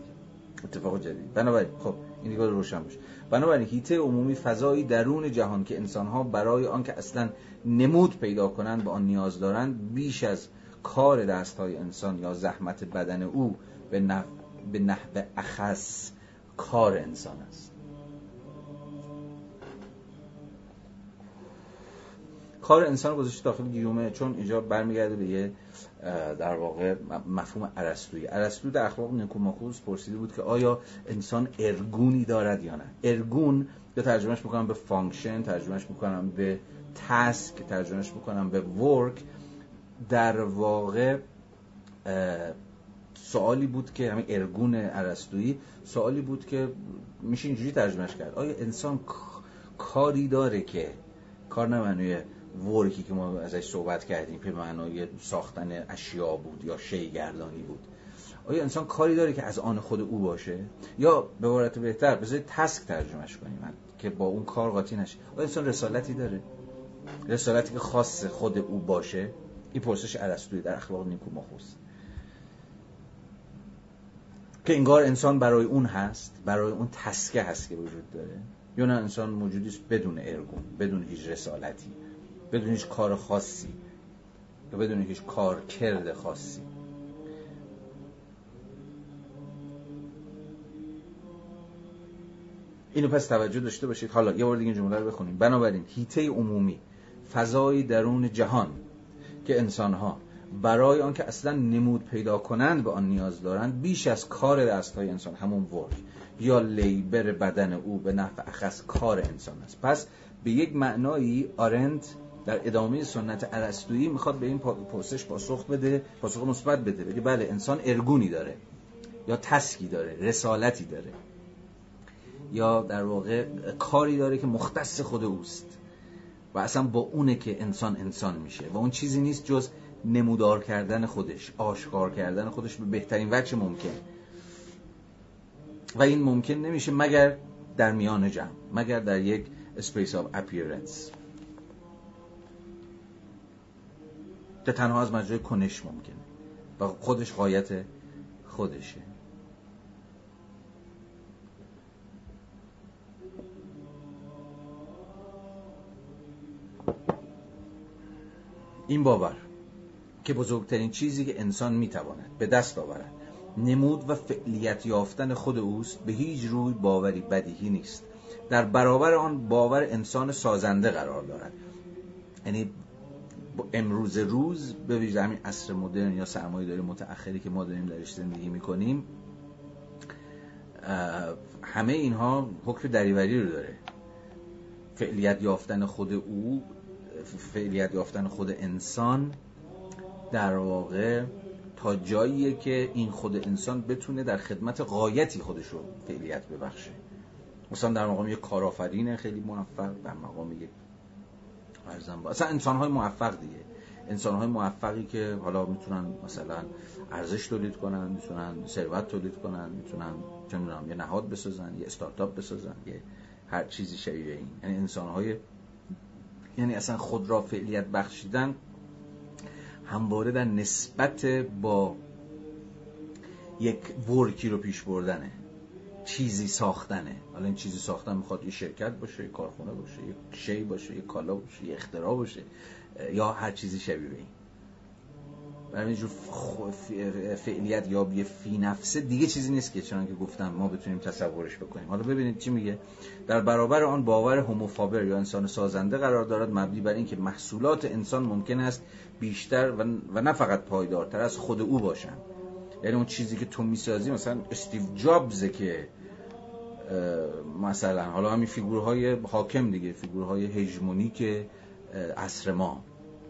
اتفاق جدید. بنابراین خب این دیگه روشن بشه بنابراین هیته عمومی فضایی درون جهان که انسانها برای آنکه اصلا نمود پیدا کنند به آن نیاز دارند بیش از کار دستهای انسان یا زحمت بدن او به نحو به نحو اخص کار انسان است. کار انسان گذاشته داخل گیومه چون اینجا برمیگرده به یه در واقع مفهوم ارسطویی. ارسطو در اخلاق نیکوماخوس پرسیده بود که آیا انسان ارگونی دارد یا نه؟ ارگون یا ترجمهش می‌کنم به function ترجمهش می‌کنم به task ترجمهش می‌کنم به work. در واقع سوالی بود که همین ارگون ارسطویی سوالی بود که میشه اینجوری ترجمهش کرد. آیا انسان کاری داره که کار نه به معنی work ی که ما ازش صحبت کردیم که معنای ساختن اشیا بود یا شیءگردانی بود. آیا انسان کاری داره که از آن خود او باشه؟ یا به عبارت بهتر بذارید تسک ترجمهش کنیم من که با اون کار قاطی نشه. آیا انسان رسالتی داره؟ رسالتی که خاص خود او باشه؟ این پرسش ارسطویی در اخلاق نیکوماخوس که انگار انسان برای اون هست برای اون تسکه هست که وجود داره یا نه انسان موجودی بدون ارگون بدون هیچ رسالتی. بدون هیچ کار خاصی. یا بدون هیچ کار کرد خاصی. اینو پس توجه داشته باشید. حالا یه بار دیگه جمله رو بخونیم. بنابراین هیته عمومی فضای درون جهان که انسانها برای آنکه اصلا نمود پیدا کنند به آن نیاز دارند بیش از کار دستهای انسان همون ورک. یا لیبر بدن او به نفع اخص کار انسان است. پس به یک معنایی آرنت در ادامه سنت ارسطویی می‌خواد به این پرسش پاسخ بده پاسخ مثبت بده بگه بله انسان ارگونی داره یا تسکی داره رسالتی داره یا در واقع کاری داره که مختص خود اوست و اصلا با اونه که انسان انسان میشه و اون چیزی نیست جز نمودار کردن خودش آشکار کردن خودش به بهترین وجه ممکن. و این ممکن نمیشه مگر در میان جمع مگر در یک space of appearance. که تنها از مجرای کنش ممکنه و خودش قایت خودشه. این باور که بزرگترین چیزی که انسان می‌تواند به دست آورد نمود و فعلیت یافتن خود اوست به هیچ روی باوری بدیهی نیست. در برابر آن باور انسان سازنده قرار دارد. یعنی امروز روز به ویژه همین عصر مدرن یا سرمایه داری متأخری که ما داریم درش زندگی می‌کنیم همه اینها حکم دریوری رو داره. فعلیت یافتن خود او فعلیت یافتن خود انسان در واقع تا جاییه که این خود انسان بتونه در خدمت قایتی خودش رو فعلیت ببخشه. مثلا در مقام یک کارآفرین خیلی موفق در مقام یک ارزم با اصلا انسان های موفق دیگه. انسان های موفقی که حالا می‌تونن مثلا ارزش تولید کنن می‌تونن ثروت تولید کنن می‌تونن چه یه نهاد بسازن یه استارتاپ بسازن یه هر چیزی شبیه این. یعنی انسان های یعنی اصلا خود را فعلیت بخشیدن همواره در نسبت با یک ورکی رو پیش بردنه. چیزی ساختنه. حالا این چیزی ساختن می‌خواد یه شرکت باشه یه کارخونه باشه یه شی باشه یه کالا باشه یه اختراع باشه یا هر چیزی شبیه این. برای فعلیت یا یه فی نفسه دیگه چیزی نیست که چنان که گفتم ما بتونیم تصورش بکنیم. حالا ببینید چی میگه. در برابر آن باور homo faber یا انسان سازنده قرار دارد مبنی بر اینکه محصولات انسان ممکن است بیشتر و نه فقط پایدارتر از خود او باشند. یعنی اون چیزی که تو می‌سازی مثلا استیو جابزه که مثلا حالا همین فیگورهای حاکم دیگه فیگورهای هژمونیک عصر ما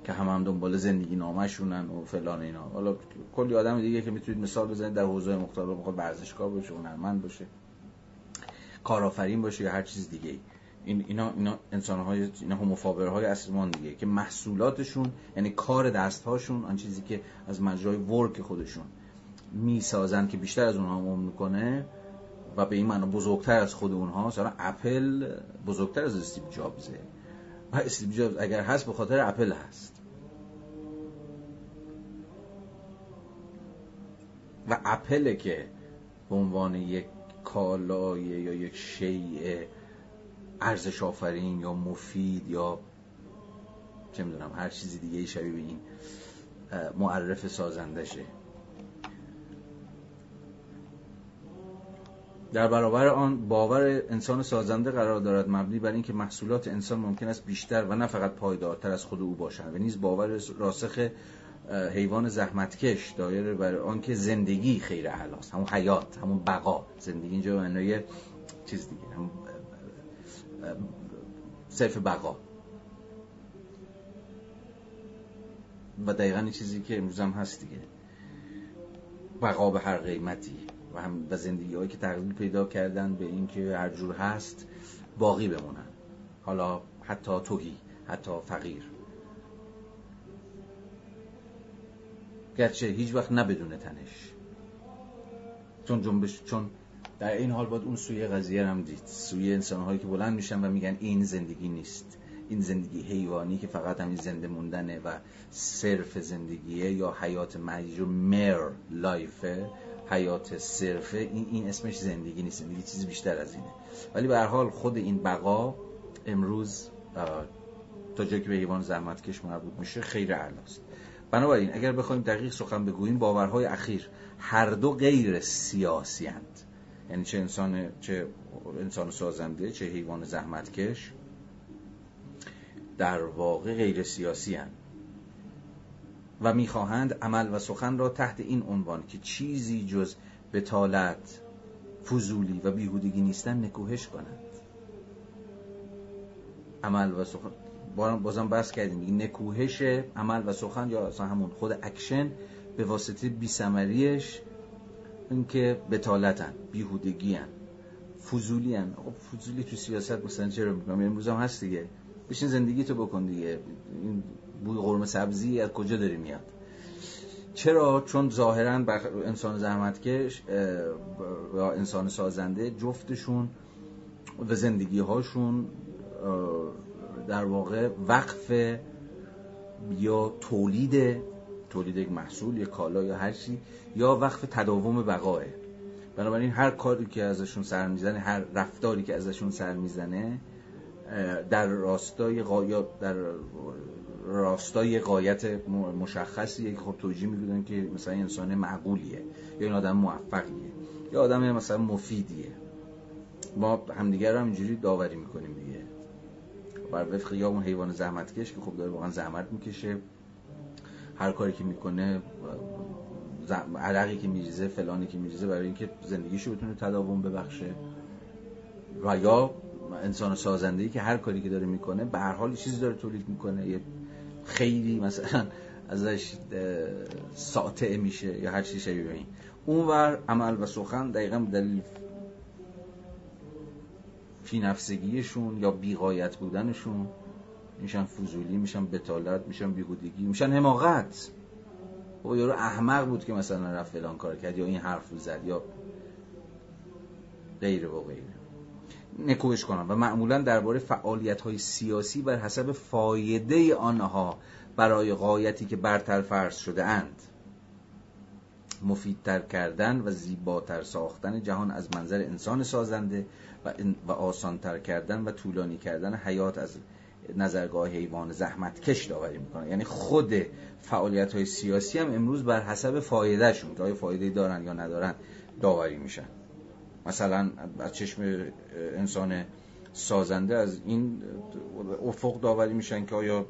که هم هم دنبال زندگی نامشونن و فلان اینا. حالا کلی آدم دیگه که می‌تونید مثال بزنید در حوزه مختلف بخواد ورزشکار باشه هنرمند باشه کارآفرین باشه یا هر چیز دیگه این اینا اینا انسان های اینا های اصلمان دیگه که محصولاتشون یعنی کار دستهاشون آن چیزی که از مجرای ورک خودشون. می‌سازن که بیشتر از اونها عمر می‌کنه و به این معنی بزرگتر از خود اونها مثلا اپل بزرگتر از استیو جابزه. و استیو جابز اگر هست به خاطر اپل هست. و اپل که به عنوان یک کالای یا یک شیء ارزش آفرین یا مفید یا چه می‌دونم هر چیزی دیگه شبیه به این معرف سازندشه. در برابر آن باور انسان سازنده قرار دارد مبنی بر اینکه محصولات انسان ممکن است بیشتر و نه فقط پایدارتر از خود او باشند و نیز باور راسخ حیوان زحمتکش دایره بر آنکه زندگی خیر است. همون حیات همون بقا. زندگی اینجا معنای چیز دیگه همون صرف بقا. و دقیقا چیزی که امروز هم هست دیگه. بقا به هر قیمتی. و هم و زندگی هایی که تغییر پیدا کردن به اینکه هر جور هست باقی بمونن. حالا حتی توهی حتی فقیر. گرچه هیچ وقت نبدونه تنش. چون جنبش چون در این حال باید اون سوی قضیه هم دید. سوی انسان که بلند میشن و میگن این زندگی نیست. این زندگی حیوانی که فقط همین زنده موندنه و صرف زندگیه یا حیات مجر مر لایفه حیات صرفه این این اسمش زندگی نیست زندگی چیزی بیشتر از اینه ولی به هر حال خود این بقا امروز تا جایی که به حیوان زحمتکش مربوط میشه خیر اعلاست بنابراین اگر بخوایم دقیق سخن بگوییم باورهای اخیر هر دو غیر سیاسی هند. یعنی چه انسان چه انسان سازنده چه حیوان زحمتکش در واقع غیر سیاسی هند. و می‌خواهند عمل و سخن را تحت این عنوان که چیزی جز بطالت فضولی و بیهودگی نیستن نکوهش کنند. عمل و سخن بازم بحث کردیم نکوهش عمل و سخن یا اصلا همون خود اکشن به واسطه بیسمریش اینکه بطالتن بیهودگی هن فضولی هن خب فضولی تو سیاست مثلا چرا میگم امروز هم هست دیگه. بشین زندگی تو بکن دیگه. این بوی قرمه سبزی از کجا داری میاد؟ چرا؟ چون ظاهرا انسان زحمتکش یا انسان سازنده جفتشون و زندگی هاشون در واقع وقف یا تولید تولید یک محصول یا کالا یا هر چی یا وقف تداوم بقاه بنابراین هر کاری که ازشون سر می‌زنه هر رفتاری که ازشون سر می‌زنه در راستای قایات در راستای قایت مشخصی که خب توجیه می‌دونن که مثلا انسان معقولیه یا این آدم موفقیه یا آدم مثلا مفیدیه. ما همدیگر رو همینجوری داوری می‌کنیم دیگه. بر وفق یا اون حیوان زحمتکش که خب داره واقعا زحمت می‌کشه. هر کاری که می‌کنه عرقی که میریزه فلانی که میریزه برای اینکه زندگیشو بتونه تداوم ببخشه. و یا انسان سازنده ای که هر کاری که داره می‌کنه به هر حال چیزی داره تولید می‌کنه. یه خیلی مثلا ازش ساطع میشه یا هر چیزی شبیه این. اونور عمل و سخن دقیقا دلیل فی نفسگیشون یا بیقایت بودنشون میشن فضولی میشن بتالت میشن بیهودگی میشن حماقت. و خب یارو احمق بود که مثلا رفت فلان کار کرد یا این حرف رو زد یا غیره و غیره نکوهش کنم و معمولا درباره فعالیت های سیاسی بر حسب فایده آنها برای قایتی که برتر فرض شده اند. مفیدتر کردن و زیباتر ساختن جهان از منظر انسان سازنده و, و آسانتر کردن و طولانی کردن حیات از نظرگاه حیوان زحمتکش داوری می‌کنن یعنی خود فعالیت های سیاسی هم امروز بر حسب فایدهشون که آیا فایده دارن یا ندارن داوری میشن. مثلا از چشم انسان سازنده از این افق داوری میشن که آیا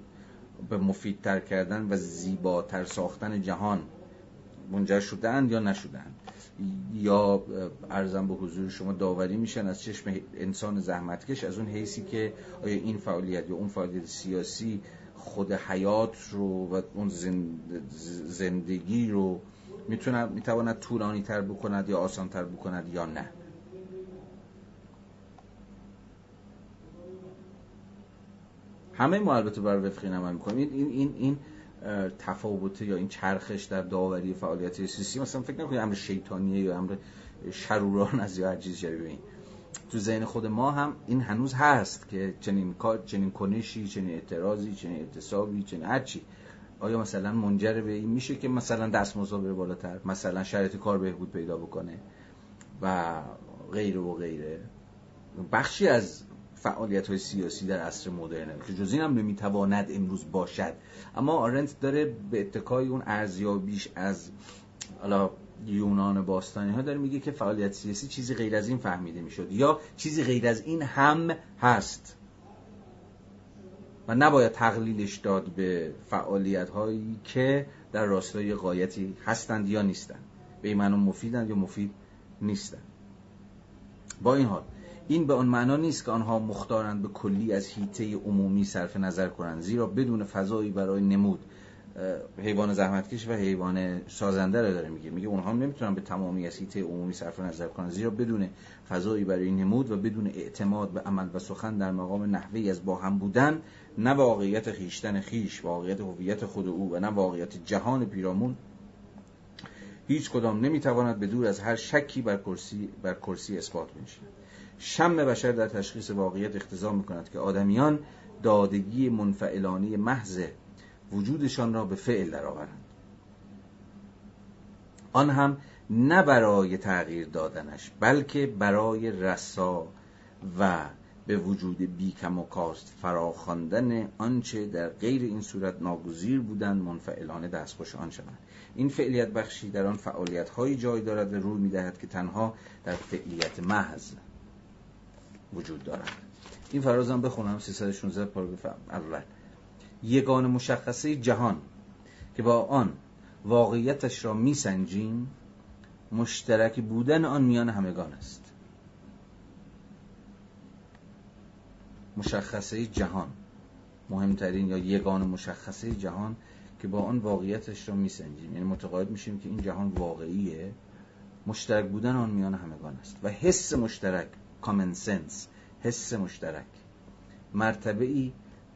به مفیدتر کردن و زیباتر ساختن جهان منجر شدند یا نشدند یا ارزم به حضور شما داوری میشن از چشم انسان زحمتکش از اون حیثی که آیا این فعالیت یا اون فعالیت سیاسی خود حیات رو و اون زندگی رو می‌تواند طولانی تر بکند یا آسان تر بکند یا نه؟ همه ما البته بر وفقی عمل می‌کنیم. این این این تفاوت یا این چرخش در داوری فعالیت سیاسی. مثلا فکر نکنید امر شیطانیه یا امر شروران از یا هر چیز شبیه تو ذهن خود ما هم این هنوز هست که چنین کار چنین کنشی چنین اعتراضی چنین اعتصابی چنین هرچی آیا مثلا منجر به این میشه که مثلا دستمزد بره بالاتر؟ مثلا شرایط کار بهبود پیدا بکنه و غیره و غیره. بخشی از فعالیت های سیاسی در عصر مدرنه که جز این هم نمی‌تواند امروز باشد. اما آرنت داره به اتکای اون ارزیابیش از حالا یونان باستانی ها داره میگه که فعالیت سیاسی چیزی غیر از این فهمیده می‌شد یا چیزی غیر از این هم هست. و نباید تقلیلش داد به فعالیت هایی که در راستای قایتی هستند یا نیستند. به این مفیدند یا مفید نیستند. با این حال این به آن معنا نیست که آنها مختارند به کلی از هیته عمومی صرف نظر کنند زیرا بدون فضایی برای نمود حیوان زحمتکش و حیوان سازنده رو داره میگه. میگه اونها هم نمی‌تونن به تمامی از هیته عمومی صرف نظر کنند زیرا بدون فضایی برای نمود و بدون اعتماد به عمل و سخن در مقام نحوی از با هم بودن نه واقعیت خیشتن خیش واقعیت هویت خود او و نه واقعیت جهان پیرامون. هیچ کدام نمی‌تواند به دور از هر شکی بر کرسی, بر کرسی اثبات بشه شم بشر در تشخیص واقعیت اختزام می‌کند که آدمیان دادگی منفعلانی محض وجودشان را به فعل درآورند. آن هم نه برای تغییر دادنش بلکه برای رسا و به وجود بیکم و کاست فراخواندن آنچه در غیر این صورت ناگزیر بودند منفعلانه دستخوش آن شوند. این فعلیت بخشی در آن فعالیت هایی جای دارد و روی می‌دهد که تنها در فعلیت محض وجود دارند این فرازم بخونم 316 پاراگراف اول. یگان مشخصه جهان که با آن واقعیتش را میسنجیم مشترک بودن آن میان همگان است. مشخصه جهان. مهمترین یا یگان مشخصه جهان که با آن واقعیتش را میسنجیم. یعنی متقاعد میشیم که این جهان واقعیه. مشترک بودن آن میان همگان است. و حس مشترک کامن سنس حس مشترک. مرتبه ای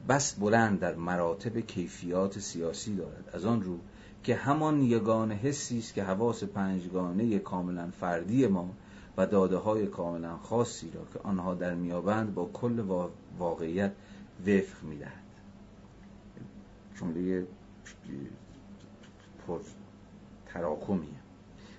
بس بلند در مراتب کیفیات سیاسی دارد. از آن رو که همان یگان حسی است که حواس پنجگانه کاملا فردی ما و داده های کاملا خاصی را که آنها در میابند با کل واقعیت وفق می‌دهد. جمله پر تراکمیه.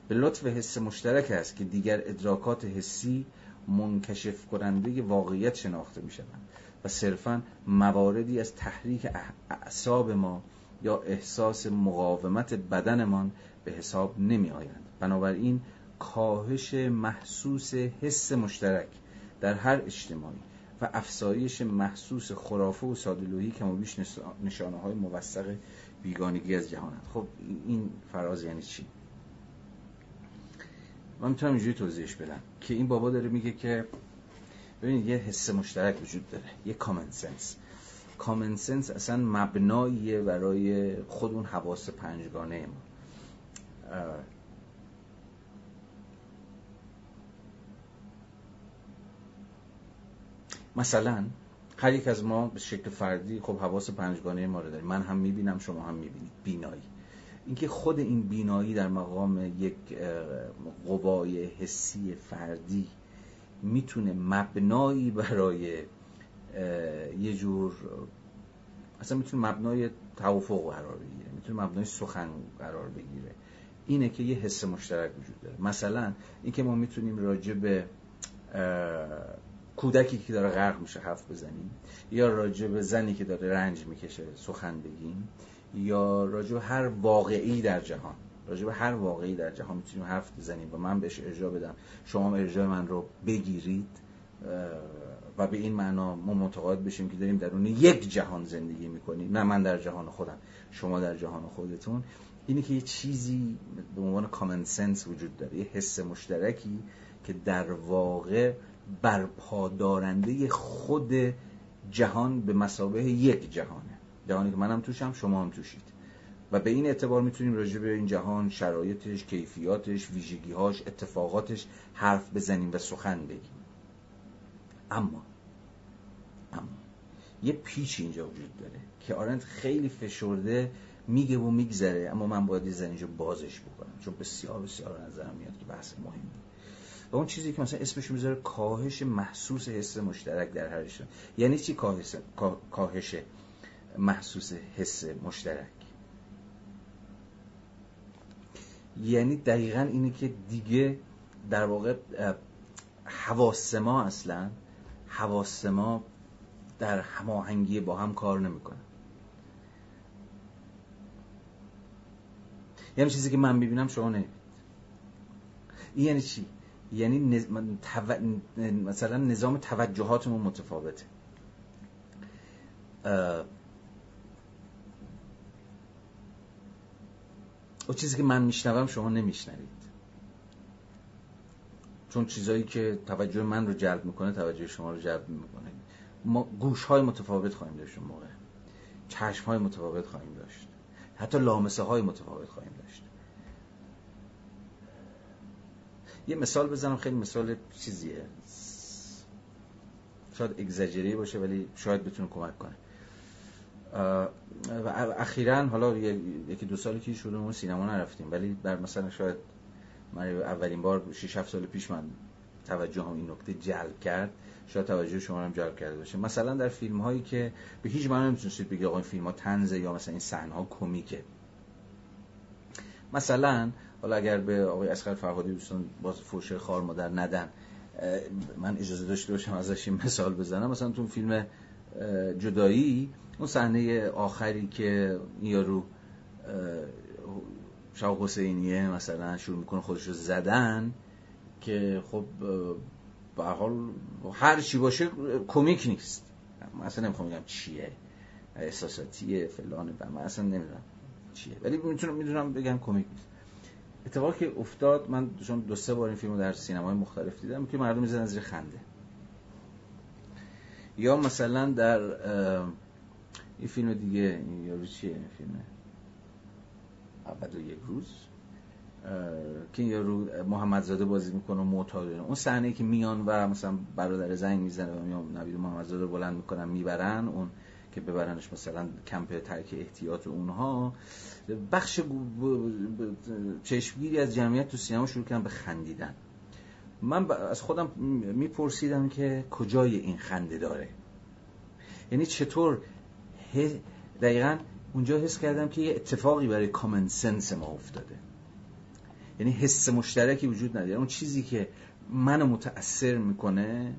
به لطف حس مشترک است که دیگر ادراکات حسی منکشف کننده واقعیت شناخته می شوند و صرفا مواردی از تحریک اعصاب ما یا احساس مقاومت بدنمان به حساب نمی آیند بنابراین کاهش محسوس حس مشترک در هر اجتماعی و افزایش محسوس خرافه و سادلوهی که بیش نشانه های موثق بیگانگی از جهانند. خب این فراز یعنی چی؟ من می‌تونم اینجوری توضیحش بدم که این بابا داره میگه که ببینید یه حس مشترک وجود داره یه کامن سنس کامن سنس اصلا مبناییه برای خود اون حواس پنجگانه ما. مثلا هر یک از ما به شکل فردی خب حواس پنجگانه ما رو داریم. من هم می‌بینم شما هم می‌بینید. بینایی. اینکه خود این بینایی در مقام یک قوای حسی فردی می‌تونه مبنایی برای یه جور اصلا می‌تونه مبنای توافق قرار بگیره می‌تونه مبنای سخن قرار بگیره. اینه که یه حس مشترک وجود داره. مثلا اینکه ما می‌تونیم راجع به کودکی که داره غرق میشه حرف بزنیم یا راجع به زنی که داره رنج می‌کشه سخن بگیم یا راجع هر واقعی در جهان. راجع هر واقعی در جهان می‌تونیم حرف بزنیم. و من بهش ارجاع بدم. شما ارجاع من رو بگیرید و به این معنا ما معتقد بشیم که داریم درون یک جهان زندگی می‌کنیم. نه من در جهان خودم شما در جهان خودتون. اینه که یه چیزی به عنوان کامن سنس وجود داره. یه حس مشترکی که در واقع برپادارنده خود جهان به مسابه یک جهانه. جهانی که منم توشم شما هم توشید. و به این اعتبار می‌تونیم راجع به این جهان شرایطش کیفیاتش ویژگیهاش اتفاقاتش حرف بزنیم و سخن بگیم. اما اما یه پیچ اینجا وجود داره که آرنت خیلی فشرده میگه و میگذره اما من باید یه اینجا بازش بکنم چون بسیار بسیار نظرم میاد که بحث مهمی. و اون چیزی که مثلا اسمش می‌ذاره کاهش محسوس حس مشترک در هر یعنی چی کاهش کاهش محسوس حس مشترک. یعنی دقیقا اینه که دیگه در واقع حواس ما اصلا حواس ما در هماهنگی با هم کار نمی‌کنه. یعنی چیزی که من می‌بینم شما نمی‌بینید. یعنی چی؟ یعنی مثلا نظام توجهاتمون متفاوته. او چیزی که من میشنوم شما نمیشنوید. چون چیزایی که توجه من رو جلب می‌کنه توجه شما رو جلب می‌کنه. ما گوش های متفاوت خواهیم داشت موقع. چشم های متفاوت خواهیم داشت. حتی لامسه های متفاوت خواهیم داشت. یه مثال بزنم خیلی مثال چیزیه. شاید اگزاجری باشه ولی شاید بتونه کمک کنه. و اخیرا حالا یکی دو سالی که شروع سینما نرفتیم ولی بر مثلا شاید من اولین بار 6 7 سال پیش من توجه هم این نکته جلب کرد شاید توجه شما هم جلب کرده باشه. مثلا در فیلم هایی که به هیچ معنی نمی‌تونستید بگید آقا این فیلم ها تنزه یا مثلا این صحنه ها کمیکه. مثلا حالا اگر به آقای اسقر فرهادی دوستان باز فوشه خار مادر ندن من اجازه داشته باشم ازش این مثال بزنم. مثلا تو فیلم جدایی اون صحنه آخری که یارو شاو حسینیه مثلا شروع می‌کنه خودش رو زدن که خب به حال هر چی باشه کمیک نیست. مثلا نمی‌خوام بگم چیه احساساتیه فلانه و من اصلا نمی‌دونم چیه. ولی می‌تونم می‌دونم بگم کمیک نیست. اتفاقی که افتاد من چون دو سه بار این فیلمو در سینمای مختلف دیدم که مردم می‌زنن زیر خنده. یا مثلا در این فیلم دیگه این یارو چیه؟ این فیلم ابد و یک روز. که این یارو محمدزاده بازی می‌کنه و معتاد اون صحنه که میان و مثلا برادر زنگ می‌زنه و میان نوید محمدزاده بلند می‌کنن می‌برن. اون که ببرنش مثلا کمپ ترک احتیاط اونها. بخش چشمگیری از جمعیت تو سینما شروع کردن به خندیدن. من از خودم میپرسیدم که کجای این خنده داره؟ یعنی چطور دقیقا اونجا حس کردم که یه اتفاقی برای کامن سنس ما افتاده. یعنی حس مشترکی وجود نداره. اون چیزی که منو متأثر می‌کنه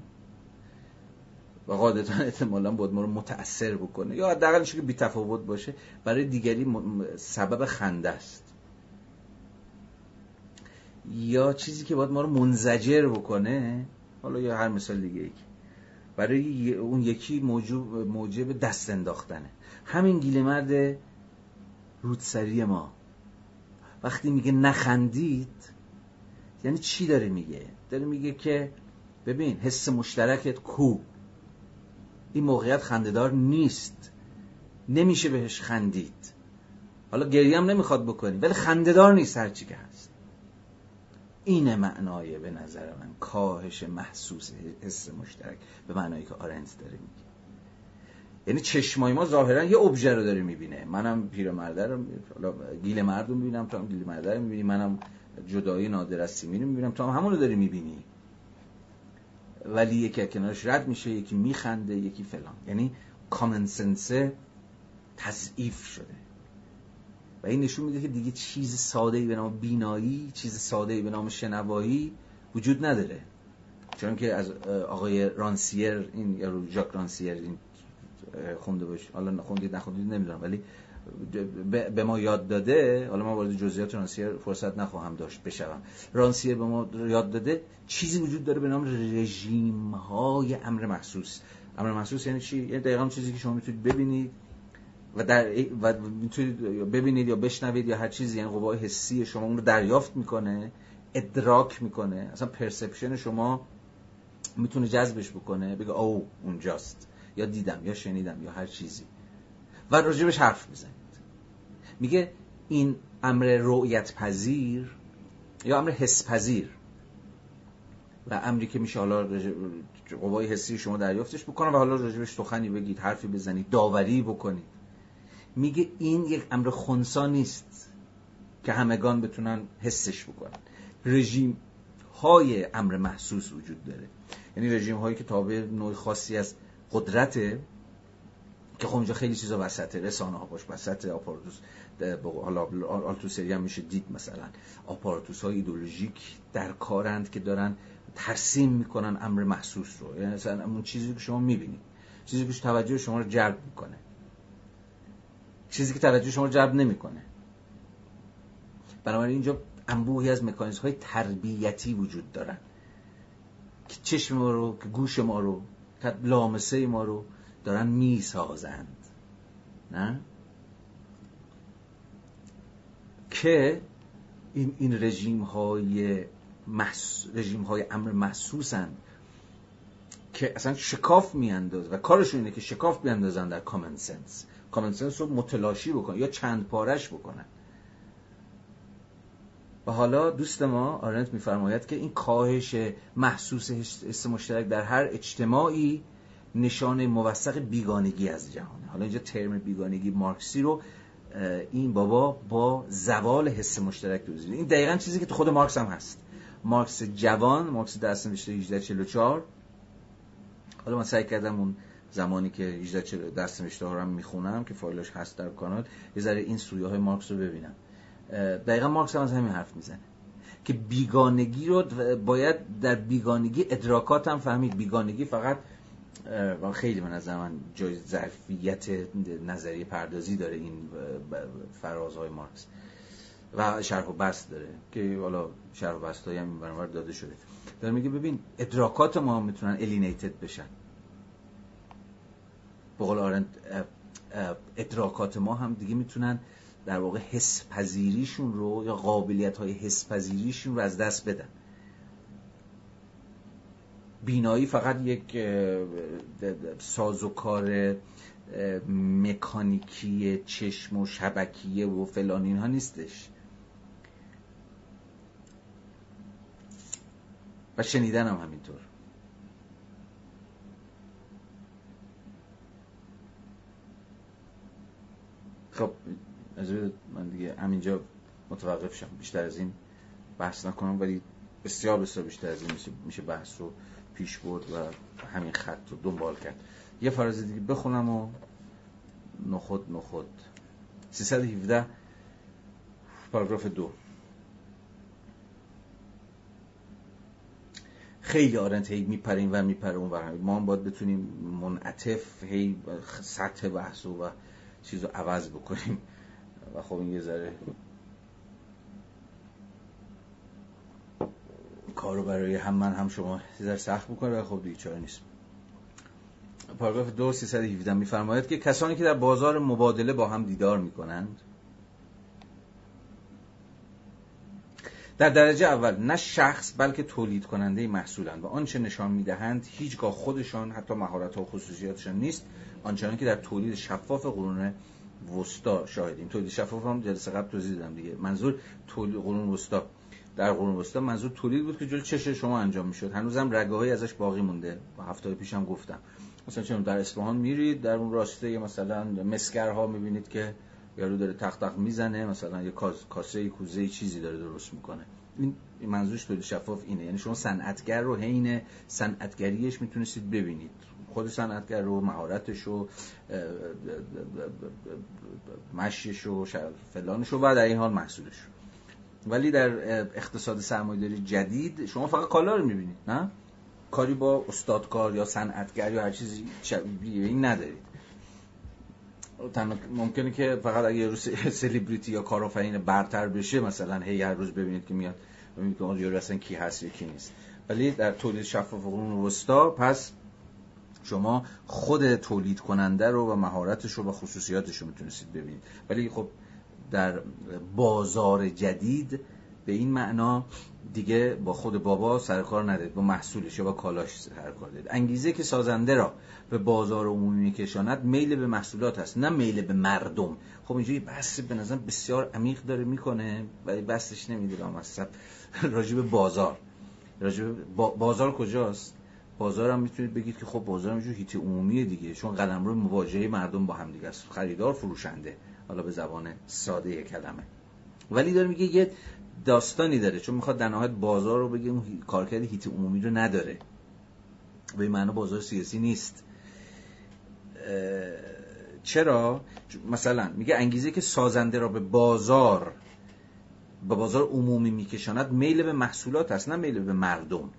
و قاعدتا احتمالا باید ما رو متأثر بکنه یا حداقل که بی تفاوت باشه برای دیگری سبب خنده است. یا چیزی که باید ما رو منزجر بکنه حالا یا هر مثال دیگه ای برای اون یکی موجب, موجب دست انداختنه. همین گیله مرد رودسری ما. وقتی میگه نخندید یعنی چی داره میگه؟ داره میگه که ببین حس مشترکت کو. این موقعیت خندهدار نیست. نمیشه بهش خندید. حالا گریه هم نمی‌خواد بکنی ولی خندهدار نیست هرچی که این معنای به نظر من کاهش محسوس حس مشترک به معنایی که آرنت داره میگه. یعنی چشمای ما ظاهرا یه ابژه رو داره می‌بینه. منم پیرمرده رو گیل مرد رو می‌بینم تو هم گیل مرده رو می‌بینی. منم جدایی نادر از سیمین می‌بینم. تو هم همون رو داری می‌بینی. ولی یکی کنارش رد میشه یکی میخنده یکی فلان. یعنی کامن سنسه تضعیف شده. این نشون میده که دیگه چیز ساده به نام بینایی چیز ساده به نام شنوایی وجود نداره. چون که از آقای رانسیر این یا ژاک رانسیر این خونده باش. حالا خوندید نخوندید نمی‌دونم ولی به ما یاد داده حالا ما وارد جزئیات رانسیر فرصت نخواهم داشت بشوم. رانسیر به ما یاد داده چیزی وجود داره به نام رژیم های امر محسوس. امر محسوس یعنی چی؟ یعنی دقیقا چیزی که شما می‌تونید ببینید. و در و می‌تونید ببینید یا بشنوید یا هر چیزی یعنی قوای حسی شما اون رو دریافت می‌کنه ادراک می‌کنه. اصلا پرسپشن شما می‌تونه جذبش بکنه بگه او اونجاست. یا دیدم یا شنیدم یا هر چیزی. و راجبش حرف می‌زنید. میگه این امر رؤیت پذیر یا امر حس پذیر و امری که میشه حالا قوای حسی شما دریافتش بکنه و حالا راجبش سخنی بگید حرفی بزنید داوری بکنید. میگه این یک امر خونسا نیست که همگان بتونن حسش بکنن. رژیم های امر محسوس وجود داره. یعنی رژیم هایی که تابع نوع خاصی از قدرته که خب اونجا خیلی چیزا وسطه. رسانه ها باش وسط آپاراتوس حالا آلتوسری هم میشه دید مثلا. آپاراتوس های ایدولوژیک در کارند که دارن ترسیم می‌کنن امر محسوس رو. یعنی مثلا اون چیزی که شما می‌بینید. چیزی که توجه شما رو جلب می‌کنه. چیزی که توجه شما رو جلب نمی‌کنه. بنابراین اینجا انبوهی از مکانیزم های تربیتی وجود دارن. که چشم ما رو که گوش ما رو که لامسه ما رو دارن می‌سازند. نه؟ که این این رژیم های رژیم های امر محسوسن که اصلا شکاف میانداز و کارشون اینه که شکاف بیاندازن در کامن سنس کامن سنس رو متلاشی بکنن یا چند پارش بکنن و حالا دوست ما آرنت میفرماید که این کاهش محسوس حس مشترک در هر اجتماعی نشانه موثق بیگانگی از جهانه. حالا اینجا ترم بیگانگی مارکسی رو این بابا با زوال حس مشترک دوزید این دقیقا چیزی که تو خود مارکس هم هست. مارکس جوان مارکس درس نوشته 1844 حالا من سعی کردم اون زمانی که 18 درس نوشته ها رو هم می‌خونم که فایلش هست در کانال یه ذره این سویه های مارکس رو ببینم. دقیقا مارکس هم از همین حرف می‌زنه که بیگانگی رو باید در بیگانگی ادراکات هم فهمید. بیگانگی فقط خیلی من از من جای ظرفیت نظریه پردازی داره این فرازهای مارکس. و شرح و بست داره که حالا شرح و بست هم داده شده. داره میگه ببین ادراکات ما می‌تونن الینیتد بشن. بقول آرند ادراکات ما هم دیگه می‌تونن در واقع حس پذیریشون رو یا قابلیت های حس پذیریشون رو از دست بدن. بینایی فقط یک سازوکار مکانیکی چشم و شبکیه و فلان اینها نیستش. و شنیدن هم همینطور. خب از من دیگه همینجا متوقف شم بیشتر از این بحث نکنم ولی بسیار بسیار بیشتر از این میشه بحث رو پیش برد و همین خط رو دنبال کرد. یه فراز دیگه بخونم و نخود نخود. 317 پاراگراف دو. خیلی آرنت هی و میپره اون ما هم باید بتونیم منعطف هی سطح بحث و چیز رو عوض بکنیم. و خب این یه ذره کارو برای هم من هم شما ذره سخت بکنه و خب دیگه چاره نیست. پاراگراف دو 317 میفرماید که کسانی که در بازار مبادله با هم دیدار می‌کنند در درجه اول نه شخص بلکه تولید کننده محصولند و آنچه نشان می‌دهند هیچگاه خودشان حتی مهارت ها و خصوصیاتشان نیست. آنچنان که در تولید شفاف قرون وسطا شاهدیم. تولید شفاف هم جلسه قبل توضیح دادم دیگه. منظور تولید قرون وسطا. در قرون وسطا منظور تولید بود که جلوی چش شما انجام می‌شد. هنوزم رگه ازش باقی مونده. با هفته پیشم گفتم. مثلا چون در اصفهان میرید در اون راسته مثلا مسکرها می‌بینید که یارو داره تق تق می‌زنه مثلا یه کاسه کوزه چیزی داره درست می‌کنه. این منظورش تولید شفاف اینه. یعنی شما صنعتگر رو حین صنعتگریش می‌تونستید ببینید. خود صنعتگر رو مهارتش رو مشیش رو فلانش و در این حال محصولش ولی در اقتصاد سرمایه‌داری جدید شما فقط کالا رو می‌بینید نه؟ کاری با استادکار یا صنعتگر یا هر چیزی شبیه این ندارید. ممکنه که فقط اگه یه سلیبریتی یا کارآفرین برتر بشه مثلا هی هر روز ببینید که میاد ببینید که اون اصلا کی هست یا کی نیست. ولی در تولید شفاف قرون وسطا پس شما خود تولید کننده رو و مهارتش رو و خصوصیاتش رو می‌تونستید ببینید. ولی خب در بازار جدید به این معنا دیگه با خود بابا سرکار ندارید با محصولش یا با کالاش سرکار دارید. انگیزه که سازنده را به بازار عمومی میکشاند میل به محصولات هست نه میل به مردم. خب اینجوری بحث به نظر بسیار عمیق داره می‌کنه ولی بحثش نمیده به بازار. راجع بازار کجاست؟ بازار هم می‌تونید بگید که خب بازار هم هیت عمومی دیگه چون قدم رو مواجهه مردم با هم دیگه است. خریدار فروشنده حالا به زبان ساده کلمه. ولی داره میگه یه داستانی داره چون می‌خواد در نهایت بازار رو بگه اون کارکرد هیت عمومی رو نداره. به این معنی بازار سیاسی نیست. چرا؟ مثلا میگه انگیزه که سازنده را به بازار به بازار عمومی میکشاند میل به محصولات است نه میل به مردم.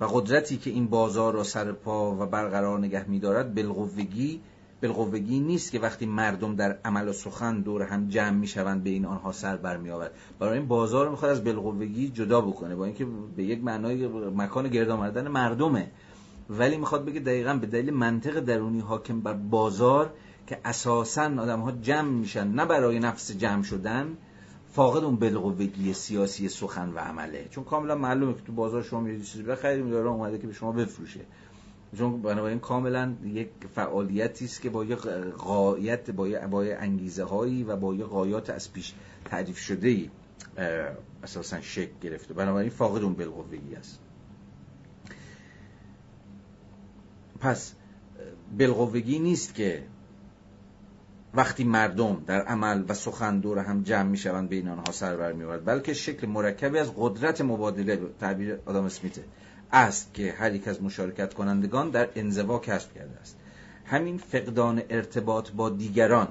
و قدرتی که این بازار را سر پا و برقرار نگه میدارد بالقوگی بالقوگی نیست که وقتی مردم در عمل و سخن دور هم جمع می‌شوند به این آنها سر برمی آورد برای این بازار رو می‌خواد از بالقوگی جدا بکنه با اینکه به یک معنای مکان گرد آمدن مردمه. ولی می‌خواد بگه دقیقا به دلیل منطق درونی حاکم بر بازار که اساسا آدم ها جمع میشن نه برای نفس جمع شدن فاقد اون بالقوگی سیاسی سخن و عمله. چون کاملا معلومه که تو بازار شما یه چیزی بخرید داره اومده که به شما بفروشه. چون بنابراین کاملا یک فعالیتی است که با یه قایت با یه با انگیزه هایی و با یه قایات از پیش تعریف شده ای اساسا شکل گرفته. بنابراین فاقد اون بالقوگی است. پس بالقوگی نیست که وقتی مردم در عمل و سخن دور هم جمع می شوند بین آنها سر بر می بلکه شکل مرکبی از قدرت مبادله تعبیر آدم اسمیته است که هر یک از مشارکت کنندگان در انزوا کسب کرده است. همین فقدان ارتباط با دیگران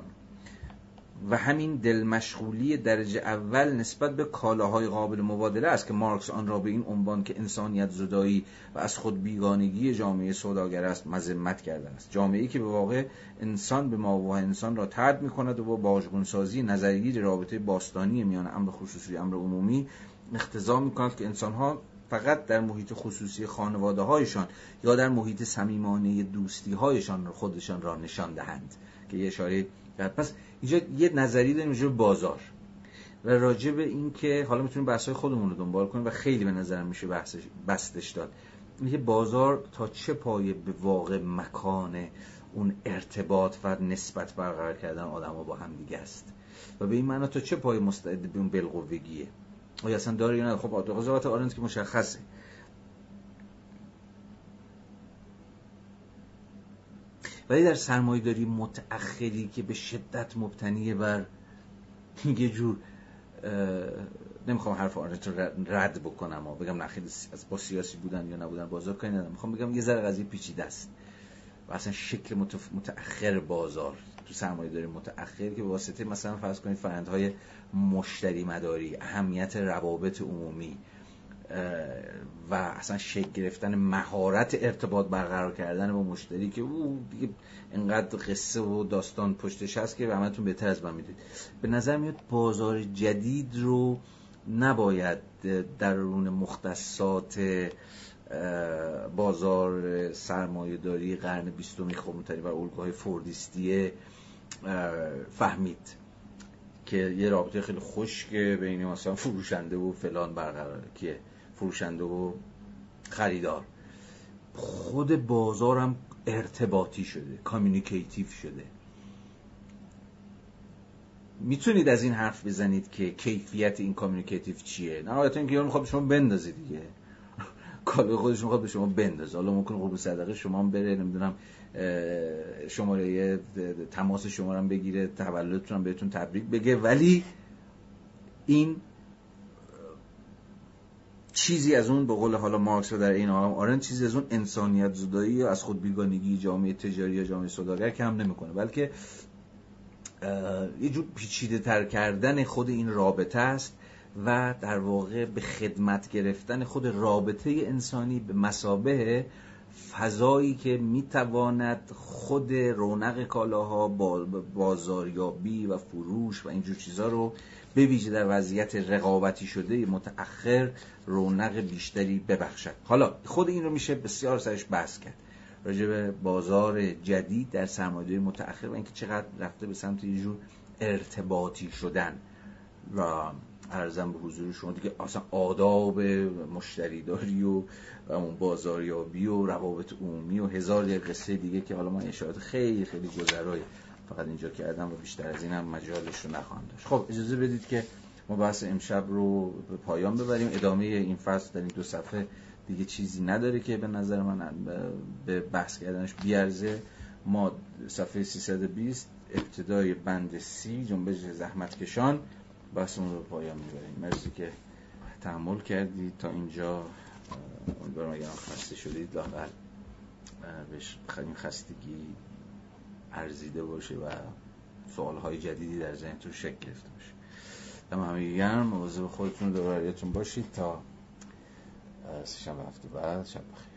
و همین دلمشغولی درجه اول نسبت به کالاهای قابل مبادله است که مارکس آن را به این عنوان که انسانیت زدایی و از خود بیگانگی جامعه سوداگر است مذمت کرده است. جامعه که به واقع انسان به ما و انسان را ترد می کند و با باجگونسازی نظریه رابطه باستانی میان امر خصوصی امر عمومی اختضا می کند که انسانها فقط در محیط خصوصی خانواده هایشان یا در محیط صمیمانه دوستی هایشان خودشان را نشان دهند. که یه اشاره پس اینجا یه نظری داریم راجع بازار و راجع به این که حالا می‌تونیم بحث خودمون رو دنبال کنیم و خیلی به نظرم میشه بحثش بستش داد. اینکه بازار تا چه پایه به واقع مکان اون ارتباط و نسبت برقرار کردن آدم با هم دیگه است. و به این معنا تا چه پایه مستعد به اون بالقوگیه آیا اصلا داره یا نه؟ خب قضاوت آرنت که مشخصه. ولی در سرمایه داری متأخری که به شدت مبتنی بر یه جور نمی‌خوام حرف آرنت رو رد بکنم و بگم نه از با سیاسی بودن یا نبودن بازار کاری ندارم. می‌خوام بگم یه ذره قضیه پیچیده است و اصلا شکل متأخر بازار تو سرمایه داری متأخر که واسطه مثلا فرض کنید فرندهای مشتری مداری اهمیت روابط عمومی و اصلا شکل گرفتن مهارت ارتباط برقرار کردن با مشتری که او دیگه انقدر قصه و داستان پشتش هست که همتون بهتر از من می‌دید. به نظر میاد بازار جدید رو نباید درون مختصات بازار سرمایه داری قرن بیستمی خب و الگوهای فوردیستیه فهمید که یه رابطه خیلی خشک بین مثلا فروشنده و فلان برقرار که فروشنده و خریدار. خود بازارم ارتباطی شده communicative شده. می‌تونید از این حرف بزنید که کیفیت این communicative چیه؟ نه حالت اینکه می‌خواد به شما بندازه دیگه. کالای خودش می‌خواد به شما بندازه. حالا ممکن قربون صدقه شما هم بره نمی‌دونم شماره تماس شما هم بگیره تولدتون هم بهتون تبریک بگه. ولی این چیزی از اون به قول حالا مارکس و در این عالم آرنت چیزی از اون انسانیت زدایی یا از خود بیگانگی جامعه تجاری یا جامعه سوداگر کم نمی‌کنه بلکه یه جور پیچیده تر کردن خود این رابطه است و در واقع به خدمت گرفتن خود رابطه انسانی به مسابه فضایی که می‌تواند خود رونق کالاها بازاریابی و فروش و اینجور چیزها رو به ویژه در وضعیت رقابتی شده متأخر رونق بیشتری ببخشد. حالا خود این رو میشه بسیار سرش بحث کرد. راجع به بازار جدید در سرمایه متأخر و اینکه چقدر رفته به سمت یه جور ارتباطی شدن. و ارزم به حضور شما دیگه اصلا آداب مشتریداری و اون بازاریابی و روابط عمومی و هزار یک قصه دیگه که حالا ما اشارات خیلی خیلی گذرای فقط اینجا کردم و بیشتر از این هم مجالش رو نخواهم داشت. خب اجازه بدید که ما بحث امشب رو به پایان ببریم. ادامه این فصل در این دو صفحه دیگه چیزی نداره که به نظر من به بحث کردنش بیارزه. ما صفحه 320 ابتدای بند سی جنبش زحمت کشان بحثمون رو پایان می‌بریم. مرسی که تحمل کردید. تا اینجا امیدوارم اگر خسته شدید لاقل بهش خستگی ارزیده باشه و سوالهای جدیدی در ذهنتون شکل گرفته باشه. دم همه گرم. مواظب خودتون و باشید تا سه هفته بعد شب بخیر.